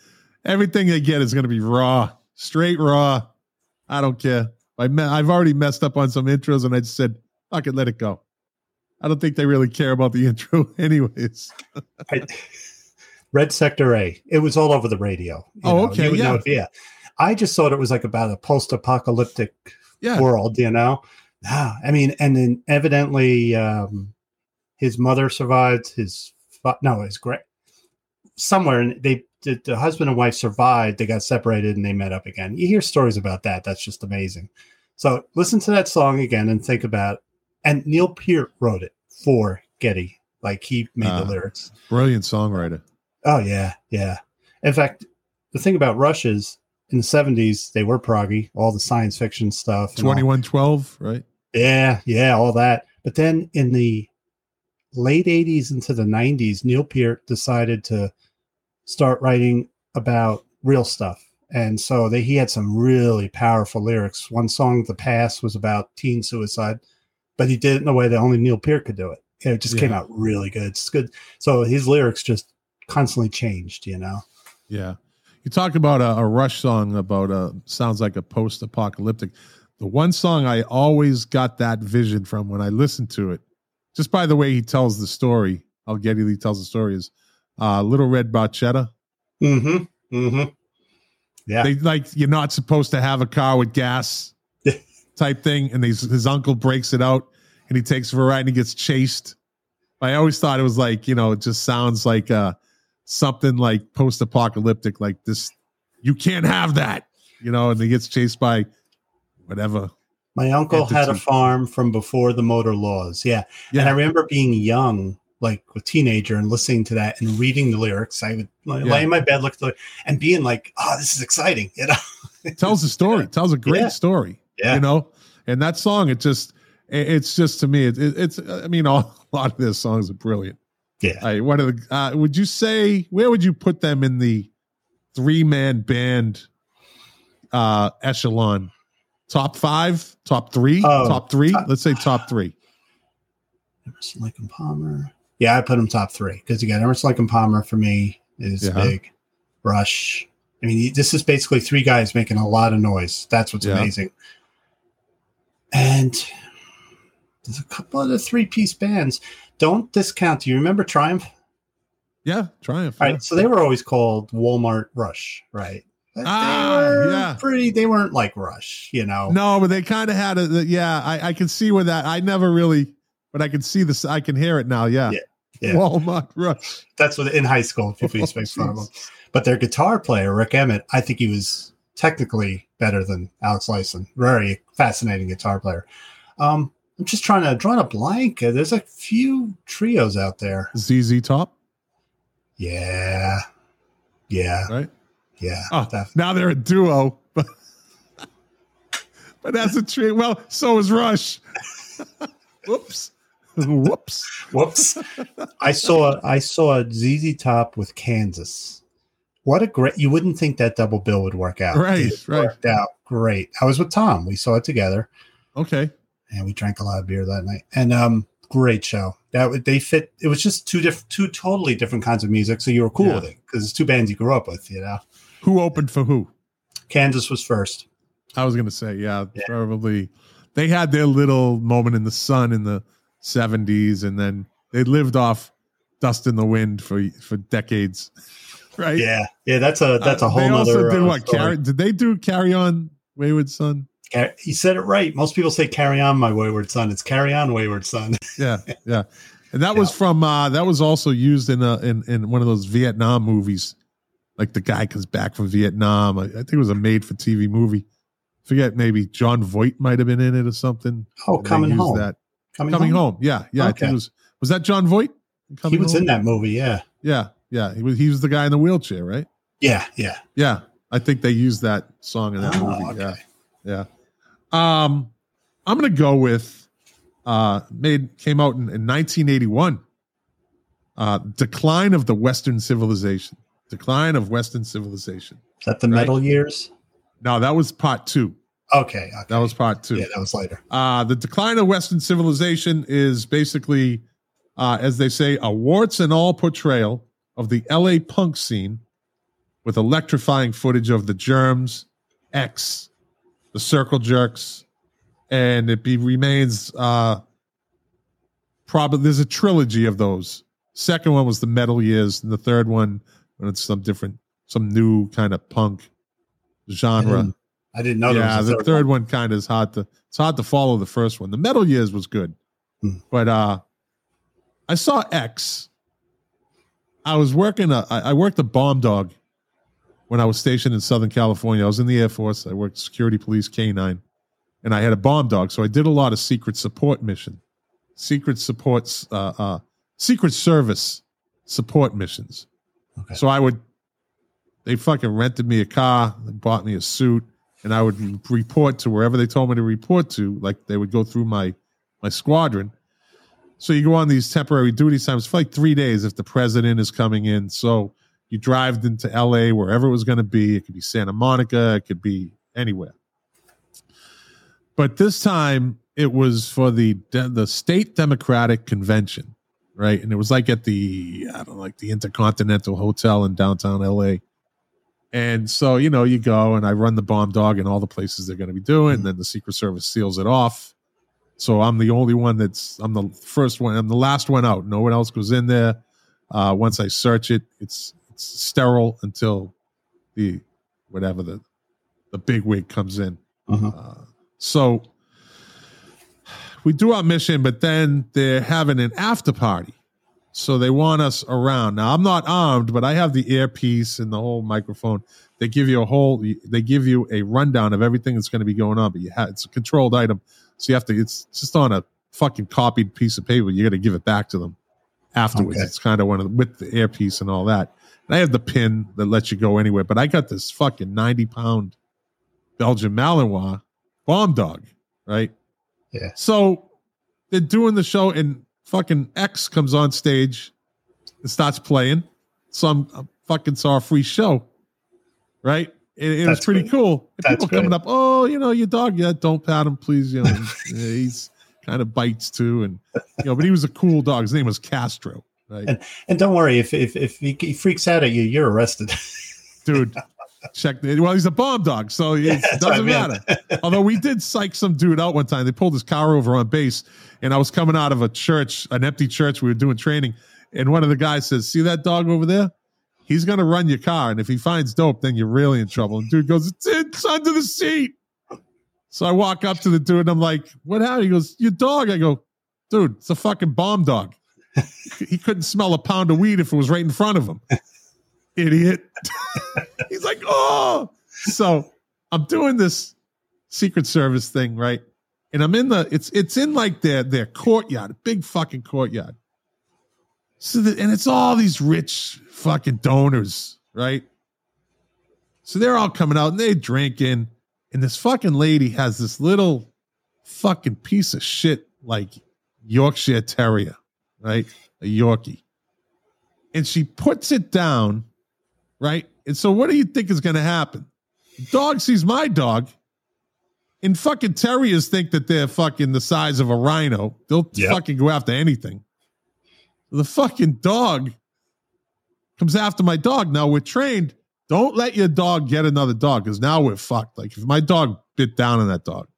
everything they get is going to be raw, straight raw. I don't care. I me- I've already messed up on some intros, and I just said, "Fuck it, let it go." I don't think they really care about the (laughs) intro, anyways. I, Red Sector A. It was all over the radio. you Oh, know, okay, you yeah. know yeah. I just thought it was like about a post-apocalyptic Yeah, world, you know. Ah, I mean, and then evidently, um, his mother survived. His no, his great somewhere, and they the, the husband and wife survived. They got separated and they met up again. You hear stories about that. That's just amazing. So listen to that song again and think about. And Neil Peart wrote it for Geddy. Like he made Ah. the lyrics. Brilliant songwriter. Oh yeah, yeah. In fact, the thing about Rush is in the seventies they were proggy, all the science fiction stuff. Twenty one twelve, right? yeah, yeah, all that. But then in the late 80s into the 90s, Neil Peart decided to start writing about real stuff. And so they, he had some really powerful lyrics. One song, The Past, was about teen suicide, but he did it in a way that only Neil Peart could do it. It just came out really good. It's good. So his lyrics just constantly changed, you know? Yeah. You talk about a, a Rush song about a sounds like a post apocalyptic. The one song I always got that vision from when I listened to it, just by the way he tells the story, how Geddy Lee tells the story is uh, Little Red Barchetta. Mm-hmm. Mm-hmm. Yeah. They like you're not supposed to have a car with gas (laughs) type thing, and his his uncle breaks it out and he takes for a ride and he gets chased. I always thought it was like, you know, it just sounds like uh something like post apocalyptic, like this you can't have that, you know, and he gets chased by whatever. My uncle had a farm from before the motor laws. Yeah. Yeah. And I remember being young, like a teenager, and listening to that and reading the lyrics. I would like, Yeah. lay in my bed, look at the and being like, "Oh, this is exciting!" You know? it tells a story, (laughs) tells a great Yeah. story. Yeah. You know, and that song, it just, it- it's just to me, it, it, it's, I mean, (laughs) all, a lot of their songs are brilliant. Yeah. Right, what are the, uh, would you say, where would you put them in the three man band uh echelon? Top five, top three, Oh, top three? top- Let's say top three. Emerson, Lake, and Palmer. Yeah, I put them top three because again, Emerson, and Palmer for me is Yeah. big. Rush. I mean, this is basically three guys making a lot of noise. That's what's Yeah. amazing. And there's a couple other three piece bands. Don't discount. Do you remember Triumph? Yeah, Triumph. Right. So they were always called Walmart Rush, right? But Ah, they were yeah. pretty. They weren't like Rush, you know. No, but they kind of had a, the- yeah, I, I can see where that, I never really, but I can see this, I can hear it now. Yeah. Yeah, yeah. Walmart Rush. That's what in high school people used to make fun of them. But their guitar player, Rik Emmett, I think he was technically better than Alex Lifeson. Very fascinating guitar player. Um, I'm just trying to draw a blank. There's a few trios out there. ZZ Top, Yeah, yeah, right? yeah. Oh, now they're a duo, but (laughs) but that's a tree. Well, so is Rush. (laughs) Whoops. (laughs) Whoops. Whoops. (laughs) I saw I saw ZZ Top with Kansas. What a great! You wouldn't think that double bill would work out. Right, It right. Worked out great. I was with Tom. We saw it together, Okay. and we drank a lot of beer that night. And um, great show. That would- they fit. It was just two different, two totally different kinds of music. So you were cool Yeah. with it because it's two bands you grew up with. You know, Who opened for who? Kansas was first. I was gonna say, yeah, Yeah. probably. They had their little moment in the sun in the '70s, and then they lived off "Dust in the Wind" for for decades, (laughs) right? Yeah, yeah. That's a that's a Uh, whole. They also nother, did uh, what? story. Carry, did they do "Carry On, Wayward Son"? He said it right. Most people say "Carry on, my wayward son." It's "Carry on, wayward son." (laughs) Yeah, yeah. And that was from uh that was also used in a in, in one of those Vietnam movies. Like the guy comes back from Vietnam. I, I think it was a made for TV movie. Forget maybe Jon Voight might have been in it or something. Oh, coming home. That. Coming, Coming home. Yeah, yeah. I think Okay. it was was that Jon Voight? He was in that movie. Yeah, Yeah, yeah. He was he was the guy in the wheelchair, right? yeah, yeah. Yeah. I think they used that song in that Oh, movie. okay. Yeah. Yeah. Um, I'm gonna go with uh made came out in, in 1981. Uh Decline of the Western Civilization. Decline of Western Civilization. Is that the Right. metal years? No, that was part two. Okay, okay. That was part two. yeah, that was later. Uh, the decline of Western civilization is basically, uh, as they say, a warts and all portrayal of the LA punk scene with electrifying footage of the Germs, X, the Circle Jerks, and it be, remains uh, probably there's a trilogy of those. Second one was the Metal Years, and the third one when it's some different, some new kind of punk genre. Mm. I didn't know. yeah, was a the third one, kind of is hard to it's hard to follow the first one. The Metal Years was good, Hmm. but uh, I saw X. I was working. A, I I worked a bomb dog when I was stationed in Southern California. I was in the Air Force. I worked security police K nine, and I had a bomb dog. So I did a lot of secret support mission, secret supports, uh, uh, secret service support missions. Okay. So I would. They fucking rented me a car, they bought me a suit, and I would report to wherever they told me to report to. Like they would go through my my squadron. So you go on these temporary duty times for like three days if the president is coming in. So you drive into LA, wherever it was going to be. It could be Santa Monica, it could be anywhere. But this time it was for the the state Democratic convention, right? And it was like at the I don't know, like the Intercontinental Hotel in downtown LA. And so, you know, you go and I run the bomb dog in all the places they're going to be doing. And then the Secret Service seals it off. So I'm the only one that's, I'm the first one, I'm the last one out. No one else goes in there. Uh, once I search it, it's, it's sterile until the, whatever the, the big wig comes in. Uh-huh. Uh, so we do our mission, but then they're having an after party. So they want us around. Now I'm not armed, but I have the earpiece and the whole microphone. They give you a whole, they give you a rundown of everything that's going to be going on, but you have, it's a controlled item. So you have to, it's just on a fucking copied piece of paper. You got to give it back to them afterwards. Okay. It's kind of one of the, with the earpiece and all that. And I have the pin that lets you go anywhere, but I got this fucking 90 pound Belgian Malinois bomb dog, right? Yeah. So they're doing the show, and fucking X comes on stage and starts playing. So I'm, I fucking saw a free show, right? It, it was pretty good. cool. People coming up, oh, you know, your dog, yeah, don't pat him, please. You know, he's (laughs) kind of bites too, and you know, but he was a cool dog. His name was Castro, right? And and don't worry if if if he, he freaks out at you, you're arrested. (laughs) dude. Check the, well, he's a bomb dog, so it (laughs) I doesn't matter. Although we did psych some dude out one time. They pulled his car over on base, and I was coming out of a church, an empty church. We were doing training, and one of the guys says, "See that dog over there? He's gonna run your car, and if he finds dope, then you're really in trouble." And dude goes, "It's, it's under the seat." So I walk up to the dude, and I'm like, "What happened?" He goes, "Your dog." I go, "Dude, it's a fucking bomb dog." (laughs) he couldn't smell a pound of weed if it was right in front of him. Idiot. (laughs) He's like, oh. So I'm doing this Secret Service thing, right? And I'm in the it's it's in like their their courtyard, a big fucking courtyard. So the, and it's all these rich fucking donors, right? So they're all coming out and they're drinking, and this fucking lady has this little fucking piece of shit like Yorkshire Terrier, right? A Yorkie. And she puts it down, right? And so what do you think is going to happen? Dog sees my dog, and fucking terriers think that they're fucking the size of a rhino. They'll Yep. fucking go after anything. The fucking dog comes after my dog. Now we're trained. Don't let your dog get another dog because now we're fucked. Like if my dog bit down on that dog,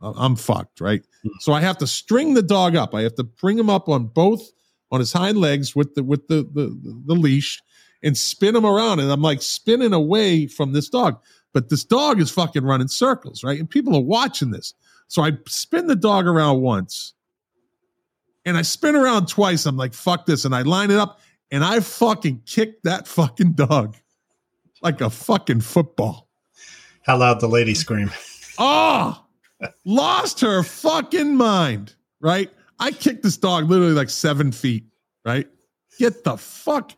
I'm fucked, right? Hmm. So I have to string the dog up. I have to bring him up on both on his hind legs with the with the the, the leash and spin him around. And I'm like spinning away from this dog. But this dog is fucking running circles, right? And people are watching this. So I spin the dog around once and I spin around twice. I'm like, fuck this. And I line it up and I fucking kick that fucking dog like a fucking football. How loud the lady scream? Oh, lost her fucking mind, right? I kicked this dog literally like seven feet, right? Get the fuck.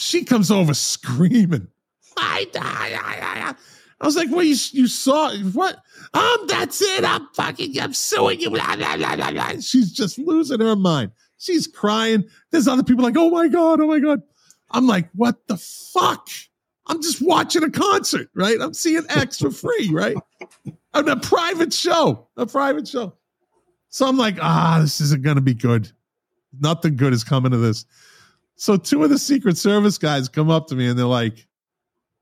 She comes over screaming. I die. I, I, I was like, well, you, you saw what? Um, that's it. I'm fucking, I'm suing you. Blah, blah, blah. She's just losing her mind. She's crying. There's other people like, oh my God, oh my God. I'm like, what the fuck? I'm just watching a concert, right? I'm seeing X for free, right? On a private show, a private show. So I'm like, ah, this isn't going to be good. Nothing good is coming to this. So two of the Secret Service guys come up to me and they're like,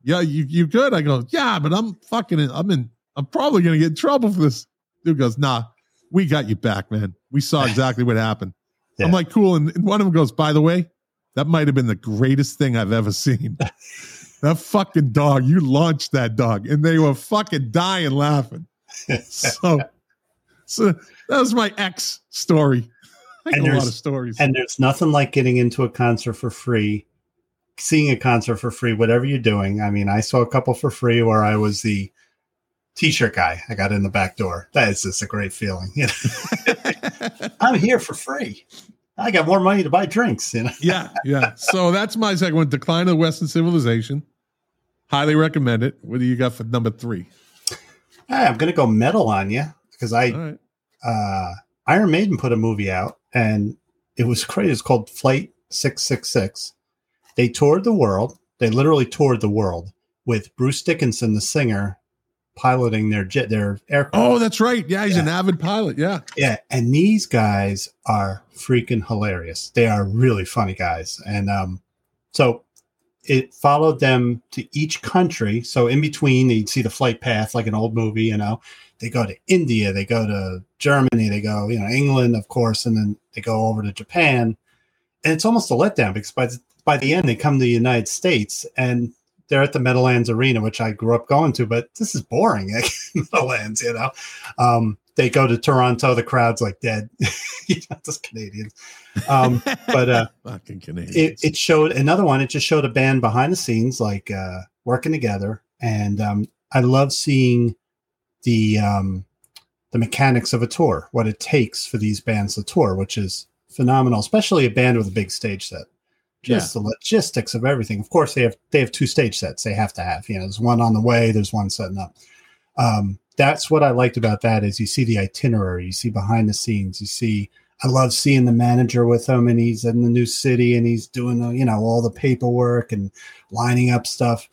"Yeah, you you good?" I go, "Yeah, but I'm fucking. In, I'm in. I'm probably to get in trouble for this." Dude goes, "Nah, we got you back, man. We saw exactly what happened." (laughs) I'm like, "Cool." And, and one of them goes, "By the way, that might have been the greatest thing I've ever seen." (laughs) that fucking dog, you launched that dog, and they were fucking dying laughing. (laughs) So, so that was my ex story. And a lot there's- of stories. And there's nothing like getting into a concert for free, seeing a concert for free, whatever you're doing. I mean, I saw a couple for free where I was the t-shirt guy. I got in the back door. That is just a great feeling. You know, (laughs) I'm here for free. I got more money to buy drinks. You know, yeah, yeah. So that's my second one. Decline of the Western Civilization. Highly recommend it. What do you got for number three? Hey, I'm gonna go metal on you because I right. uh, Iron Maiden put a movie out, and it was great. It's called Flight Six Six Six. They toured the world. They literally toured the world with Bruce Dickinson, the singer, piloting their jet, their aircraft. Oh, that's right. Yeah, he's an avid pilot. Yeah. Yeah, and these guys are freaking hilarious. They are really funny guys, and um, so it followed them to each country. So in between, you'd see the flight path like an old movie. You know, they go to India, they go to Germany, they go you know England, of course, and then they go over to Japan, and it's almost a letdown because by the, by the end they come to the United States and. They're at the Meadowlands Arena, which I grew up going to, but this is boring. (laughs) Meadowlands, you know. Um, they go to Toronto, the crowd's like dead. (laughs) you know, just Canadians. Um, but uh, (laughs) fucking Canadians. it, it showed another one. It just showed a band behind the scenes, like uh, working together. And um, I love seeing the um, the mechanics of a tour, what it takes for these bands to tour, which is phenomenal, especially a band with a big stage set. Just the logistics of everything. Of course, they have they have two stage sets. They have to have. You know, there's one on the way. There's one setting up. Um, that's what I liked about that is you see the itinerary, you see behind the scenes, you see. I love seeing the manager with him, and he's in the new city, and he's doing the, you know all the paperwork and lining up stuff.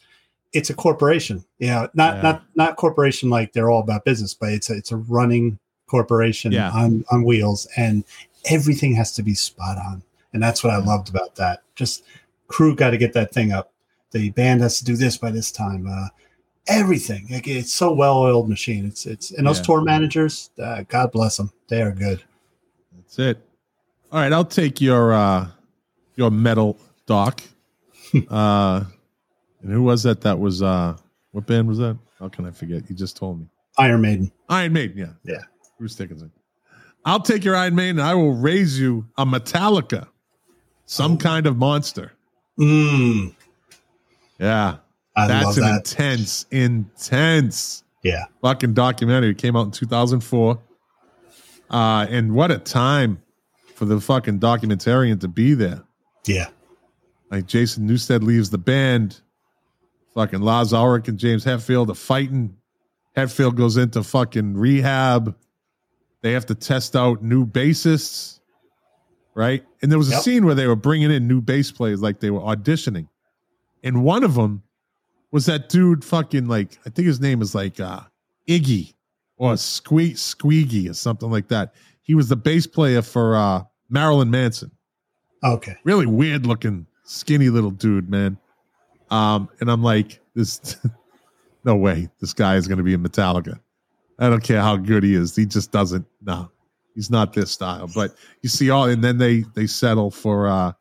It's a corporation, you know, not Yeah. not not corporation like they're all about business, but it's a, it's a running corporation Yeah. on on wheels, and everything has to be spot on, and that's what I loved about that. Just crew got to get that thing up. The band has to do this by this time. Uh, everything, like, it's so well oiled machine. It's it's and those Yeah. tour managers, uh, God bless them, they are good. That's it. All right, I'll take your uh your metal doc. (laughs) uh and who was that? That was uh what band was that? How can I forget? You just told me. Iron Maiden. Iron Maiden, yeah. Yeah. Bruce Dickinson. I'll take your Iron Maiden and I will raise you a Metallica. Some Oh. kind of monster. Mm, Yeah. I That's an that. intense, intense Yeah. fucking documentary. It came out in 2004. Uh, and what a time for the fucking documentarian to be there. Yeah. Like Jason Newsted leaves the band. Fucking Ulrich and James Hetfield are fighting. Hetfield goes into fucking rehab. They have to test out new bassists, right? And there was a Yep. scene where they were bringing in new bass players, like they were auditioning. And one of them was that dude, fucking like I think his name is like uh, Iggy or Squeak Squeagy or something like that. He was the bass player for uh, Marilyn Manson Okay. really weird looking, skinny little dude, man. Um, and I'm like, this, (laughs) no way, this guy is going to be in Metallica. I don't care how good he is, he just doesn't. No, he's not this style. But you see all, and then they they settle for uh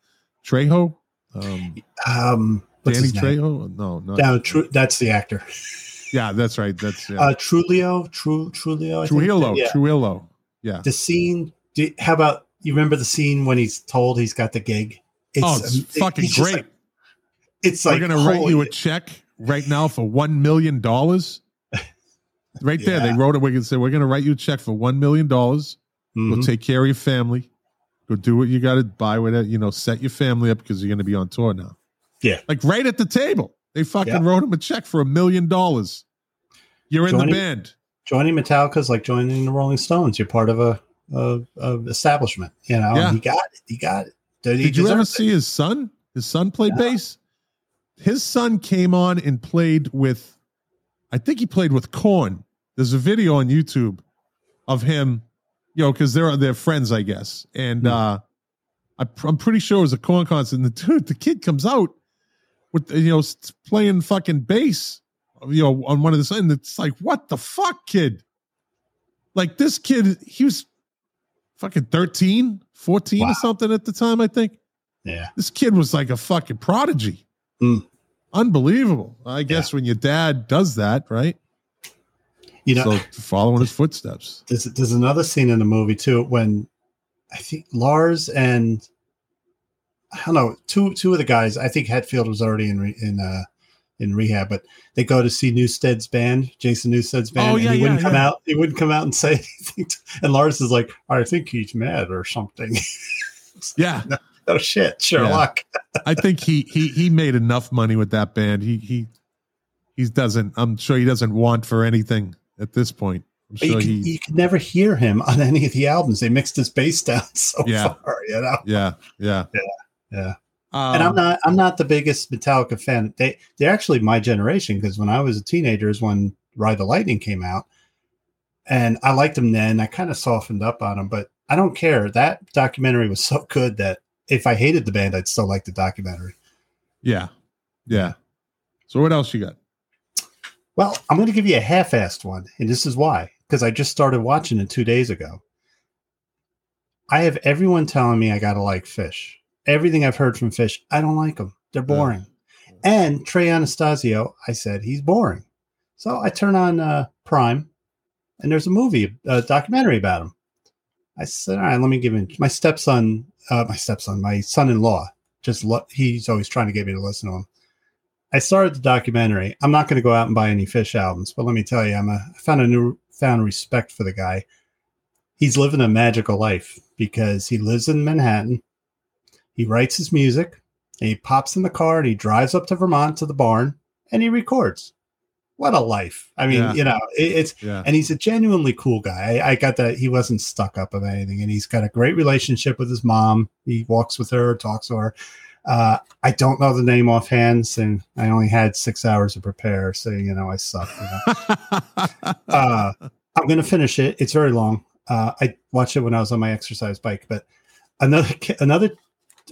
Trejo, um, Um, Danny? Trejo. No, no, No, Tru- that's the actor. yeah, that's right. That's yeah. Uh, Trulio, True, Trulio. I. Trujillo, Yeah. Trujillo. Yeah. The scene. Do, how about you remember the scene when he's told he's got the gig? oh, it's it- fucking just great. like- it's We're gonna write you a check right now for one million dollars. (laughs) Right there, they wrote it. We can say we're gonna write you a check for one million dollars. Go Mhm. take care of your family. Go do what you got to buy with it. You know, set your family up because you're gonna be on tour now. Yeah. like right at the table, they fucking Yeah. wrote him a check for a million dollars. You're in the band. joining Metallica is like joining the Rolling Stones. You're part of a, a, a establishment. You know, Yeah. he got it. He got it. Did, he Did you ever it. see his son? His son played bass. His son came on and played with, I think he played with Korn. There's a video on YouTube of him, you know, because they're they're friends, I guess. And Hmm. uh I, I'm pretty sure it was a Korn concert. And the dude, the kid comes out with you know playing fucking bass, you know, on one of the and it's like, what the fuck, kid? Like this kid, he was fucking 13, 14 Wow. or something at the time, I think Yeah. this kid was like a fucking prodigy. Mm. unbelievable. I guess when your dad does that, right? You know, so following his footsteps. there's there's another scene in the movie too when I think Lars and I don't know two two of the guys. I think Hetfield was already in re, in uh in rehab, but they go to see Newsted's band, Jason Newsted's band, Oh, yeah, and he wouldn't yeah, come out. He wouldn't come out and say (laughs) anything. To, and Lars is like, "I think he's mad or something." (laughs) Yeah. (laughs) oh shit, Sherlock. (laughs) I think he he he made enough money with that band. He he he doesn't. I'm sure he doesn't want for anything at this point. I'm But you, can, he. you could never hear him on (laughs) any of the albums. They mixed his bass down so Yeah. far, you know. yeah, yeah, Yeah. Um, and I'm not I'm not the biggest Metallica fan. They they're actually my generation because when I was a teenager is when Ride the Lightning came out, and I liked them then. I kind of softened up on them, but I don't care. That documentary was so good that if I hated the band, I'd still like the documentary. Yeah, yeah. So what else you got? Well, I'm going to give you a half-assed one, and this is why because I just started watching it two days ago. I have everyone telling me I got to like Phish. Everything I've heard from Phish, I don't like them. They're boring. And Trey Anastasio, I said he's boring. So I turn on uh, Prime, and there's a movie, a documentary about him. I said, all right, let me give him my stepson, uh, my stepson, my son-in-law. Just lo- he's always trying to get me to listen to him. I started the documentary. I'm not going to go out and buy any Phish albums, but let me tell you, I'm a I found a new found respect for the guy. He's living a magical life because he lives in Manhattan. He writes his music. He pops in the car and he drives up to Vermont to the barn and he records. What a life! I mean, Yeah. you know, it, it's Yeah, and he's a genuinely cool guy. I, I got that he wasn't stuck up of anything, and he's got a great relationship with his mom. He walks with her, talks to her. Uh, I don't know the name offhand, and I only had six hours to prepare, so you know I suck. You know? (laughs) uh, I'm going to finish it. It's very long. Uh, I watched it when I was on my exercise bike, but another another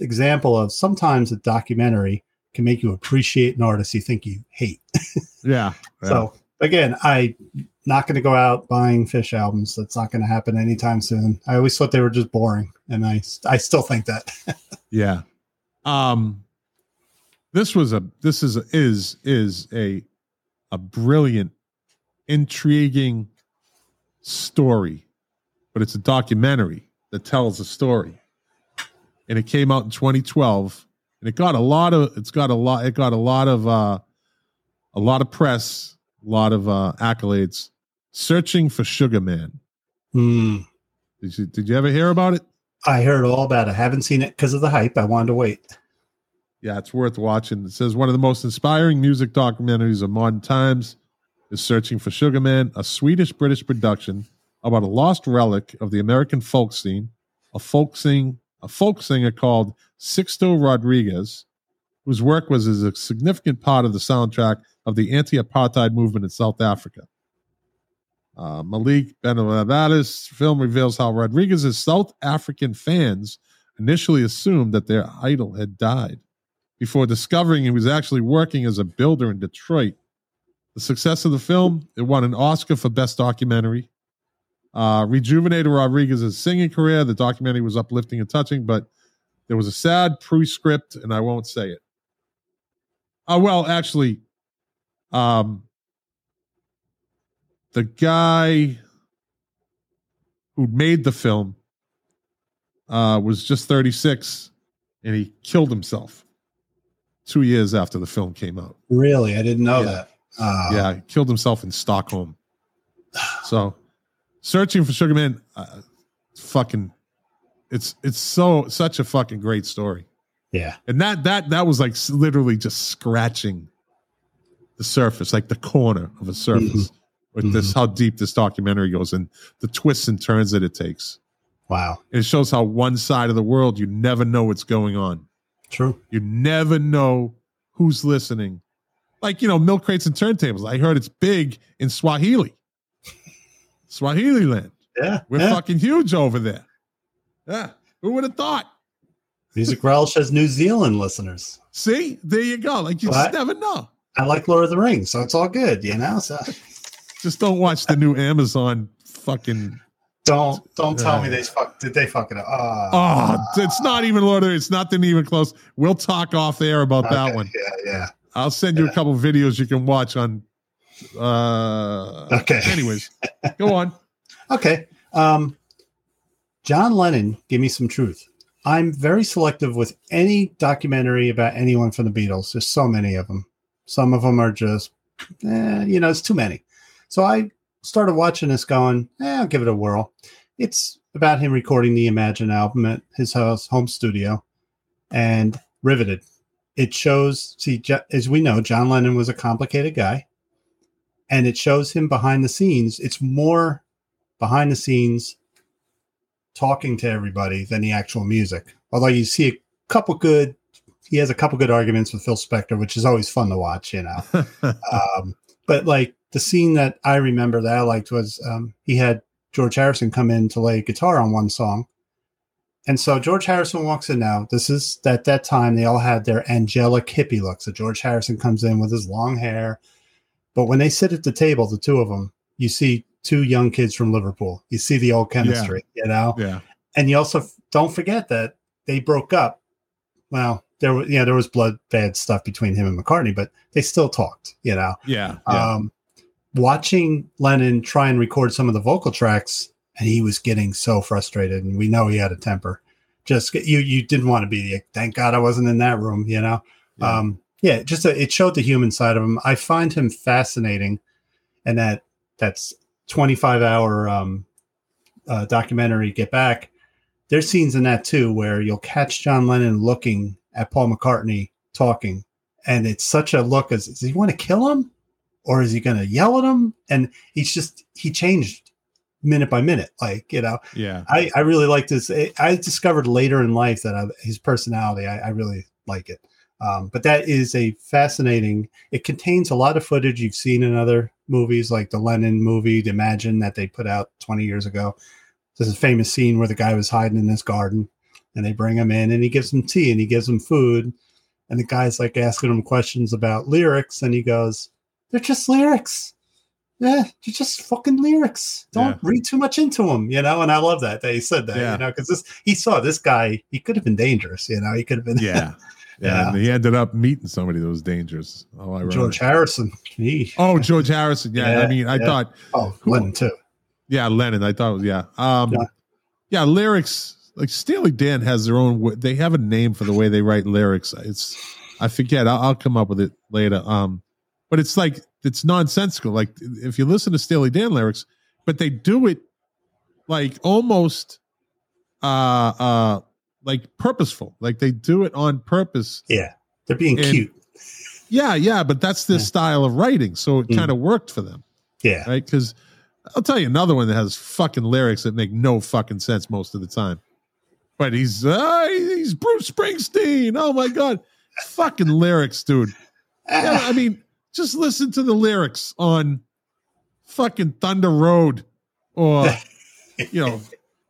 example of sometimes a documentary can make you appreciate an artist you think you hate. (laughs) yeah. yeah. So again, I not going to go out buying Phish albums. That's not going to happen anytime soon. I always thought they were just boring, and I I still think that. (laughs) Yeah. Um this was a this is a, is is a a brilliant intriguing story, but it's a documentary that tells a story. And it came out in 2012 and it got a lot of it's got a lot it got a lot of uh a lot of press, a lot of uh accolades. Searching for Sugar Man. Hmm. Did you did you ever hear about it? I heard all about it. I haven't seen it because of the hype. I wanted to wait. Yeah, it's worth watching. It says one of the most inspiring music documentaries of modern times is Searching for Sugar Man, a Swedish British production about a lost relic of the American folk scene, a folk sing a folk singer called Sixto Rodriguez, whose work was as a significant part of the soundtrack of the anti-apartheid movement in South Africa. Uh, Malik Benavides film reveals how Rodriguez's South African fans initially assumed that their idol had died before discovering he was actually working as a builder in Detroit. The success of the film, it won an Oscar for Best Documentary. Uh, rejuvenated Rodriguez's singing career. The documentary was uplifting and touching, but there was a sad prescript, and I won't say it. Uh, well, actually, um, the guy who made the film uh, was just 36 and he killed himself two years after the film came out. Really, I didn't know Yeah. that. Uh, yeah, he killed himself in Stockholm. So, searching for Sugar Man, uh, fucking, it's it's so such a fucking great story, yeah, and that that that was like literally just scratching the surface, like the corner of a surface. Mm-hmm. With this, mm-hmm. how deep this documentary goes, and the twists and turns that it takes. Wow, And it shows how one side of the world you never know what's going on. true. You never know who's listening. Like, you know, milk crates and turntables. I heard it's big in Swahili. (laughs) Swahili land. Yeah, We're yeah. fucking huge over there. Yeah. Who would have thought? Music Relish has New Zealand listeners. See? There you go. Like you What? just never know. I like Lord of the Rings, so it's all good, you know. So Just don't watch the new Amazon fucking don't don't tell me they fuck did they fuck it up? Ah. Oh, it's not even Lord of the Rings. It's nothing even close. We'll talk off air about that one. Yeah, yeah. I'll send you a couple videos you can watch on. Uh, Okay. Anyways, go on. (laughs) Okay. Um, John Lennon, give me some truth. I'm very selective with any documentary about anyone from the Beatles. There's so many of them. Some of them are just, eh, you know, it's too many. So I started watching this going, eh, I'll give it a whirl. It's about him recording the Imagine album at his house, home studio and riveted. It shows, see, as we know, John Lennon was a complicated guy and it shows him behind the scenes. It's more behind the scenes talking to everybody than the actual music. Although you see a couple good, he has a couple good arguments with Phil Spector, which is always fun to watch, you know. (laughs) um, but like the scene that I remember that I liked was um, he had George Harrison come in to lay guitar on one song. And so George Harrison walks in now. This is at that time they all had their angelic hippie look. So George Harrison comes in with his long hair. But when they sit at the table, the two of them, you see two young kids from Liverpool. You see the old chemistry, you know? yeah. and you also f- don't forget that they broke up. Well, there was yeah, there was blood bad stuff between him and McCartney, but they still talked. You know, Yeah. Yeah. um, watching Lennon try and record some of the vocal tracks, and he was getting so frustrated, and we know he had a temper. Just you, you didn't want to be. Like, Thank God I wasn't in that room. You know, Yeah. um, yeah. Just a, it showed the human side of him. I find him fascinating, and that that's twenty five hour um, uh, documentary. Get back. There's scenes in that too where you'll catch John Lennon looking at Paul McCartney talking, and it's such a look as does he want to kill him or is he going to yell at him? And he's just he changed minute by minute, like you know. yeah. I I really like this. I discovered later in life that I, his personality, I, I really like it. Um, but that is a fascinating. It contains a lot of footage you've seen in other movies, like the Lennon movie, the Imagine that they put out 20 years ago. There's a famous scene where the guy was hiding in his garden, and they bring him in, and he gives him tea and he gives him food, and the guy's like asking him questions about lyrics, and he goes, "They're just lyrics." Yeah, they're just fucking lyrics. Don't Yeah. read too much into them, you know. And I love that that he said that, Yeah. you know, because this he saw this guy. He could have been dangerous, you know. He could have been Yeah. (laughs) Yeah. Yeah. And he ended up meeting somebody that was dangerous. Oh, I George Harrison. He, Oh, George Harrison. Yeah. I mean, I yeah. thought, oh, Lennon too. yeah, Lennon. I thought, was yeah. Um, Yeah. yeah. lyrics like Steely Dan has their own. They have a name for the way they write lyrics. It's I forget. I'll, I'll come up with it later. Um, but it's like it's nonsensical. Like if you listen to Steely Dan lyrics, but they do it like almost, uh, uh, like purposeful. Like they do it on purpose. Yeah, they're being And- cute. Yeah, yeah. But that's their Yeah. style of writing, so it Mm. kind of worked for them. Yeah, right? Because I'll tell you another one that has fucking lyrics that make no fucking sense most of the time. But he's uh, he's Bruce Springsteen. Oh my god, fucking lyrics, dude. Yeah, I mean, just listen to the lyrics on fucking Thunder Road or (laughs) you know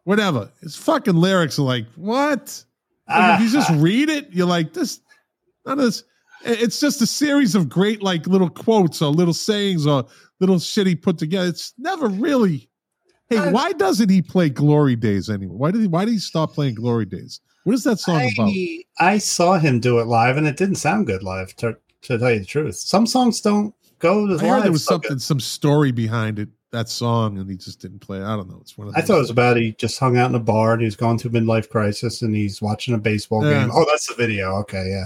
whatever. His fucking lyrics are like what? Like, if you just ah. read it, you're like this. None of this. It's just a series of great like little quotes or little sayings or little shit he put together. It's never really. Hey, I- why doesn't he play Glory Days anymore? Why did he? Why did he stop playing Glory Days? What is that song about? I, I saw him do it live, and it didn't sound good live. To, to tell you the truth, some songs don't go as I live. heard there was so good. something, some story behind it, that song, and he just didn't play. it. I don't know. It's one of I thought it was about he just hung out in a bar and he was going through midlife crisis and he's watching a baseball Yeah. game. Oh, that's the video. Okay, yeah.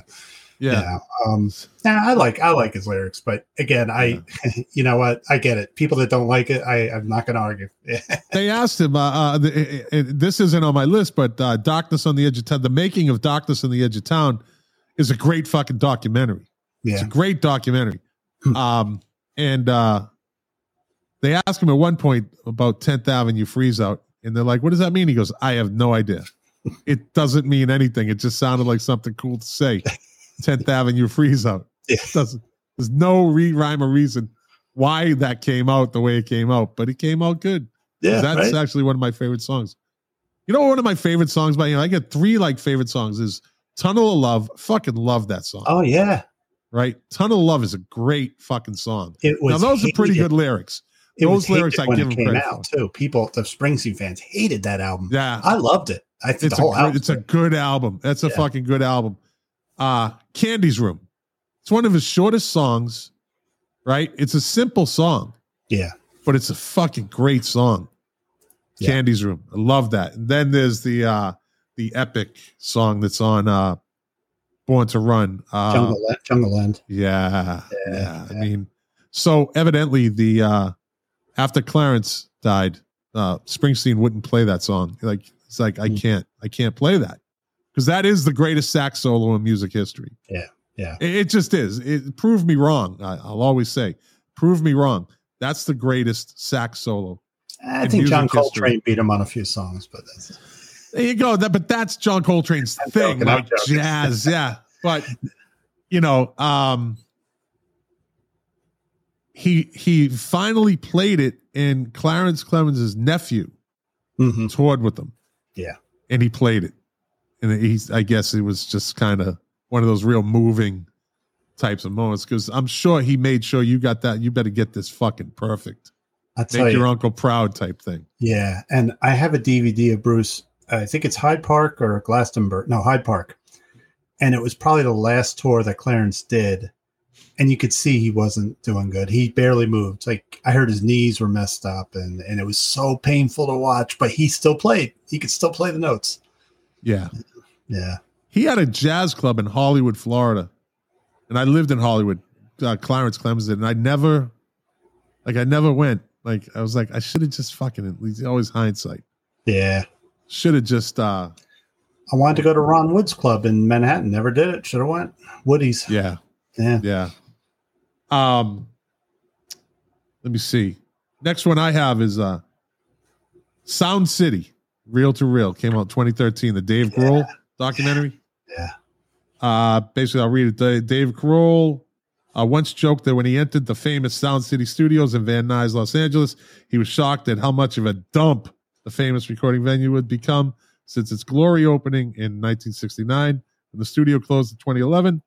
yeah. Yeah. Um yeah, I like I like his lyrics, but again, I (laughs) you know what? I get it. People that don't like it, I, I'm not gonna argue. (laughs) They asked him. Uh, uh, uh, uh, this isn't on my list, but uh, "Darkness on the Edge of Town," the making of "Darkness on the Edge of Town," is a great fucking documentary. Yeah. It's a great documentary. Hmm. Um, and uh, they asked him at one point about 10th Avenue freeze out, and they're like, "What does that mean?" He goes, "I have no idea. (laughs) It doesn't mean anything. It just sounded like something cool to say." 10th Avenue freeze out. (laughs) Yeah. Doesn't. There's no re rhyme or reason why that came out the way it came out, but it came out good. Yeah. That's right? actually one of my favorite songs. You know, one of my favorite songs by you know, I get three like favorite songs is Tunnel of Love. Fucking love that song. Oh yeah. Right? Tunnel of Love is a great fucking song. It was Now those are pretty good lyrics. It was those lyrics I give it him came credit out too. People, the Springsteen fans hated that album. Yeah. I loved it. I think It's a album. it's a good album. That's a Yeah. fucking good album. Uh Candy's Room. It's one of his shortest songs, right? It's a simple song, Yeah. but it's a fucking great song. Yeah. Candy's Room. I love that. And then there's the uh the epic song that's on uh Born to Run. Uh Jungle, Jungle Land. yeah, Yeah, yeah. I mean, so evidently the uh after Clarence died, uh Springsteen wouldn't play that song. Like it's like I Mm. can't I can't play that. Because that is the greatest sax solo in music history. Yeah, yeah. It, it just is. It prove me wrong. I, I'll always say, prove me wrong. That's the greatest sax solo. I think John music history. Coltrane beat him on a few songs, but that's There you go. That, but that's John Coltrane's I'm thing, joking, like jazz. Yeah, but you know, um, he he finally played it, and Clarence Clemons' nephew Mhm. toured with him. Yeah. and he played it, and he's. I guess it was just kind of one of those real moving types of moments because I'm sure he made sure you got that. You better get this fucking perfect. I tell Make you, your uncle proud type thing. Yeah, and I have a DVD of Bruce. I think it's Hyde Park or Glastonbury. No, Hyde Park. And it was probably the last tour that Clarence did. And you could see he wasn't doing good. He barely moved. Like I heard his knees were messed up and, and it was so painful to watch, but he still played. He could still play the notes. Yeah. Yeah. He had a jazz club in Hollywood, Florida, and I lived in Hollywood. Uh, Clarence Clemons did, and I never, like, I never went. Like, I was like, I should have just fucking. At least always hindsight. Yeah. Should have just. uh I wanted to go to Ron Wood's club in Manhattan. Never did it. Should have went. Woody's. Yeah, Yeah. yeah. Um, let me see. Next one I have is uh, Sound City, Real to Reel, came out 2013. The Dave Grohl documentary. Yeah. Uh, basically, I'll read it. Dave Grohl uh, once joked that when he entered the famous Sound City Studios in Van Nuys, Los Angeles, he was shocked at how much of a dump the famous recording venue would become since its glory opening in 1969. When the studio closed in 2011,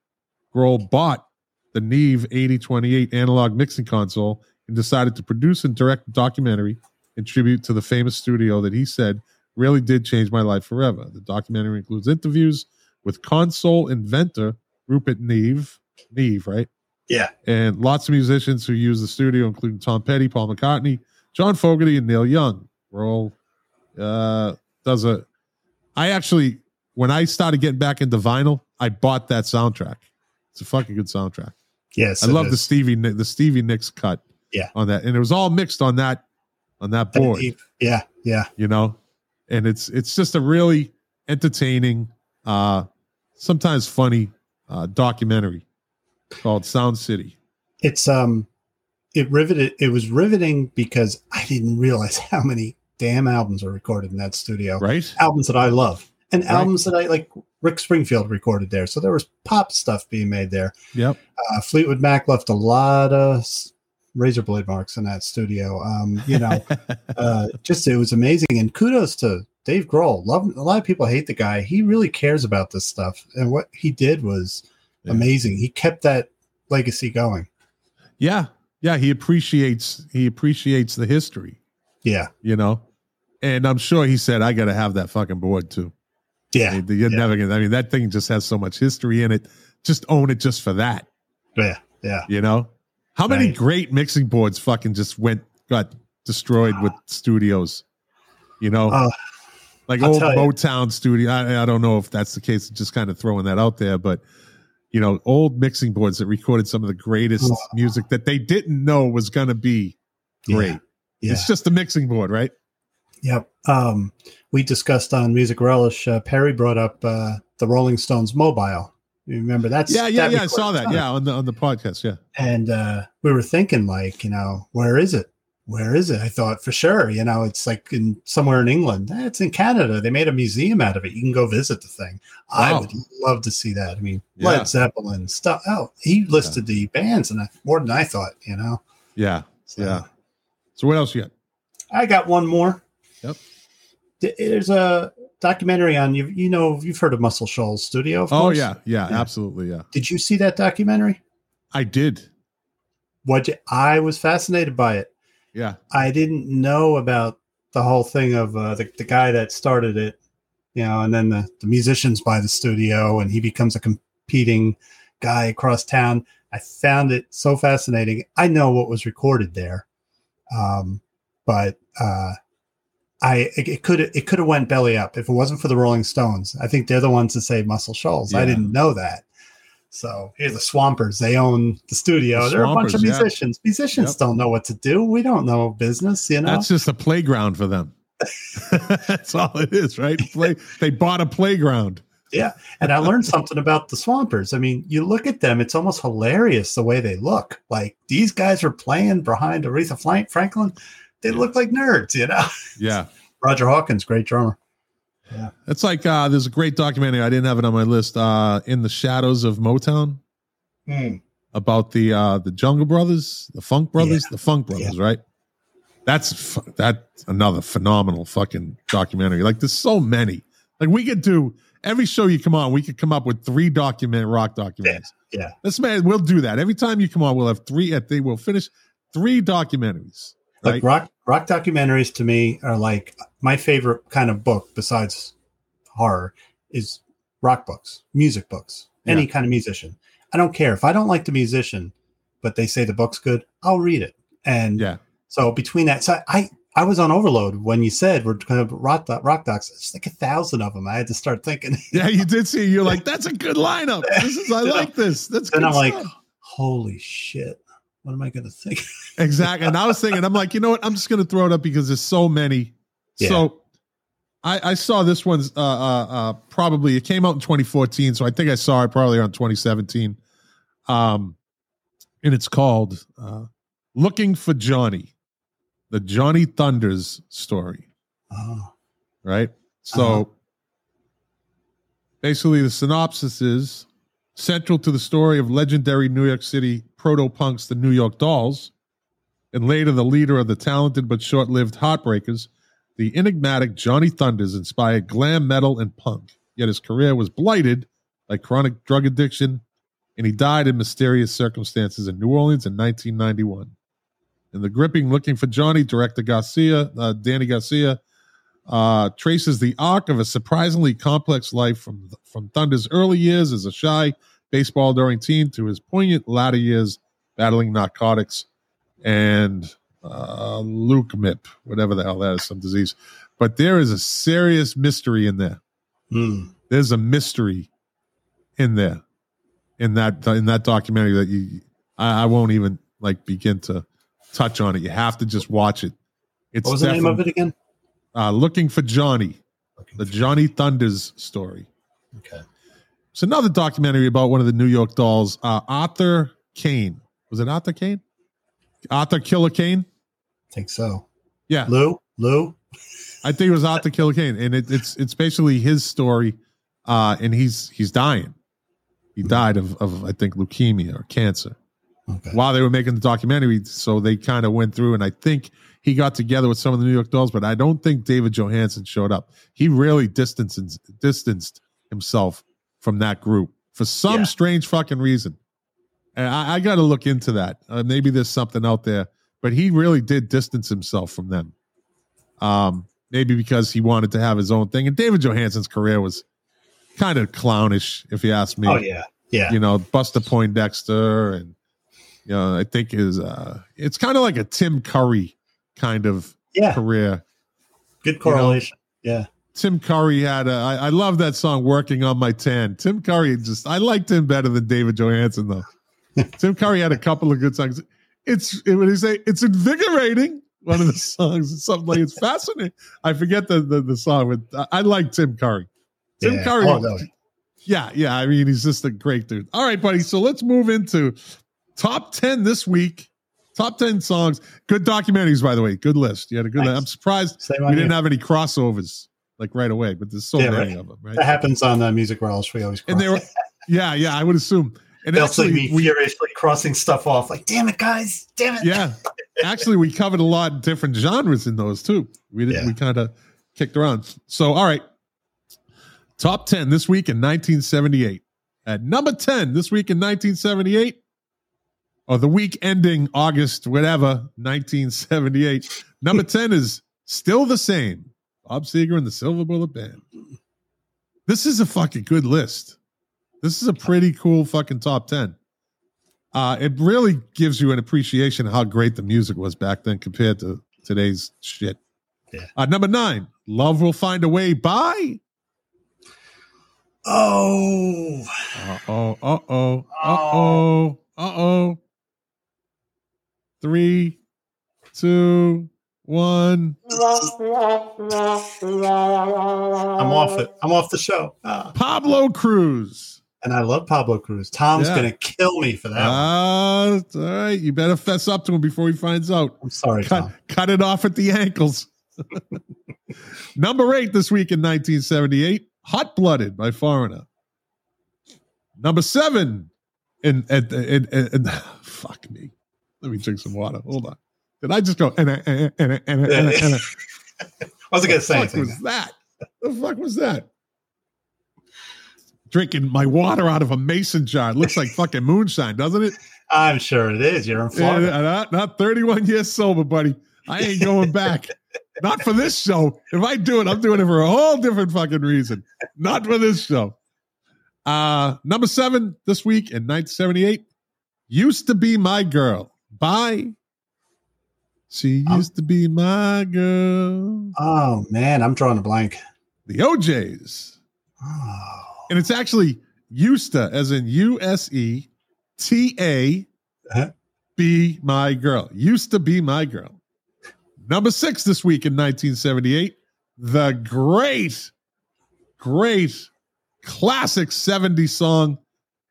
Grohl bought the Neve 8028 analog mixing console and decided to produce and direct a documentary in tribute to the famous studio that he said really did change my life forever. The documentary includes interviews with console inventor Rupert Neve, Neve, right? Yeah. And lots of musicians who use the studio, including Tom Petty, Paul McCartney, John Fogerty, and Neil Young. Grohl uh, does a. I actually, when I started getting back into vinyl, I bought that soundtrack. It's a fucking good soundtrack. Yes. I love the. Stevie the Stevie Nicks cut. Yeah. on that, and it was all mixed on that on that board. Yeah. Yeah. You know, and it's it's just a really entertaining, uh sometimes funny uh documentary called Sound City. it's um it riveted it was riveting because i didn't realize (laughs) how many damn albums are recorded in that studio Right? albums that i love and Right. albums that i like rick springfield recorded there. So there was pop stuff being made there. Yep. uh, fleetwood mac left a lot of razor blade marks in that studio. Um you know (laughs) uh just it was amazing. And kudos to dave grohl. Love a lot of people hate the guy. He really cares about this stuff. And what he did was Yeah. amazing. He kept that legacy going. Yeah. Yeah, he appreciates he appreciates the history, yeah. You know. And I'm sure he said, I gotta have that fucking board too. Yeah You're yeah. never gonna I mean, that thing just has so much history in it. Just own it just for that. Yeah, yeah. You know, how many Right. great mixing boards fucking just went got destroyed with studios? You know, Uh, like I'll old tell you. Motown studio. I, I don't know if that's the case. Just kind of throwing that out there, but you know, old mixing boards that recorded some of the greatest music that they didn't know was going to be great. Yeah, yeah. It's just a mixing board, right? Yep. Um, we discussed on Music Relish. Uh, Perry brought up uh, the Rolling Stones mobile. You remember that's yeah, yeah, that yeah. I saw that. time. Yeah, on the on the podcast. Yeah, And uh, we were thinking, like, you know, where is it? Where is it? I thought for sure, you know, it's like in somewhere in England. Eh, It's in Canada. They made a museum out of it. You can go visit the thing. I would love to see that. I mean, Yeah. Led Zeppelin stuff. Oh, he listed the bands and I, more than I thought. You know. yeah, So, yeah. So what else you got? I got one more. Yep. There's a documentary on you. You know, you've heard of Muscle Shoals Studio. Of Oh course. yeah, yeah, Yeah. absolutely. Yeah, Did you see that documentary? I did. What I was fascinated by it. Yeah, I didn't know about the whole thing of uh, the the guy that started it, you know, and then the the musicians buy the studio, and he becomes a competing guy across town. I found it so fascinating. I know what was recorded there, um, but uh, I it, could it could have went belly up if it wasn't for the Rolling Stones. I think they're the ones that say Muscle Shoals. I didn't know that. So here's the Swampers. They own the studio. The They're a bunch of Swampers, yeah. musicians. Musicians Yep. don't know what to do. We don't know business. You know. That's just a playground for them. (laughs) That's all it is, right? Play. They bought a playground. Yeah. And I learned something about the Swampers. I mean, you look at them, it's almost hilarious the way they look. Like these guys are playing behind Aretha Franklin. They look like nerds, you know? Yeah. (laughs) Roger Hawkins, great drummer. Yeah. It's like uh, there's a great documentary. I didn't have it on my list. Uh, in the shadows of Motown about the uh, the Jungle Brothers, the Funk Brothers, the Funk Brothers, right? That's that's another phenomenal fucking documentary. Like there's so many. Like we could do every show you come on, we could come up with three document rock documentaries. Yeah. This man, we'll do that every time you come on. We'll have three. At they will finish three documentaries. Like Right? rock rock documentaries to me are like my favorite kind of book besides horror is rock books, music books, any kind of musician. I don't care if I don't like the musician, but they say the book's good, I'll read it. And Yeah. so between that, so I I was on overload when you said we're kind of rock doc, rock docs. It's like a thousand of them. I had to start thinking. (laughs) Yeah, you did see. You're like, (laughs) that's a good lineup. This is I like this. That's good I'm like, holy shit, what am I going to think? (laughs) exactly. And I was thinking, I'm like, you know what? I'm just going to throw it up because there's so many. So I, I saw this one's uh, uh, uh, probably it came out in 2014, so I think I saw it probably around 2017. Um, and it's called uh, "Looking for Johnny," the Johnny Thunders story. Oh, right? So Uh-huh. basically, the synopsis is central to the story of legendary New York City proto punks, the New York Dolls, and later the leader of the talented but short lived Heartbreakers. The enigmatic Johnny Thunders inspired glam metal and punk, yet his career was blighted by chronic drug addiction, and he died in mysterious circumstances in New Orleans in 1991. In the gripping Looking for Johnny, director Garcia, uh, Danny Garcia, uh, traces the arc of a surprisingly complex life from from Thunder's early years as a shy baseball during teen to his poignant latter years battling narcotics and uh, leukemia, whatever the hell that is, some disease. But there is a serious mystery in there. Hmm. There's a mystery in there in that in that documentary that you I, I won't even like begin to touch on it. You have to just watch it. It's What was the name of it again? uh, looking for Johnny, Looking the for- Johnny Thunders story. Okay. It's another documentary about one of the New York Dolls, uh, Arthur Kane. Was it Arthur Kane? Arthur Killer Kane? I think so. Yeah, Lou, Lou. I think it was Arthur Killer Kane, and it, it's it's basically his story, uh, and he's he's dying. He died of of I think leukemia or cancer Okay. while they were making the documentary. So they kind of went through, and I think he got together with some of the New York Dolls, but I don't think David Johansen showed up. He really distanced distanced himself from that group for some Yeah. strange fucking reason. And I, I got to look into that. Uh, maybe there's something out there, but he really did distance himself from them. Um, maybe because he wanted to have his own thing. And David Johansen's career was kind of clownish, if you ask me Oh yeah, yeah. you know, Buster Poindexter, and you know, I think is uh it's kind of like a Tim Curry kind of yeah. career. Good correlation. Yeah. Tim Curry had a I, I love that song "Working on My Tan." Tim Curry just I liked him better than David Johansen though. (laughs) Tim Curry had a couple of good songs. It's what do you say? It's invigorating. One of the (laughs) songs, something like it's fascinating. I forget the the, the song, but I, I like Tim Curry. Tim yeah. Curry, Oh, no. yeah, yeah. I mean, he's just a great dude. All right, buddy. So let's move into top 10 this week. Top 10 songs. Good documentaries, by the way. Good list. You had a good. I'm surprised Same we didn't have any crossovers like right away, but there's so Yeah, many right. of them, right? That happens on uh, Music Relish. We always cross. And they were, yeah, yeah, I would assume. And They'll see actually, me we, furiously crossing stuff off. Like, damn it, guys! Damn it! yeah, actually, we covered a lot of different genres in those too. We did, Yeah. we kind of kicked around. So, all right, top 10 this week in 1978. At number 10 this week in 1978, or the week ending August, whatever, 1978. Number 10 is still the same. Bob Seger and the Silver Bullet Band. This is a fucking good list. This is a pretty cool fucking top 10. Uh, it really gives you an appreciation of how great the music was back then compared to today's shit. Yeah. Uh, number nine, Love Will Find a Way by. Oh, Uh oh, uh oh, uh oh, uh oh. Three, two, one. I'm off it. I'm off the show. Ah. Pablo Cruise. And I love Pablo Cruise. Tom's Yeah. gonna kill me for that. Ah, all right. You better fess up to him before he finds out. I'm sorry, Cut, Tom. cut it off at the ankles. (laughs) Number eight this week in 1978, Hot Blooded by Foreigner. Number seven, and and, in, in- (laughs) fuck me. Let me drink some water. Hold on. Did I just go? And and and and and and I wasn't gonna say fuck was that? The fuck was that? Drinking my water out of a mason jar. It looks like fucking moonshine, doesn't it? (laughs) I'm sure it is. You're in Florida. Yeah, not, not 31 years sober, buddy. I ain't going back. (laughs) not for this show. If I do it, I'm doing it for a whole different fucking reason. Not for this show. Uh number seven this week in 1978. Used to be my girl. Bye. She used to be my girl. Oh man, I'm drawing a blank. The O'Jays. Oh, And it's actually used to, as in U S E T A, Uh-huh. be my girl. Used to be my girl. Number six this week in 1978, the great, great classic 70 song,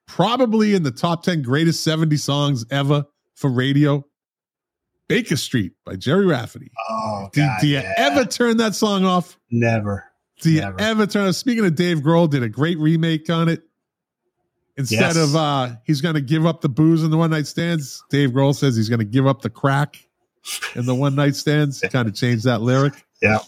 probably in the top 10 greatest 70 songs ever for radio. Baker Street by Gerry Rafferty. oh Do, God, do you yeah. ever turn that song off? Never. Do you Never. ever turn? Speaking of Dave Grohl, did a great remake on it. Instead Yes. of uh he's going to give up the booze in the one night stands, Dave Grohl says he's going to give up the crack in the one night stands. (laughs) kind of changed that lyric. Yeah.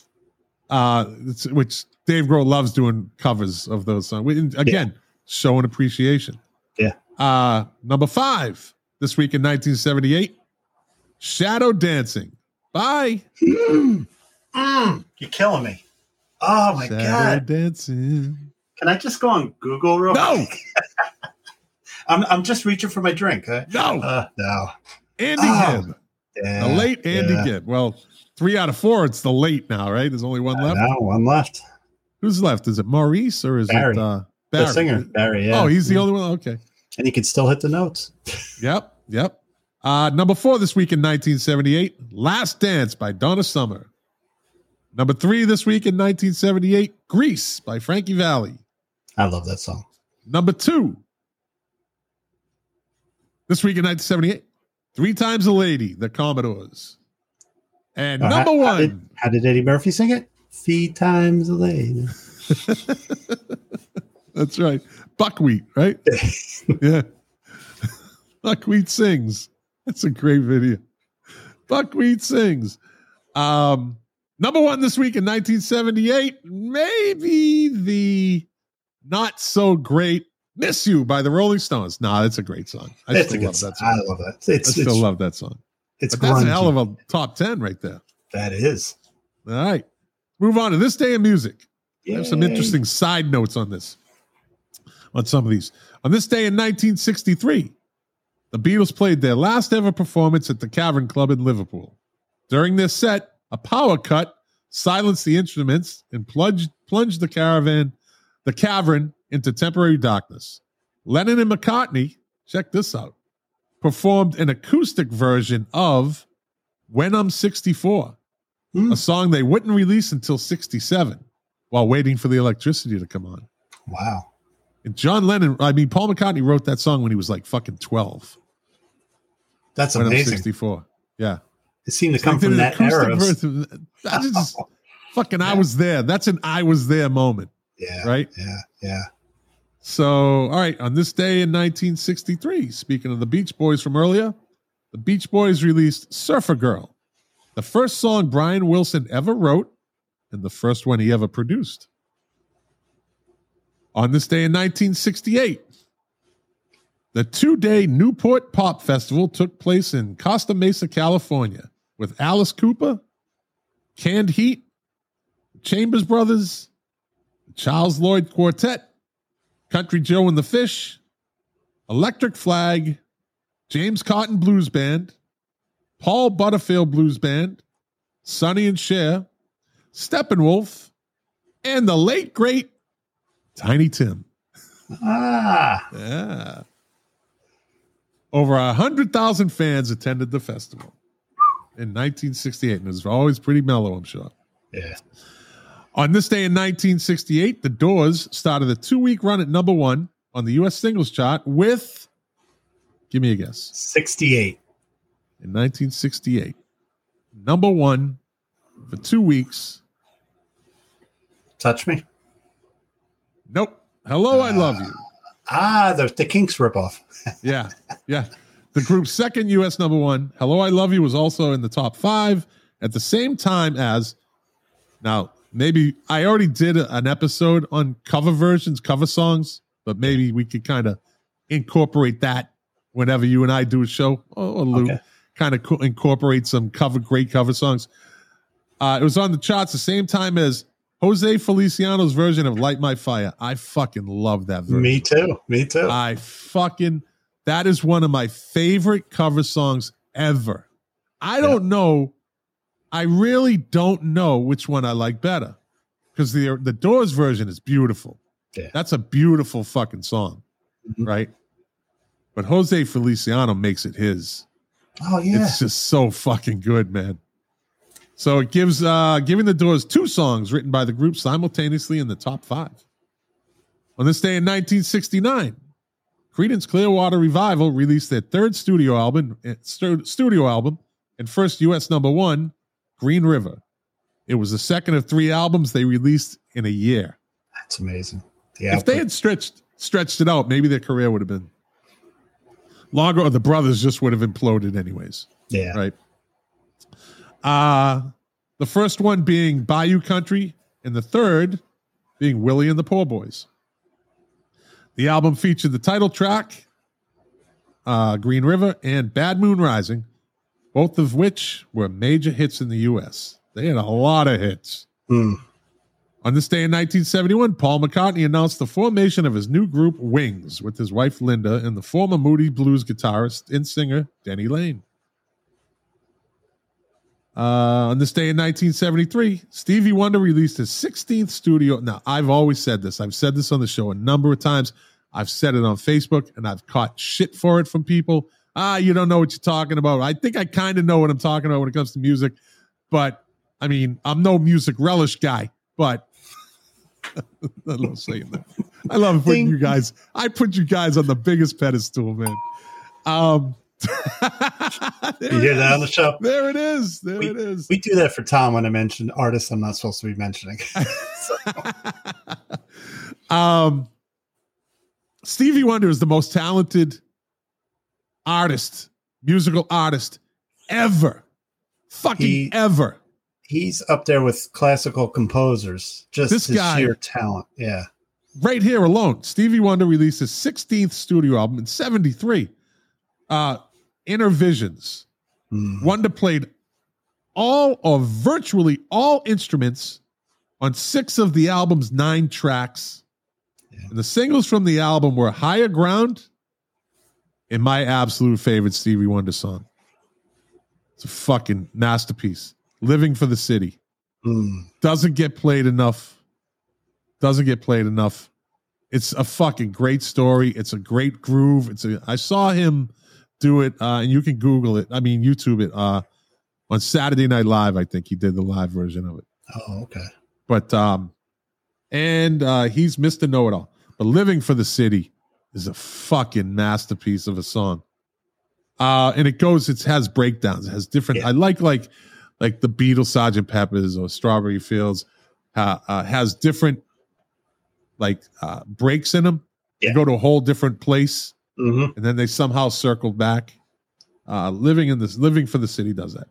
Uh, which Dave Grohl loves doing covers of those songs. We- Again, showing appreciation. Yeah. Uh, number five this week in 1978, Shadow Dancing. Bye. Mm, mm, you're killing me. Oh my Shadow God. Dancing. Can I just go on Google real No, quick? (laughs) I'm, I'm just reaching for my drink. huh? no. Uh, no. Andy Oh. Gibb. Yeah, The late Andy yeah. Gibb. Well, three out of four. It's the late now, right? There's only one left. No, one left. Who's left? Is it Maurice or is Barry. it uh, The singer, Barry. Yeah. Oh, he's the only one. Okay. and he can still hit the notes. (laughs) Yep. Yep. Uh, number four this week in 1978, Last Dance by Donna Summer. Number three this week in 1978, Grease by Frankie Valli. I love that song. Number two this week in 1978, Three Times a Lady, The Commodores. And Uh, number how- one. How did, how did Eddie Murphy sing it? Three times a lady. (laughs) That's right. Buckwheat, right? (laughs) yeah. (laughs) Buckwheat sings. That's a great video. Buckwheat sings. Um, number one this week in 1978, maybe the not so great Miss You by the Rolling Stones. Nah, that's a great song. I It's still love song. that song. I love that. It's, I still it's, love that song. it's But that's a hell of a top 10 right there. That is. All right. Move on to this day in music. I have some interesting side notes on this, on some of these. On this day in 1963, the Beatles played their last ever performance at the Cavern Club in Liverpool. During their set, a power cut silenced the instruments and plunged, plunged the caravan, the cavern, into temporary darkness. Lennon and McCartney, check this out, performed an acoustic version of When I'm 64 Hmm. a song they wouldn't release until 67 while waiting for the electricity to come on. Wow. And John Lennon, I mean, Paul McCartney wrote that song when he was like fucking 12. That's when I'm amazing. 64. Yeah. It seemed to come from that era. just (laughs) fucking, I was there. That's an I was there moment, Yeah. right? Yeah. Yeah. So, all right, on this day in 1963, speaking of the Beach Boys from earlier, the Beach Boys released Surfer Girl, the first song Brian Wilson ever wrote and the first one he ever produced. On this day in 1968, the two day Newport Pop Festival took place in Costa Mesa, California, with Alice Cooper, Canned Heat, Chambers Brothers, Charles Lloyd Quartet, Country Joe and the Fish, Electric Flag, James Cotton Blues Band, Paul Butterfield Blues Band, Sonny and Cher, Steppenwolf, and the late great Tiny Tim. Ah, Yeah. Over a hundred thousand fans attended the festival in 1968, and it was always pretty mellow, I'm sure. yeah. On this day in 1968, The Doors started a two-week run at number one on the U.S. singles chart with, give me a guess, 68. in 1968, number one for two weeks. Touch me. Nope. Hello, I love you. Ah, the, the Kinks ripoff. (laughs) Yeah, yeah. The group's second U.S. number one, "Hello, I Love You," was also in the top five at the same time as. Now, maybe I already did a- an episode on cover versions, cover songs, but maybe we could kind of incorporate that whenever you and I do a show, or, or Lou, Okay. kind of co- incorporate some cover, great cover songs. Uh, it was on the charts the same time as Jose Feliciano's version of "Light My Fire." I fucking love that version. Me too. Me too. I fucking that is one of my favorite cover songs ever. I don't know. I really don't know which one I like better because the the Doors version is beautiful. Yeah. That's a beautiful fucking song, Mhm. right? But Jose Feliciano makes it his. oh, yeah. It's just so fucking good, man. So it gives uh giving the Doors two songs written by the group simultaneously in the top five. On this day in 1969, Creedence Clearwater Revival released their third studio album, eh, studio album, and first U.S. number one, Green River. It was the second of three albums they released in a year. That's amazing. The If they had stretched stretched it out, maybe their career would have been longer, or the brothers just would have imploded anyways yeah. right? Uh the first one being Bayou Country, and the third being Willie and the Poor Boys. The album featured the title track, uh, Green River, and Bad Moon Rising, both of which were major hits in the U.S. They had a lot of hits. Mm. On this day in 1971, Paul McCartney announced the formation of his new group, Wings, with his wife Linda and the former Moody Blues guitarist and singer, Denny Laine. Uh, on this day in 1973, Stevie Wonder released his 16th studio. Now, I've always said this. I've said this on the show a number of times. I've said it on Facebook, and I've caught shit for it from people. Ah, you don't know what you're talking about. I think I kind of know what I'm talking about when it comes to music, but I mean, I'm no music relish guy. But (laughs) I love saying that. I love putting you guys. I put you guys on the biggest pedestal, man. Um, (laughs) You hear that on the show? There it is. There We- it is. We do that for Tom when I mention artists I'm not supposed to be mentioning. (laughs) (laughs) um, Stevie Wonder is the most talented artist, musical artist ever. Fucking He- ever. He's up there with classical composers. Just This his guy- sheer talent. Yeah. right here alone, Stevie Wonder released his 16th studio album in 73. Uh, Innervisions. Mm. Wonder played all or virtually all instruments on six of the album's nine tracks. Yeah. And the singles from the album were Higher Ground and my absolute favorite Stevie Wonder song. It's a fucking masterpiece. Living for the City Mm. doesn't get played enough. Doesn't get played enough. It's a fucking great story. It's a great groove. It's a. I saw him do it, uh, and you can Google it. I mean, YouTube it. Uh, on Saturday Night Live, I think he did the live version of it. Oh, okay. But um, and uh, he's Mister Know It All. But Living for the City is a fucking masterpiece of a song. Uh, and it goes. It has breakdowns. It has different. Yeah. I like like like the Beatles, Sergeant Pepper's, or Strawberry Fields. Uh, uh, has different like uh, breaks in them. Yeah. They go to a whole different place, hmm and then they somehow circled back. Uh, living in this, living for the city does that.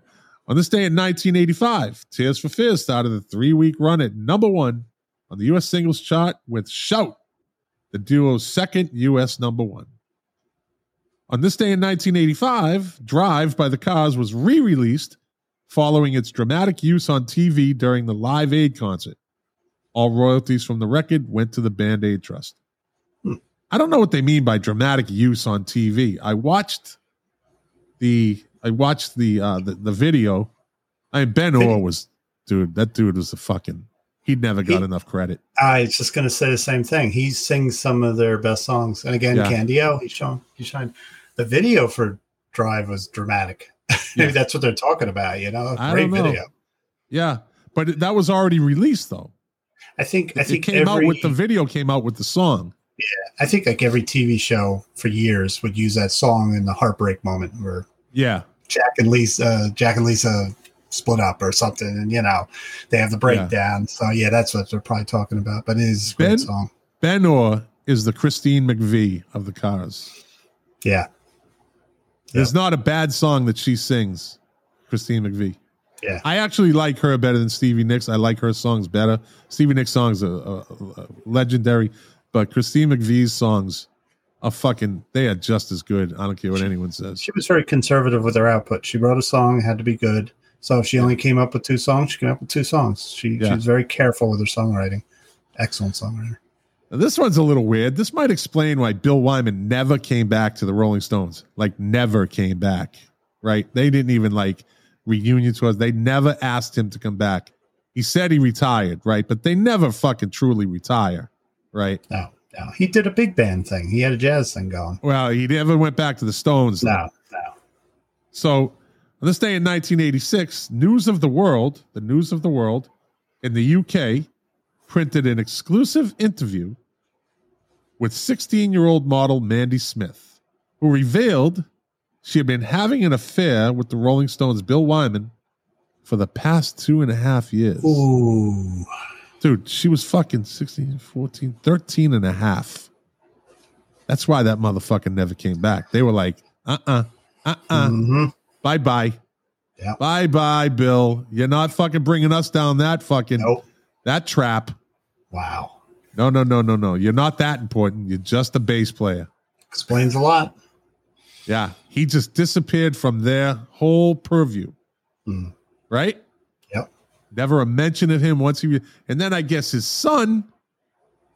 On this day in 1985, Tears for Fears started a three-week run at number one on the U.S. singles chart with "Shout," the duo's second U.S. number one. On this day in 1985, Drive by the Cars was re released following its dramatic use on TV during the Live Aid concert. All royalties from the record went to the Band Aid Trust. I don't know what they mean by dramatic use on TV. I watched the I watched the uh the, the video. I mean Ben Orr was dude, that dude was a fucking he never got He- enough credit. I was just going to say the same thing. He sings some of their best songs, and again, Yeah. Candy-O. He's shown. He's shown. The video for Drive was dramatic. Maybe (laughs) Yeah. that's what they're talking about. You know, I great don't know. video. Yeah. But that was already released though. I think. I It think came out with the video came out with the song. I think like every TV show for years would use that song in the heartbreak moment where Yeah. Jack and Lisa, uh, Jack and Lisa split up or something, and you know they have the breakdown. So yeah, that's what they're probably talking about. But it is a great Ben- song. Ben Orr is the Christine McVie of the Cars. Yeah, There's not a bad song that she sings, Christine McVie. yeah. I actually like her better than Stevie Nicks. I like her songs better. Stevie Nicks' songs are, are, are legendary, but Christine McVie's songs are fucking, they are just as good. I don't care what anyone says. She was very conservative with her output. She wrote a song, it had to be good. So if she only came up with two songs, she came up with two songs. She Yeah. she was very careful with her songwriting. Excellent songwriter. Now, this one's a little weird. This might explain why Bill Wyman never came back to the Rolling Stones. Like, never came back, right? They didn't even like reunion tours. They never asked him to come back. He said he retired, right? But they never fucking truly retire, right? No, no. He did a big band thing. He had a jazz thing going. Well, he never went back to the Stones. No, no. So, on this day in 1986, News of the World, the News of the World in the UK, printed an exclusive interview with 16 year old model Mandy Smith, who revealed she had been having an affair with the Rolling Stones' Bill Wyman for the past two and a half years. Ooh. Dude, she was fucking 16, 14, 13 and a half. That's why that motherfucker never came back. They were like, uh uh-uh, uh, uh Mhm. Bye bye. Yeah. Bye bye, Bill. You're not fucking bringing us down that fucking Nope. that trap. Wow. No, no, no, no, no. You're not that important. You're just a bass player. Explains a lot. Yeah. He just disappeared from their whole purview. Mm. Right? Never a mention of him once he and then I guess his son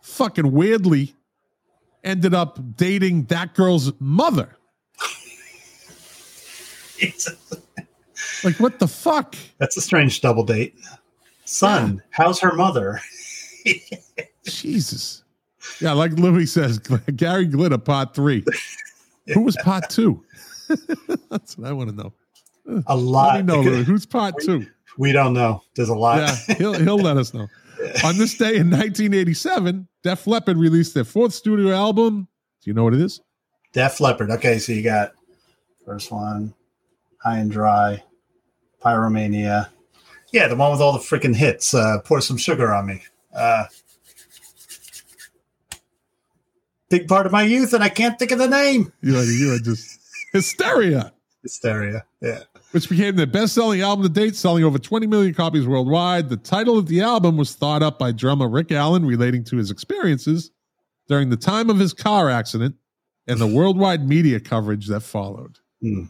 fucking weirdly ended up dating that girl's mother. Like what the fuck? That's a strange double date. Son, how's her mother? Jesus. Yeah, like Louis says, (laughs) Gary Glitter part three. Who was part two? (laughs) That's what I want to know. A Let lot. me know, Louis. Who's part two? We don't know. There's a lot. Yeah, (laughs) he'll he'll let us know. On this day in 1987, Def Leppard released their fourth studio album. Do you know what it is? Def Leppard. Okay, so you got first one, High and Dry, Pyromania. Yeah, the one with all the freaking hits. Uh, Pour some sugar on me. Uh, big part of my youth, and I can't think of the name. You are, you are just hysteria, Hysteria. Yeah. Which became their best-selling album to date, selling over 20 million copies worldwide. The title of the album was thought up by drummer Rick Allen, relating to his experiences during the time of his car accident and the worldwide media coverage that followed. Hmm.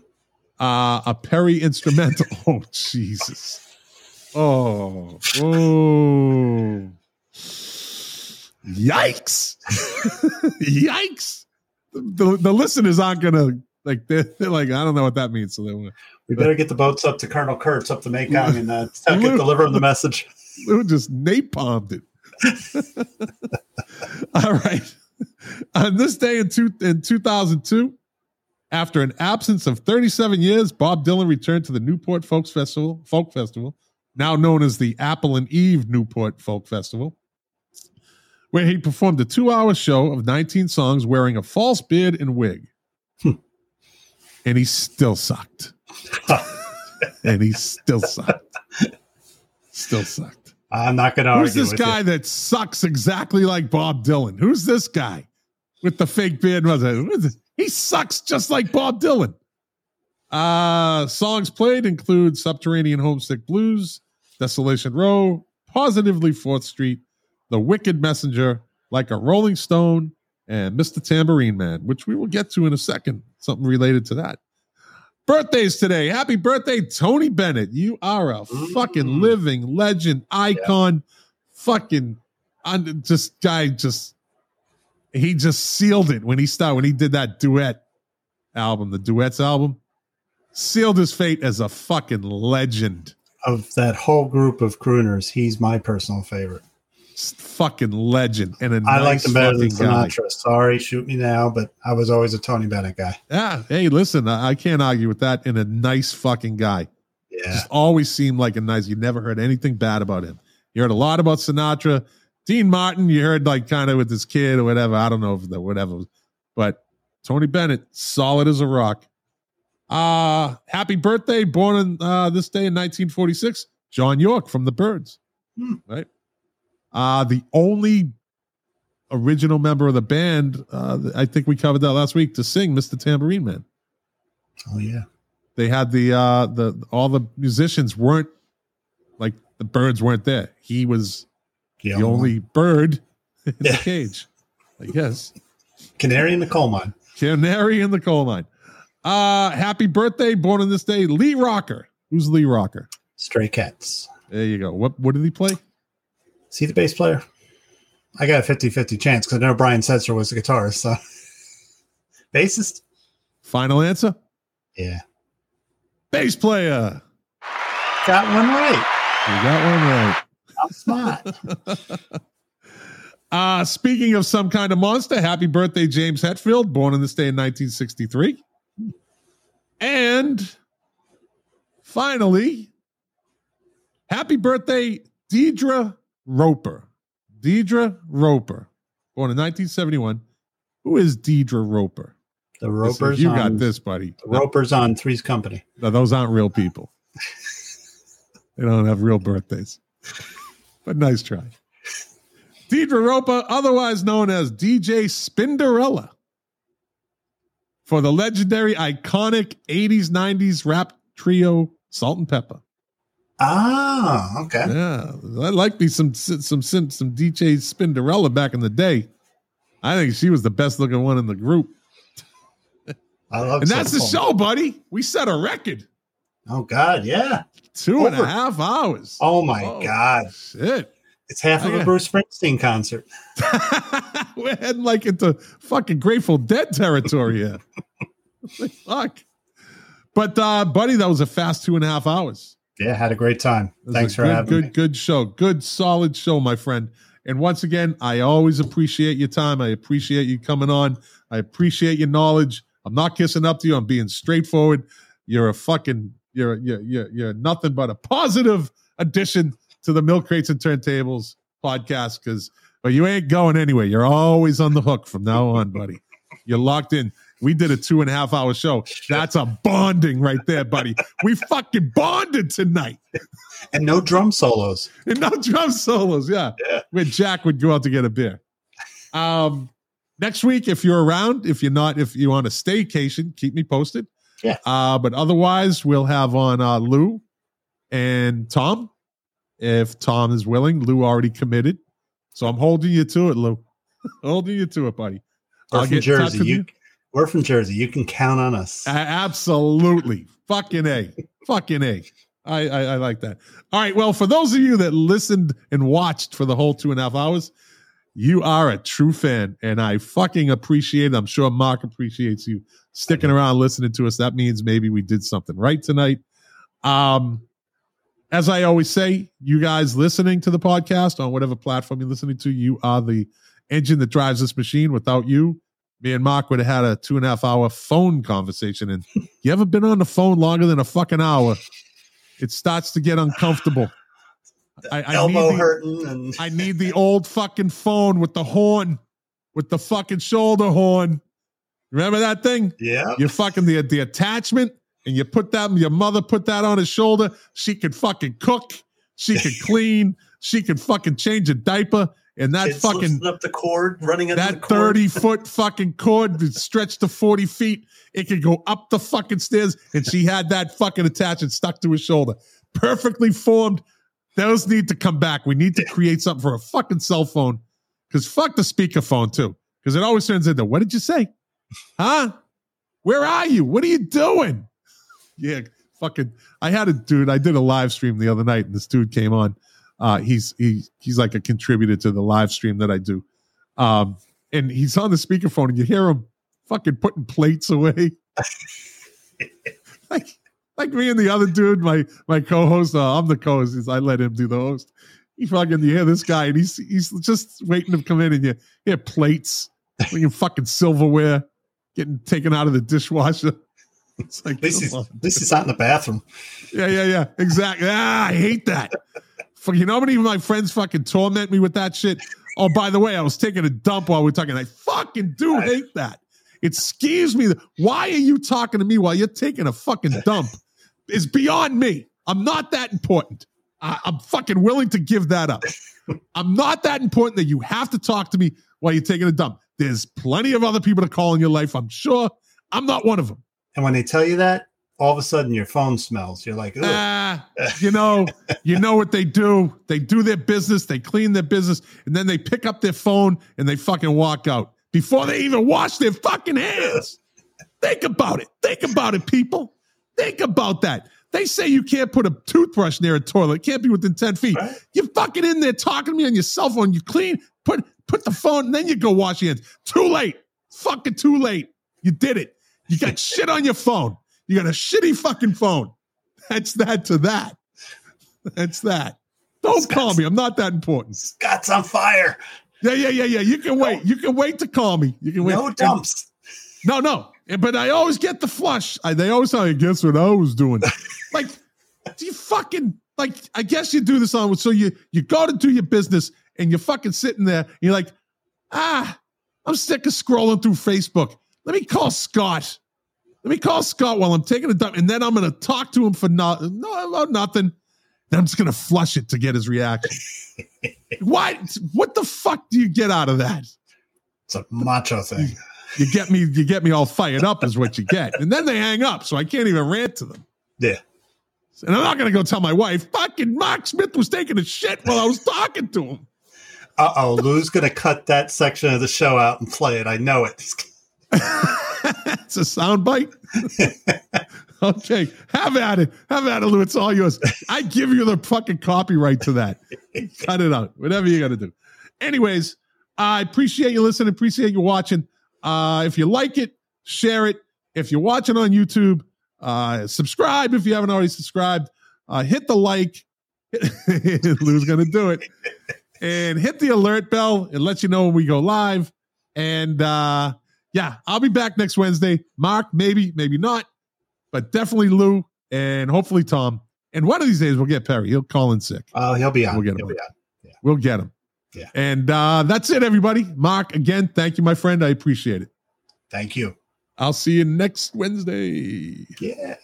Uh, a Perry instrumental. (laughs) Oh, Jesus. Oh, oh. Yikes. (laughs) Yikes. The, the listeners aren't going to, like, they're, (laughs) they're like, I don't know what that means. So they want We better get the boats up to Colonel Kurtz up to Mekong and uh, (laughs) deliver him the message. (laughs) Lou just napalmed it. All right. On this day in, two, in 2002, after an absence of 37 years, Bob Dylan returned to the Newport Folks Festival, Folk Festival, now known as the Apple and Eve Newport Folk Festival, where he performed a two-hour show of 19 songs wearing a false beard and wig. And he still sucked. (laughs) and he still sucked. Still sucked. I'm not going to argue Who's this guy you. that sucks exactly like Bob Dylan? Who's this guy with the fake beard? and mustache? Who is this? He sucks just like Bob Dylan. Uh, songs played include Subterranean Homesick Blues, Desolation Row, Positively Fourth Street, The Wicked Messenger, Like a Rolling Stone, and Mr. Tambourine Man, which we will get to in a second. Something related to that. Birthdays today. Happy birthday, Tony Bennett. You are a fucking Mm. living legend, icon, fucking, I'm just guy, just he just sealed it when he started when he did that duet album, the duets album. Sealed his fate as a fucking legend. Of that whole group of crooners, he's my personal favorite. Fucking legend and a I nice like him better than fucking guy. Sinatra. Sorry, shoot me now, but I was always a Tony Bennett guy. Yeah. Hey, listen, I, I can't argue with that. And a nice fucking guy. Yeah. Just always seemed like a nice. You never heard anything bad about him. You heard a lot about Sinatra, Dean Martin. You heard like kind of with his kid or whatever. I don't know if the whatever, but Tony Bennett, solid as a rock. Uh happy birthday, born in uh, this day in 1946, John York from the Byrds. Hmm. Right. Uh the only original member of the band, uh, I think we covered that last week to sing Mr. Tambourine Man. Oh yeah. they had the uh the all the musicians weren't like the Byrds weren't there. He was The, the only bird in the cage i guess. Canary in the coal mine. canary in the coal mine. Uh happy birthday born on this day lee rocker. Who's lee rocker? Stray Cats. there you go. What what did he play See the bass player? I got a 50 50 chance because I know Brian Setzer was the guitarist. So, (laughs) bassist? final answer Yeah. bass player Got one right. you got one right I'm smart. (laughs) Uh, speaking of some kind of monster, happy birthday, James Hetfield, born on this day in 1963. And finally, happy birthday, Deidra Roper. Deidra Roper, born in 1971. Who is Deidra Roper? The Ropers. you on, got this, buddy. The Ropers on Three's Company. No, those aren't real people. (laughs) they don't have real birthdays. But nice try. Deidra Roper, otherwise known as DJ Spinderella, for the legendary, iconic 80s, 90s rap trio Salt-N-Pepa. Ah, okay. Yeah, I like me some some some some DJ Spinderella back in the day. I think she was the best looking one in the group. I love And that's the Soulful. show, buddy. We set a record. Oh, God. Yeah. Two and a half hours. Oh, my Oh, God. Shit. It's half of a Bruce Springsteen concert. (laughs) (laughs) We're heading like into fucking Grateful Dead territory here. (laughs) Fuck. But uh, buddy, that was a fast two and a half hours. Yeah, had a great time. Thanks for good, having good, me. good good show. Good, solid show, my friend. And once again, I always appreciate your time. I appreciate you coming on. I appreciate your knowledge. I'm not kissing up to you. I'm being straightforward. You're a fucking you're you're you're, you're nothing but a positive addition to the Milk Crates and Turntables podcast. Because but you ain't going anywhere. You're always on the hook from now on, buddy. You're locked in. We did a two and a half hour show. That's a bonding right there, buddy. We fucking bonded tonight. And no drum solos. (laughs) And no drum solos, yeah. Yeah. Where Jack would go out to get a beer. Um, next week, if you're around, if you're not, if you want a staycation, keep me posted. Yeah. Uh, but otherwise, we'll have on uh, Lou and Tom. If Tom is willing, Lou already committed. So I'm holding you to it, Lou. (laughs) holding you to it, buddy. I'll from get in touch Jersey. with You, we're from Jersey. You can count on us. Absolutely. Fucking A. Fucking A. I, I, I like that. All right. Well, for those of you that listened and watched for the whole two and a half hours, you are a true fan. And I fucking appreciate it. I'm sure Mark appreciates you sticking around listening to us. That means maybe we did something right tonight. Um, as I always say, you guys listening to the podcast on whatever platform you're listening to, you are the engine that drives this machine. Without you, me and Mark would have had a two and a half hour phone conversation. And you ever been on the phone longer than a fucking hour? It starts to get uncomfortable. I, I Elbow need the, hurting and I need the old fucking phone with the horn, with the fucking shoulder horn. Remember that thing? yeah. You fucking the the attachment, and you put that. Your mother put that on his shoulder. She could fucking cook. She could (laughs) clean. She could fucking change a diaper. And that Kids fucking up the cord, running that. 30 foot (laughs) fucking cord stretched to 40 feet. It could go up the fucking stairs. And she had that fucking attachment stuck to his shoulder. Perfectly formed. Those need to come back. We need to create something for a fucking cell phone. Because fuck the speakerphone too. Because it always turns into, what did you say? Huh? Where are you? What are you doing? (laughs) Yeah, fucking. I had a dude. I did a live stream the other night, and this dude came on. Uh, he's he he's like a contributor to the live stream that I do. Um, and he's on the speakerphone, and you hear him fucking putting plates away. (laughs) like, like me and the other dude, my my co-host. Uh, I'm the co-host. I let him do the host. You fucking you hear this guy, and he's he's just waiting to come in, and you hear plates, bringing fucking silverware, getting taken out of the dishwasher. (laughs) It's like this is this is out in the bathroom. Yeah, yeah, yeah. Exactly. Ah, I hate that. You know how many of my friends fucking torment me with that shit? Oh, by the way, I was taking a dump while we are talking. I fucking do hate that. It scares me. Why are you talking to me while you're taking a fucking dump? It's beyond me. I'm not that important. I, I'm fucking willing to give that up. I'm not that important that you have to talk to me while you're taking a dump. There's plenty of other people to call in your life, I'm sure. I'm not one of them. And when they tell you that, all of a sudden your phone smells. You're like, ah, you know, you know what they do. They do their business, they clean their business, and then they pick up their phone and they fucking walk out before they even wash their fucking hands. Think about it. Think about it, people. Think about that. They say you can't put a toothbrush near a toilet. It can't be within 10 feet. Right. You're fucking in there talking to me on your cell phone. You clean, put put the phone, and then you go wash your hands. Too late. Fucking too late. You did it. You got (laughs) shit on your phone. You got a shitty fucking phone. That's that to that. That's that. Don't Scott's, call me. I'm not that important. Scott's on fire. Yeah, yeah, yeah, yeah. You can wait. You can wait to call me. You can wait. No dumps. No, no. But I always get the flush. I, they always say, guess what I was doing? (laughs) like, do you fucking like? I guess you do this on. So you you go to do your business and you're fucking sitting there. you're like, ah, I'm sick of scrolling through Facebook. Let me call Scott. Let me call Scott while I'm taking a dump, and then I'm going to talk to him for no, no, nothing. Then I'm just going to flush it to get his reaction. (laughs) what? What the fuck do you get out of that? It's a macho thing. You, you get me. You get me all fired up, is what you get, and then they hang up, so I can't even rant to them. Yeah. And I'm not going to go tell my wife, fucking Mark Smith was taking a shit while I was talking to him. Uh oh, Lou's going to cut that section of the show out and play it. I know it. (laughs) (laughs) it's a sound bite. (laughs) okay, have at it. Have at it, Lou. It's all yours. I give you the fucking copyright to that. (laughs) Cut it out. Whatever you got to do. Anyways, I appreciate you listening. Appreciate you watching. Uh, if you like it, share it. If you're watching on YouTube, uh, subscribe if you haven't already subscribed. Uh, hit the like. Lou's gonna do it. And hit the alert bell. It lets you know when we go live. And uh, yeah, I'll be back next Wednesday. Mark, maybe, maybe not, but definitely Lou and hopefully Tom. And one of these days we'll get Perry. He'll call in sick. Oh, uh, he'll be on. We'll get him. Yeah. We'll get him. Yeah. And uh, that's it, everybody. Mark, again, thank you, my friend. I appreciate it. Thank you. I'll see you next Wednesday. Yeah.